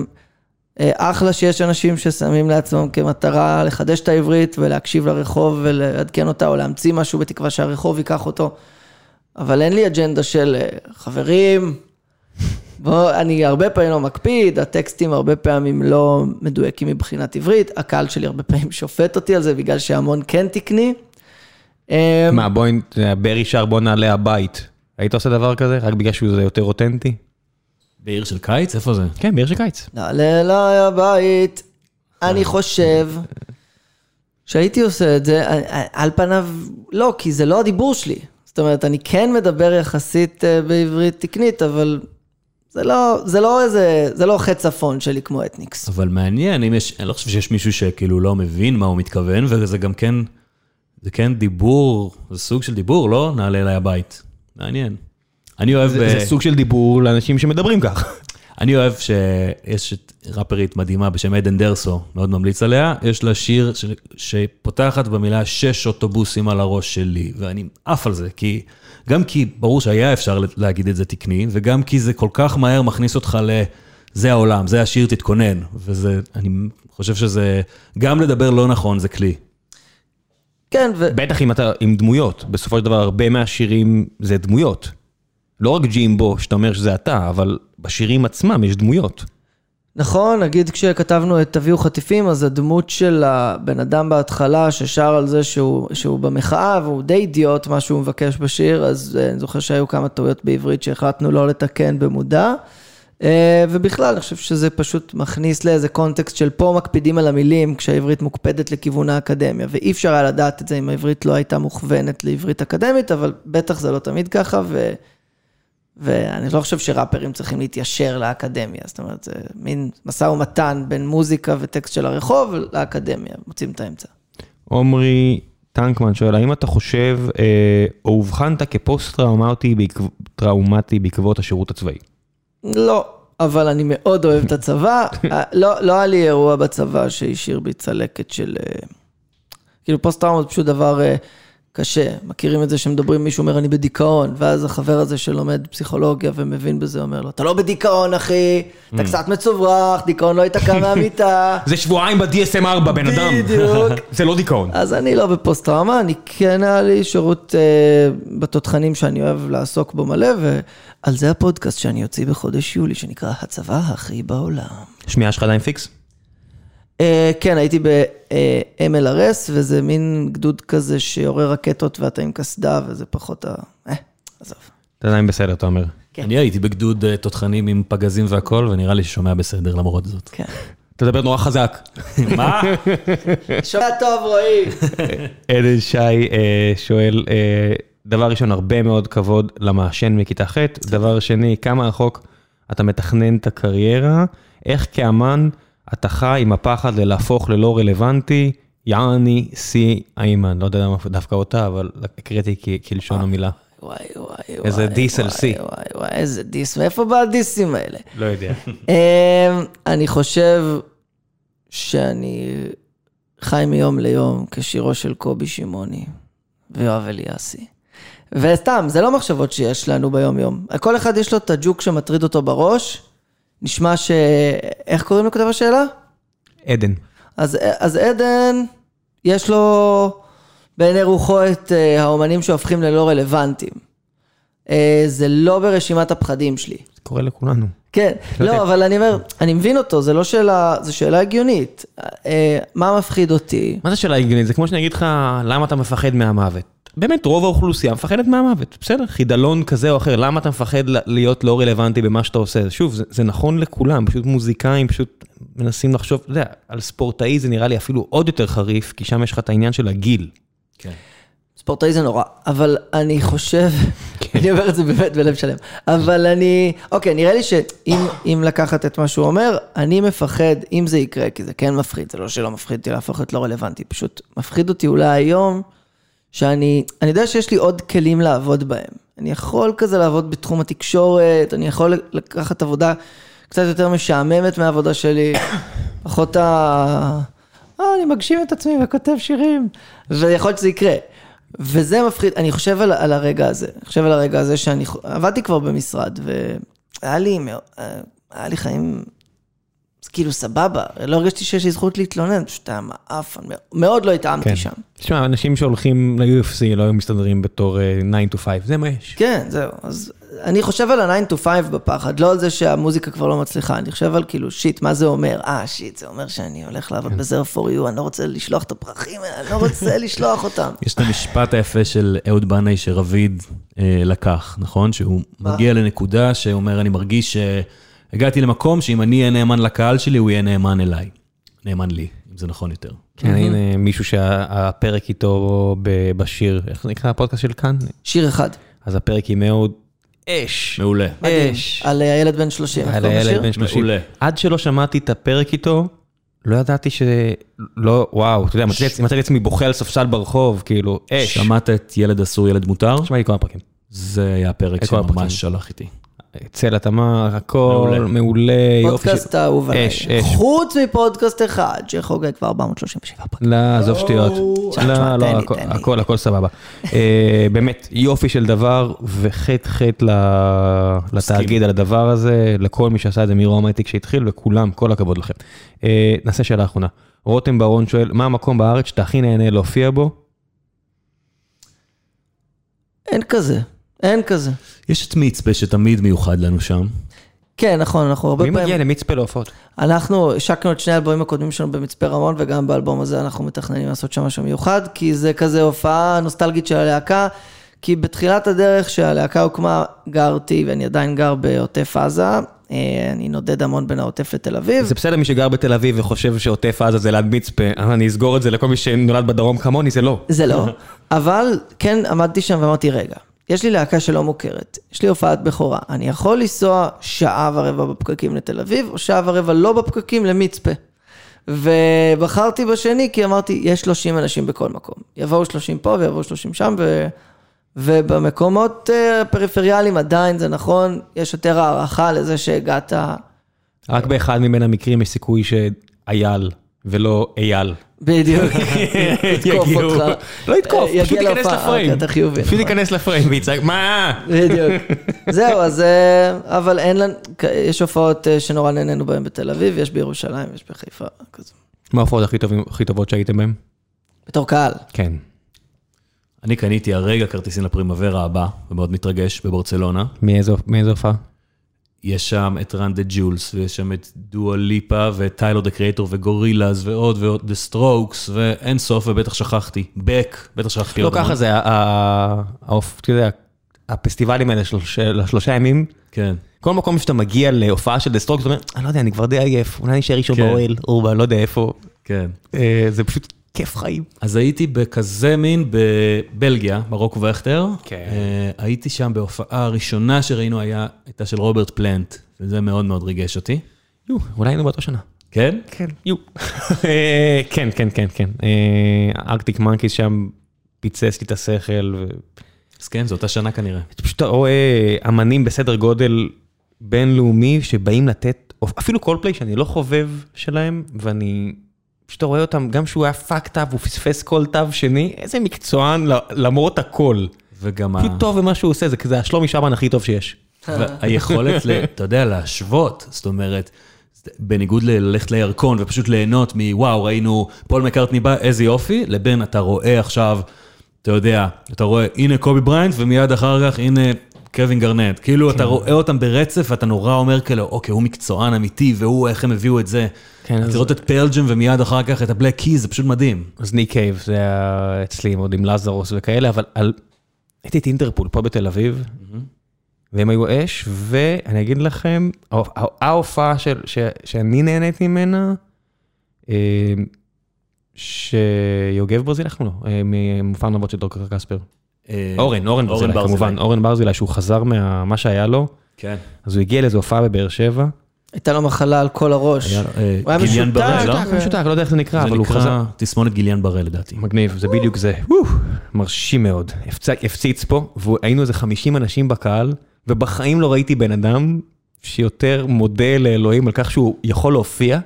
אה, אחלה שיש אנשים ששמים לעצמם כמטרה לחדש את העברית ולהקשיב לרחוב ולעדכן אותה, או להמציא משהו בתקווה שהרחוב ייקח אותו, אבל אין לי אג'נדה של אה, חברים, בוא, אני הרבה פעמים לא מקפיד, הטקסטים הרבה פעמים לא מדויקים מבחינת עברית, הקהל שלי הרבה פעמים שופט אותי על זה בגלל שהמון כן תקני. אה, מה, בואי, ברי שר בוא נעלה הבית. היית עושה דבר כזה? רק בגלל שהוא יותר אותנטי? בעיר של קיץ? איפה זה? כן, בעיר של קיץ. נעלה אליי הבית. אני חושב שהייתי עושה את זה, על פניו לא, כי זה לא הדיבור שלי. זאת אומרת, אני כן מדבר יחסית אה, בעברית תקנית, אבל זה לא, זה לא איזה, זה לא חץ צפון שלי כמו אתניקס. אבל מעניין, אם יש, אני לא חושב שיש מישהו שכאילו לא מבין מה הוא מתכוון, וזה גם כן, זה כן דיבור, זה סוג של דיבור, לא? נעלה אליי הבית. מעניין. אני אוהב... זה אה, זה סוג של דיבור לאנשים שמדברים כך. אני אוהב שיש את ראפרית מדהימה בשם עדן דרסו, מאוד ממליץ עליה, יש לה שיר ש... שפותחת במילה שש אוטובוסים על הראש שלי, ואני עף על זה, כי גם כי ברור שהיה אפשר להגיד את זה תקני, וגם כי זה כל כך מהר מכניס אותך ל... זה העולם, זה השיר, תתכונן. וזה, אני חושב שזה, גם לדבר לא נכון זה כלי. כן, ו... בטח אם אתה עם דמויות, בסופו של דבר הרבה מהשירים זה דמויות. לא רק ג'ימבו, שאתה אומר שזה אתה, אבל בשירים עצמם יש דמויות. נכון, נגיד כשכתבנו את תביאו חטיפים, אז הדמות של הבן אדם בהתחלה ששר על זה שהוא, שהוא במחאה והוא די אידיוט מה שהוא מבקש בשיר, אז אה, אני זוכר שהיו כמה טעויות בעברית שהחלטנו לא לתקן במודע. אה, ובכלל, אני חושב שזה פשוט מכניס לאיזה קונטקסט של פה מקפידים על המילים כשהעברית מוקפדת לכיוון האקדמיה, ואי אפשר היה לדעת את זה אם העברית לא הייתה מוכוונת לעברית אקדמית, אבל בטח זה לא תמיד ככה, ו... ואני לא חושב שראפרים צריכים להתיישר לאקדמיה, זאת אומרת, זה מין משא ומתן בין מוזיקה וטקסט של הרחוב לאקדמיה, מוצאים את האמצע. עומרי טנקמן שואל, האם אתה חושב, אה, או אובחנת כפוסט-טראומטי בעקב, בעקבות השירות הצבאי? לא, אבל אני מאוד אוהב את הצבא. אה, לא, לא היה לי אירוע בצבא שהשאיר בי צלקת של... אה, כאילו פוסט-טראומה זה פשוט דבר אה, קשה. מכירים את זה שמדברים, מישהו אומר, אני בדיכאון, ואז החבר הזה שלומד פסיכולוגיה ומבין בזה, אומר לו, אתה לא בדיכאון, אחי, אתה Mm. קצת מצוברח, דיכאון לא יצאת מהמיטה. זה שבועיים ב-DSM 4, בן אדם. בדיוק. זה לא דיכאון. אז אני לא בפוסט-טראומה, אני כן היה לי שירות אה, בתותחנים שאני אוהב לעסוק בו מלא, ועל זה הפודקאסט שאני אוציא בחודש יולי, שנקרא הצבא הכי בעולם. שמיעה שלך עדיין פיקס? אה, כן, הייתי ב-MLRS, וזה מין גדוד כזה שיורה רקטות ואתה עם קסדה, וזה פחות ה... אה, עזוב. אתה עדיין בסדר, אתה אומר. כן. אני הייתי בגדוד אה, תותחנים עם פגזים והכל, ונראה לי ששומע בסדר למרות זאת. כן. אתה מדבר נורא חזק. מה? שומע טוב, רועי. עדן שי אה, שואל, אה, דבר ראשון, הרבה מאוד כבוד למעשן מכיתה ח', דבר שני, כמה רחוק אתה מתכנן את הקריירה, איך כאמן אתה חי עם הפחד ללהפוך ללא רלוונטי, יעני סי איימן, לא יודע למה דווקא אותה, אבל הקראתי כלשון המילה. וואי, וואי, וואי. איזה דיס על שיא. וואי, וואי, איזה דיס, מאיפה בא הדיסים האלה? לא יודע. אמ, אני חושב שאני חי מיום ליום כשירו של קובי שמעוני ויואב אליאסי. וסתם, זה לא מחשבות שיש לנו ביום-יום. כל אחד יש לו את הג'וק שמטריד אותו בראש. נשמע ש... איך קוראים לכותב השאלה? עדן. אז, אז עדן, יש לו בעיני רוחו את אה, האומנים שהופכים ללא רלוונטיים. אה, זה לא ברשימת הפחדים שלי. זה קורה לכולנו. כן, לא. לא, אבל אני אומר, אני מבין אותו, זה לא שאלה, זו שאלה הגיונית. אה, מה מפחיד אותי? מה זה שאלה הגיונית? זה כמו שאני אגיד לך, למה אתה מפחד מהמוות? באמת, רוב האוכלוסייה מפחדת מהמוות, בסדר, חידלון כזה או אחר, למה אתה מפחד להיות לא רלוונטי במה שאתה עושה? שוב, זה, זה נכון לכולם, פשוט מוזיקאים פשוט מנסים לחשוב, אתה יודע, על ספורטאי זה נראה לי אפילו עוד יותר חריף, כי שם יש לך את העניין של הגיל. כן. ספורטאי זה נורא, אבל אני חושב, כן. אני אומר את זה באמת בלב שלם, אבל אני, אוקיי, נראה לי שאם אם לקחת את מה שהוא אומר, אני מפחד, אם זה יקרה, כי זה כן מפחיד, זה לא שלא מפחיד אותי להפוך להיות לא רלוונטי, פשוט מפחיד אותי אולי היום, שאני, אני יודע שיש לי עוד כלים לעבוד בהם. אני יכול כזה לעבוד בתחום התקשורת, אני יכול לקחת עבודה קצת יותר משעממת מהעבודה שלי, פחות ה... אה, אני מגשים את עצמי וכותב שירים, ויכול להיות שזה יקרה. וזה מפחיד, אני חושב על, על הרגע הזה, אני חושב על הרגע הזה שאני עבדתי כבר במשרד, והיה לי, אה, היה לי חיים, כאילו סבבה, לא הרגשתי שיש לי זכות להתלונן, פשוט היה מעפן, מאוד לא התאמתי כן. שם. תשמע, אנשים שהולכים ל-UFC לא היו מסתדרים בתור אה, 9 to 5, זה מה יש. כן, זהו, אז אני חושב על ה-9 to 5 בפחד, לא על זה שהמוזיקה כבר לא מצליחה, אני חושב על כאילו, שיט, מה זה אומר? אה, שיט, זה אומר שאני הולך לעבוד בזר for you, אני לא רוצה לשלוח את הפרחים האלה, אני לא רוצה לשלוח אותם. יש את המשפט היפה של אהוד בנאי שרביד אה, לקח, נכון? שהוא מגיע לנקודה שאומר, אני מרגיש שהגעתי למקום שאם אני אהיה נאמן לקהל שלי, הוא יהיה נאמן אליי. נאמן לי, אם זה נכון יותר. כן, הנה מישהו שהפרק איתו בשיר, איך נקרא הפודקאסט של כאן? שיר אחד, אז הפרק עם אהוד אש. מעולה. אש. על הילד בן 30, איך על קוראים הילד? בן 30. מעולה. עד שלא שמעתי את הפרק איתו, לא ידעתי ש... לא, וואו, אתה יודע, מצאתי עצמי בוכה על ספסל ברחוב, כאילו, אש. שמעת את ילד אסור, ילד מותר? שמעתי כל הפרקים. זה היה הפרק. שממש שלח איתי. צל התמר, הכל, מעולה. מעולה, יופי. פודקאסט האהוב עליי. אש, אש. חוץ מפודקאסט אחד, שחוגג כבר 437 פרקים. לא, עזוב שטויות. לא, לא, הכל-. הכל, סבבה. אה, באמת, יופי של דבר, וחטא חטא ל- לתאגיד על הדבר הזה, לכל מי שעשה את זה מרום הייטק שהתחיל, וכולם, כל הכבוד לכם. אה, נעשה שאלה אחרונה. רותם ברון שואל, מה המקום בארץ שאתה הכי נהנה להופיע בו? אין כזה, אין כזה. יש את מצפה שתמיד מיוחד לנו שם. כן, נכון, אנחנו הרבה מי פעמים... מגיע למצפה להופעות? אנחנו השקנו את שני האלבומים הקודמים שלנו במצפה רמון, וגם באלבום הזה אנחנו מתכננים לעשות שם משהו מיוחד, כי זה כזה הופעה נוסטלגית של הלהקה, כי בתחילת הדרך שהלהקה הוקמה, גרתי, ואני עדיין גר בעוטף עזה, אה, אני נודד המון בין העוטף לתל אביב. זה בסדר מי שגר בתל אביב וחושב שעוטף עזה זה ליד מצפה, אבל אני אסגור את זה לכל מי שנולד בדרום כמוני, זה לא. זה לא. אבל כן עמדתי שם ואמרתי, רגע, יש לי להקה שלא מוכרת, יש לי הופעת בכורה, אני יכול לנסוע שעה ורבע בפקקים לתל אביב, או שעה ורבע לא בפקקים למצפה. ובחרתי בשני כי אמרתי, יש 30 אנשים בכל מקום. יבואו 30 פה ויבואו 30 שם, ו... ובמקומות אה, הפריפריאליים עדיין זה נכון, יש יותר הערכה לזה שהגעת... רק באחד מבין המקרים יש סיכוי שאייל ולא אייל. בדיוק, יתקוף יגיעו. אותך. לא יתקוף, יגיע פשוט ייכנס לפריים. אתה חיובי, פשוט. ייכנס לפריים ויצעק, מה? בדיוק. זהו, אז... אה, אבל אין לנו... יש הופעות אה, שנורא נהנינו בהן בתל אביב, יש בירושלים, יש בחיפה, כזה. מה ההופעות הכי טובות שהייתם בהם? בתור קהל. כן. אני קניתי הרגע כרטיסים לפרימוורה הבא, ומאוד מתרגש, בברצלונה. מאיזו הופעה? יש שם את Run the Jewels, ויש שם את דואה ליפה, ואת Tyler, the Creator, וגורילאז, ועוד ועוד, The Strokes, ואין סוף, ובטח שכחתי. בק, בטח שכחתי לא. ככה זה, אתה יודע, הפסטיבלים האלה של של השלושה ימים, כן. כל מקום שאתה מגיע להופעה של The Strokes, אתה אומר, אני לא יודע, אני כבר די עייף, אולי נשאר ראשון כן. באוהל, או לא יודע איפה. כן. אה, זה פשוט כיף חיים. אז הייתי בכזה מין בבלגיה, מרוקו וכטר. כן. אה, הייתי שם בהופעה הראשונה שראינו היה, הייתה של רוברט פלנט, וזה מאוד מאוד ריגש אותי. יו, אולי היינו באותה שנה. כן? כן, יו. אה, כן, כן, כן, כן. אה, Arctic Monkeys שם פיצץ לי את השכל. ו- אז כן, זו אותה שנה כנראה. אתה פשוט רואה אמנים בסדר גודל בינלאומי שבאים לתת, אפילו קולפליי שאני לא חובב שלהם, ואני פשוט רואה אותם, גם שהוא היה fucked up, הוא פספס כל תו שני, איזה מקצוען למרות הכל. וגם ה... פשוט טוב במה שהוא עושה, זה כזה השלומי שבן הכי טוב שיש. והיכולת, ל- אתה יודע, להשוות, זאת אומרת, בניגוד ללכת לירקון ופשוט ליהנות מוואו, ראינו פול מקארטני בא, איזה יופי, לבין אתה רואה עכשיו, אתה יודע, אתה רואה, הנה קובי בריינט, ומיד אחר כך, הנה קווין גארנט. כאילו, אתה רואה אותם ברצף, ואתה נורא אומר כאילו, אוקיי, הוא מקצוען אמיתי, והוא, איך הם הביאו את זה. כן, אז- לראות את Pearl Jam ומיד אחר כך את ה Black Keys, זה פשוט מדהים. אז ניק קייב, זה היה אצלי עוד עם לזרוס וכאלה, אבל על... הייתי את אינטרפול פה בתל אביב, והם היו אש, ואני אגיד לכם, ההופ- ההופעה של- ש- שאני נהניתי ממנה, אה, שיוגב איך קוראים לו? אה, ממופע נבות של דוקטור קספר. אה, אורן, אורן ברזילי, כמובן, אורן ברזילי, שהוא חזר מה שהיה לו, כן. אז הוא הגיע לאיזו הופעה בבאר שבע. הייתה לו מחלה על כל הראש. אה, הוא היה גיליאן בראל, לא? משותק, משותק, לא יודע איך זה נקרא, אבל הוא חזר. נקרא תסמונת גיליאן בראל לדעתי. מגניב, זה בדיוק זה. מרשים מאוד. הפצ- הפציץ פה, והיינו איזה 50 אנשים בקהל, ובחיים לא ראיתי בן אדם שיותר מודה לאלוהים על כך שהוא יכול להופיע,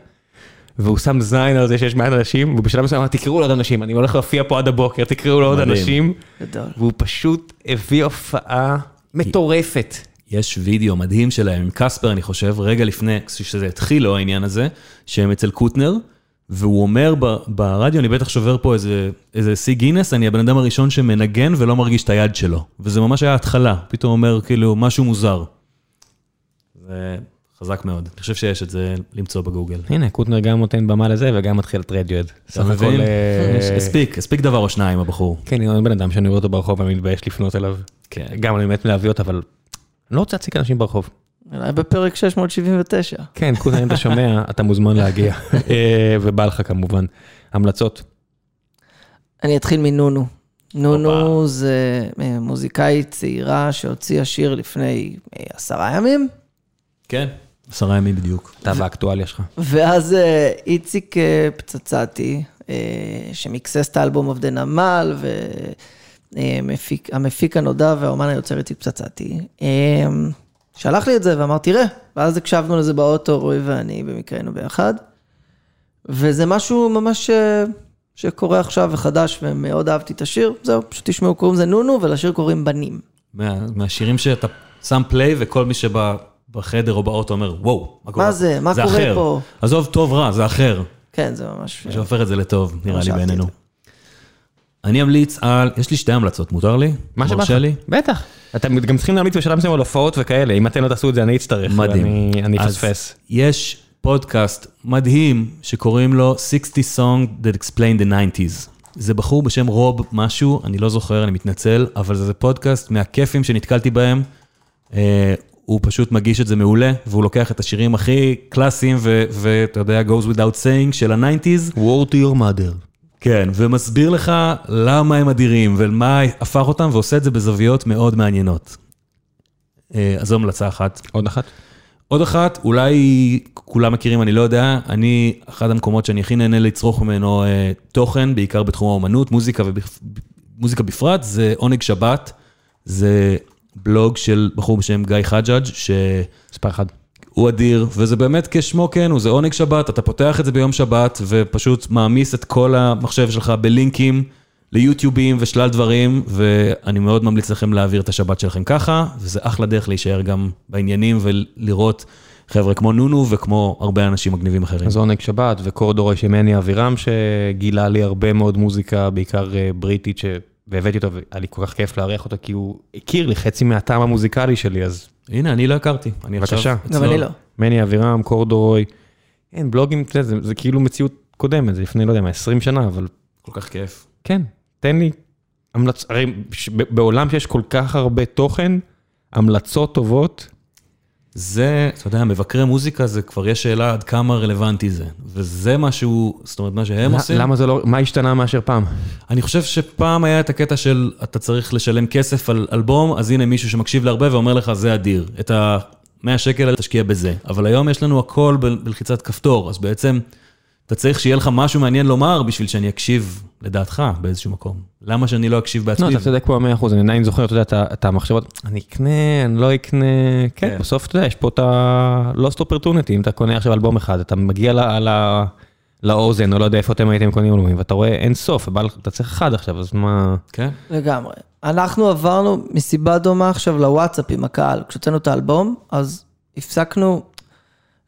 והוא שם זין על זה שיש מעט אנשים, ובשלב מסוים אמר, תקראו לעוד אנשים, אני הולך להופיע פה עד הבוקר, תקראו לעוד. אנשים, גדול. והוא פשוט הביא הופעה מטורפת. יש וידאו מדהים שלהם עם קספר, אני חושב, רגע לפני שזה התחיל לו העניין הזה, שהם אצל קוטנר, והוא אומר ב- ברדיו, אני בטח שובר פה איזה, איזה שיא גינס, אני הבן אדם הראשון שמנגן ולא מרגיש את היד שלו. וזה ממש היה התחלה, פתאום אומר כאילו משהו מוזר. זה חזק מאוד, אני חושב שיש את זה למצוא בגוגל. הנה, קוטנר גם נותן במה לזה, וגם מתחיל את רדיואד. אתה מבין? יש- הספיק, הספיק דבר או שניים הבחור. כן, אני בן אדם שאני רואה אותו ברחוב ואני מתבייש לפנות אליו. כן. גם אני מת להביא אותו, אבל אני לא רוצה להציג אנשים ברחוב. אולי בפרק 679. כן, כולם, אם אתה שומע, אתה מוזמן להגיע. אה, ובא לך כמובן. המלצות. אני אתחיל מנונו. נונו. זה אה, מוזיקאית צעירה שהוציאה שיר לפני אה, עשרה ימים, כן, עשרה ימים בדיוק. אתה והאקטואליה שלך. ואז אה, איציק אה, פצצתי, אה, שמיקסס את האלבום עובדי נמל, והמפיק הנודע והאומן היוצר איציק פצצתי, שלח לי את זה ואמר, תראה, ואז הקשבנו לזה באוטו, רועי ואני, במקרה היינו ביחד, וזה משהו ממש שקורה עכשיו וחדש, ומאוד אהבתי את השיר, זהו, פשוט תשמעו, קוראים לזה נונו, ולשיר קוראים בנים. מה, מהשירים שאתה שם פליי וכל מי שבא בחדר או באוטו אומר, וואו, מה קורה? זה? מה קורה אחר. פה?" עזוב, טוב, רע, זה אחר. כן, זה ממש... שהופך את זה לטוב, נראה לי בעינינו. זה. אני אמליץ על, יש לי שתי המלצות, מותר לי? מה שבא לך. לי? בטח. אתם גם צריכים להמליץ בשלב מסוים על הופעות וכאלה, אם אתם לא תעשו את זה אני אצטרך. מדהים. אני אפספס. יש פודקאסט מדהים שקוראים לו 60 Song That Explain the 90's. זה בחור בשם רוב משהו, אני לא זוכר, אני מתנצל, אבל זה פודקאסט מהכיפים שנתקלתי בהם. הוא פשוט מגיש את זה מעולה, והוא לוקח את השירים הכי קלאסיים, ואתה יודע, goes without saying של ה-90's, War to your mother. כן, ומסביר לך למה הם אדירים ומה הפך אותם, ועושה את זה בזוויות מאוד מעניינות. אה, אז זו המלצה אחת. עוד אחת? עוד אחת, אולי כולם מכירים, אני לא יודע, אני, אחד המקומות שאני הכי נהנה לצרוך ממנו אה, תוכן, בעיקר בתחום האומנות, מוזיקה ומוזיקה בפרט, זה עונג שבת. זה בלוג של בחור בשם גיא חג'אג', שהוא מספר אחד. אדיר, וזה באמת כשמו כן הוא, זה עונג שבת, אתה פותח את זה ביום שבת, ופשוט מעמיס את כל המחשב שלך בלינקים ליוטיובים ושלל דברים, ואני מאוד ממליץ לכם להעביר את השבת שלכם ככה, וזה אחלה דרך להישאר גם בעניינים ולראות חבר'ה כמו נונו וכמו הרבה אנשים מגניבים אחרים. אז עונג שבת וקורדורי שמני אבירם שגילה לי הרבה מאוד מוזיקה, בעיקר אה, בריטית, ש... והבאתי אותו והיה לי כל כך כיף לארח אותו, כי הוא הכיר לי חצי מהטעם המוזיקלי שלי, אז הנה, אני לא הכרתי. אני עכשיו בבקשה. גם אני לא. מני אבירם, קורדורוי, אין, בלוגים, יודע, זה, זה כאילו מציאות קודמת, זה לפני, לא יודע מה, 20 שנה, אבל כל כך כיף. כן, תן לי המלצ... הרי ש- ב- בעולם שיש כל כך הרבה תוכן, המלצות טובות, זה, אתה יודע, מבקרי מוזיקה זה כבר יש שאלה עד כמה רלוונטי זה. וזה משהו, זאת אומרת, מה שהם עושים. למה זה לא, מה השתנה מאשר פעם? אני חושב שפעם היה את הקטע של אתה צריך לשלם כסף על אלבום, אז הנה מישהו שמקשיב להרבה ואומר לך, זה אדיר. את ה-100 שקל תשקיע בזה. אבל היום יש לנו הכל בלחיצת כפתור, אז בעצם אתה צריך שיהיה לך משהו מעניין לומר בשביל שאני אקשיב לדעתך באיזשהו מקום. למה שאני לא אקשיב לא, בעצמי? אתה צודק פה 100%, אני עדיין זוכר, אתה יודע, את המחשבות, אני אקנה, אני לא אקנה, כן, כן. בסוף אתה יודע, יש פה את ה-lost opportunity, אם אתה קונה עכשיו אלבום אחד, אתה מגיע לאוזן, או לא יודע איפה אתם הייתם קונים אלבומים, ואתה רואה אין סוף, אתה צריך אחד עכשיו, אז מה... כן. לגמרי. אנחנו עברנו מסיבה דומה עכשיו לוואטסאפ עם הקהל. כשהוצאנו את האלבום, אז הפסקנו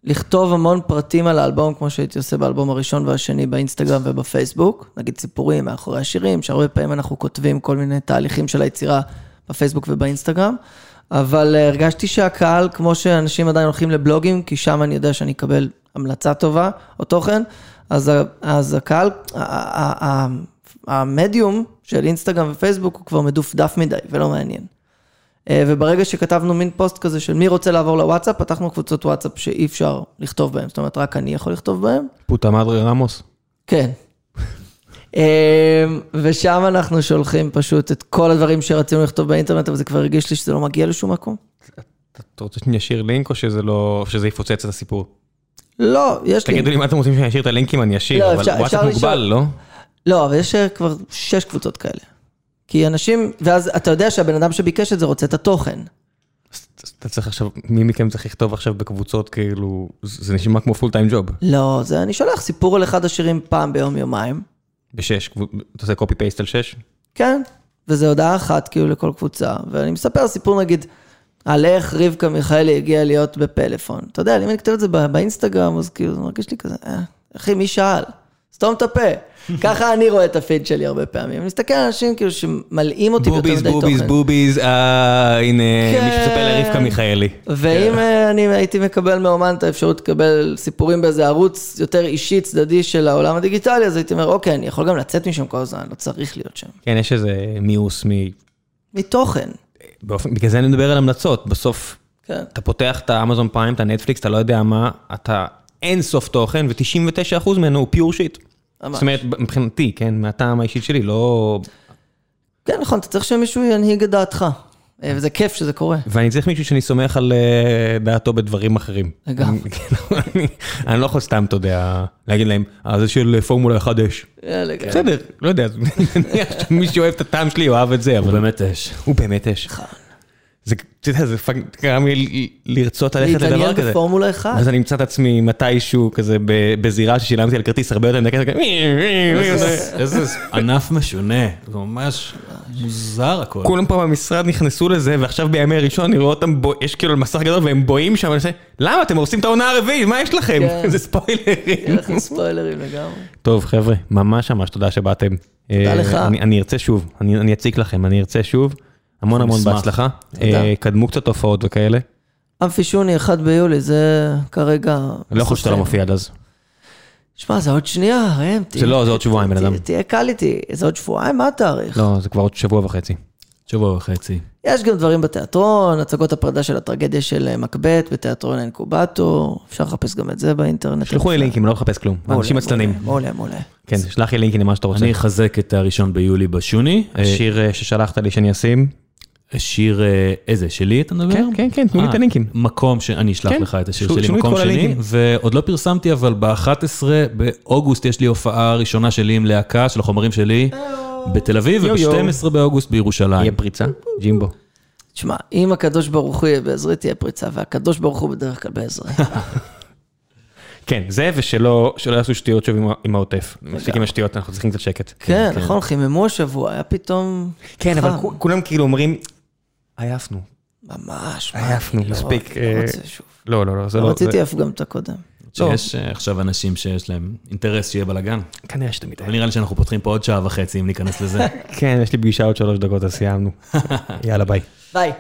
לכתוב המון פרטים על האלבום, כמו שהייתי עושה באלבום הראשון והשני באינסטגרם ובפייסבוק. נגיד סיפורים מאחורי השירים, שהרבה פעמים אנחנו כותבים כל מיני תהליכים של היצירה בפייסבוק ובאינסטגרם. אבל אה, הרגשתי שהקהל, כמו שאנשים עדיין הולכים לבלוגים, כי שם אני יודע שאני אקבל המלצה טובה או תוכן, אז, אז הקהל, המדיום של אינסטגרם ופייסבוק הוא כבר מדופדף מדי ולא מעניין. אה, וברגע שכתבנו מין פוסט כזה של מי רוצה לעבור לוואטסאפ, פתחנו קבוצות וואטסאפ שאי אפשר לכתוב בהן, זאת אומרת, רק אני יכול לכתוב בהן. פוטה מדרי רמוס? כן. אה, ושם אנחנו שולחים פשוט את כל הדברים שרצינו לכתוב באינטרנט, אבל זה כבר הרגיש לי שזה לא מגיע לשום מקום. אתה רוצה שאני אשאיר לינק, או שזה לא, שזה יפוצץ את הסיפור? לא, יש לי... תגידו לי מה אתם רוצים שאני אשאיר את הלינקים, אני לא, אשאיר, אבל אפשר- וואטסאפ מוגבל. לא? לא, אבל יש אה, כבר שש קבוצות כאלה. כי אנשים, ואז אתה יודע שהבן אדם שביקש את זה רוצה את התוכן. אתה צריך עכשיו, מי מכם צריך לכתוב עכשיו בקבוצות, כאילו, זה נשמע כמו פול טיים ג'וב. לא, זה אני שולח סיפור על אחד השירים פעם ביום יומיים. בשש, אתה עושה קופי פייסט על שש? כן, וזה הודעה אחת כאילו לכל קבוצה, ואני מספר סיפור נגיד על איך רבקה מיכאלי הגיעה להיות בפלאפון. אתה יודע, אם אני כותב את זה בא- באינסטגרם, אז כאילו זה מרגיש לי כזה, אה, אחי, מי שאל? סתום את הפה. ככה אני רואה את הפיד שלי הרבה פעמים. אני מסתכל על אנשים כאילו שמלאים אותי ביותר בוביז, מדי בוביז, תוכן. בוביז, אה, הנה, כן. מישהו מספר לרבקה מיכאלי. ואם אה, אני הייתי מקבל מאומן את האפשרות לקבל סיפורים באיזה ערוץ יותר אישי, צדדי של העולם הדיגיטלי, אז הייתי אומר, אוקיי, אני יכול גם לצאת משם כל הזמן, לא צריך להיות שם. כן, יש איזה מיאוס מ... מתוכן, באופן, בגלל זה אני מדבר על המלצות, בסוף כן. אתה פותח את האמזון פריים, את הנטפליקס, אתה לא יודע מה, אתה אין סוף תוכן, ו-99% ממנו הוא פיור שיט. ממש. זאת אומרת, מבחינתי, כן, מהטעם האישית שלי, לא... כן, נכון, אתה צריך שמישהו ינהיג את דעתך. אה, וזה כיף שזה קורה. ואני צריך מישהו שאני סומך על אה, דעתו בדברים אחרים. לגמרי. אני- כאילו, אני- לא יכול סתם, אתה יודע, להגיד להם, אה, זה של פורמולה 1 אש. כן. בסדר, לא יודע, שמי שאוהב את הטעם שלי אוהב את זה, הוא אבל באמת אש. הוא באמת אש. זה, אתה יודע, זה fuck- גרם לי לרצות ללכת לדבר להתעניין כזה. בפורמולה 1. אז אני אמצא את עצמי מתישהו כזה ב- בזירה ששילמתי על כרטיס הרבה יותר מדקה, איזה ענף משונה, זה ממש... מוזר הכל. כולם פה במשרד נכנסו לזה, ועכשיו בימי ראשון אני רואה אותם, יש כאילו מסך גדול והם רואים שם, ואני עושה, למה אתם הורסים את העונה הרביעית, מה יש לכם? כן. זה ספוילרים. יהיה לכם ספוילרים לגמרי. טוב חבר'ה, ממש ממש תודה שבאתם. תודה אה, לך. אני ארצה שוב, אני אני אציק לכם, אני ארצה שוב. המון המון נשמח. בהצלחה. אה, קדמו קצת הופעות וכאלה. אמפי שוני, 1 ביולי, זה כרגע... לא יכול שאתה לא מופיע עד אז. שמע, זה עוד שנייה, ראם. תהיה- לא, זה עוד שבועיים, בן אדם. תהיה קל איתי, זה עוד שבועיים, מה התאריך? לא, זה כבר עוד שבוע וחצי. שבוע וחצי. יש גם דברים בתיאטרון, הצגות הפרידה של הטרגדיה של אה, מקבט בתיאטרון האינקובטור, אפשר לחפש גם את זה באינטרנט. שלחו לי לינקים, לא לחפש כלום. אנשים עצלנים. מעולה, מעולה. כן, שלח לי לינקים למה שאתה רוצה. אני אחזק את הראשון ביולי בשוני. השיר אה, ששלחת לי שאני אשים. שיר, אה, איזה, שלי אתה מדבר? כן, כן, כן, תנו לי את אה, הלינקים. מקום שאני אשלח כן, לך את השיר ש- שלי, את מקום שני, הלינקים. ועוד לא פרסמתי, אבל ב-11 באוגוסט יש לי הופעה ראשונה שלי עם להקה של החומרים שלי בתל אביב, יו, יו. וב-12 באוגוסט בירושלים. יהיה פריצה, ג'ימבו. תשמע, אם הקדוש ברוך הוא יהיה בעזרי, תהיה פריצה, והקדוש ברוך הוא בדרך כלל בעזרי. כן, זה ושלא שלא יעשו שטויות שוב עם העוטף. מספיק עם השטויות, אנחנו צריכים קצת שקט. כן, נכון, חיממו השבוע, היה פתאום... כן, אבל כולם כאילו אומרים, עייפנו. ממש, מה, עייפנו, אני לא- מספיק, אני לא אה, רוצה שוב. לא, לא, לא, זה לא לא... רציתי אף גם את הקודם. שיש אה, עכשיו אנשים שיש להם אינטרס שיהיה בלאגן. כנראה שאתה מתאר. אבל נראה לי שאנחנו פותחים פה עוד שעה וחצי אם ניכנס לזה. כן, יש לי פגישה עוד שלוש דקות, אז סיימנו. יאללה, ביי. ביי.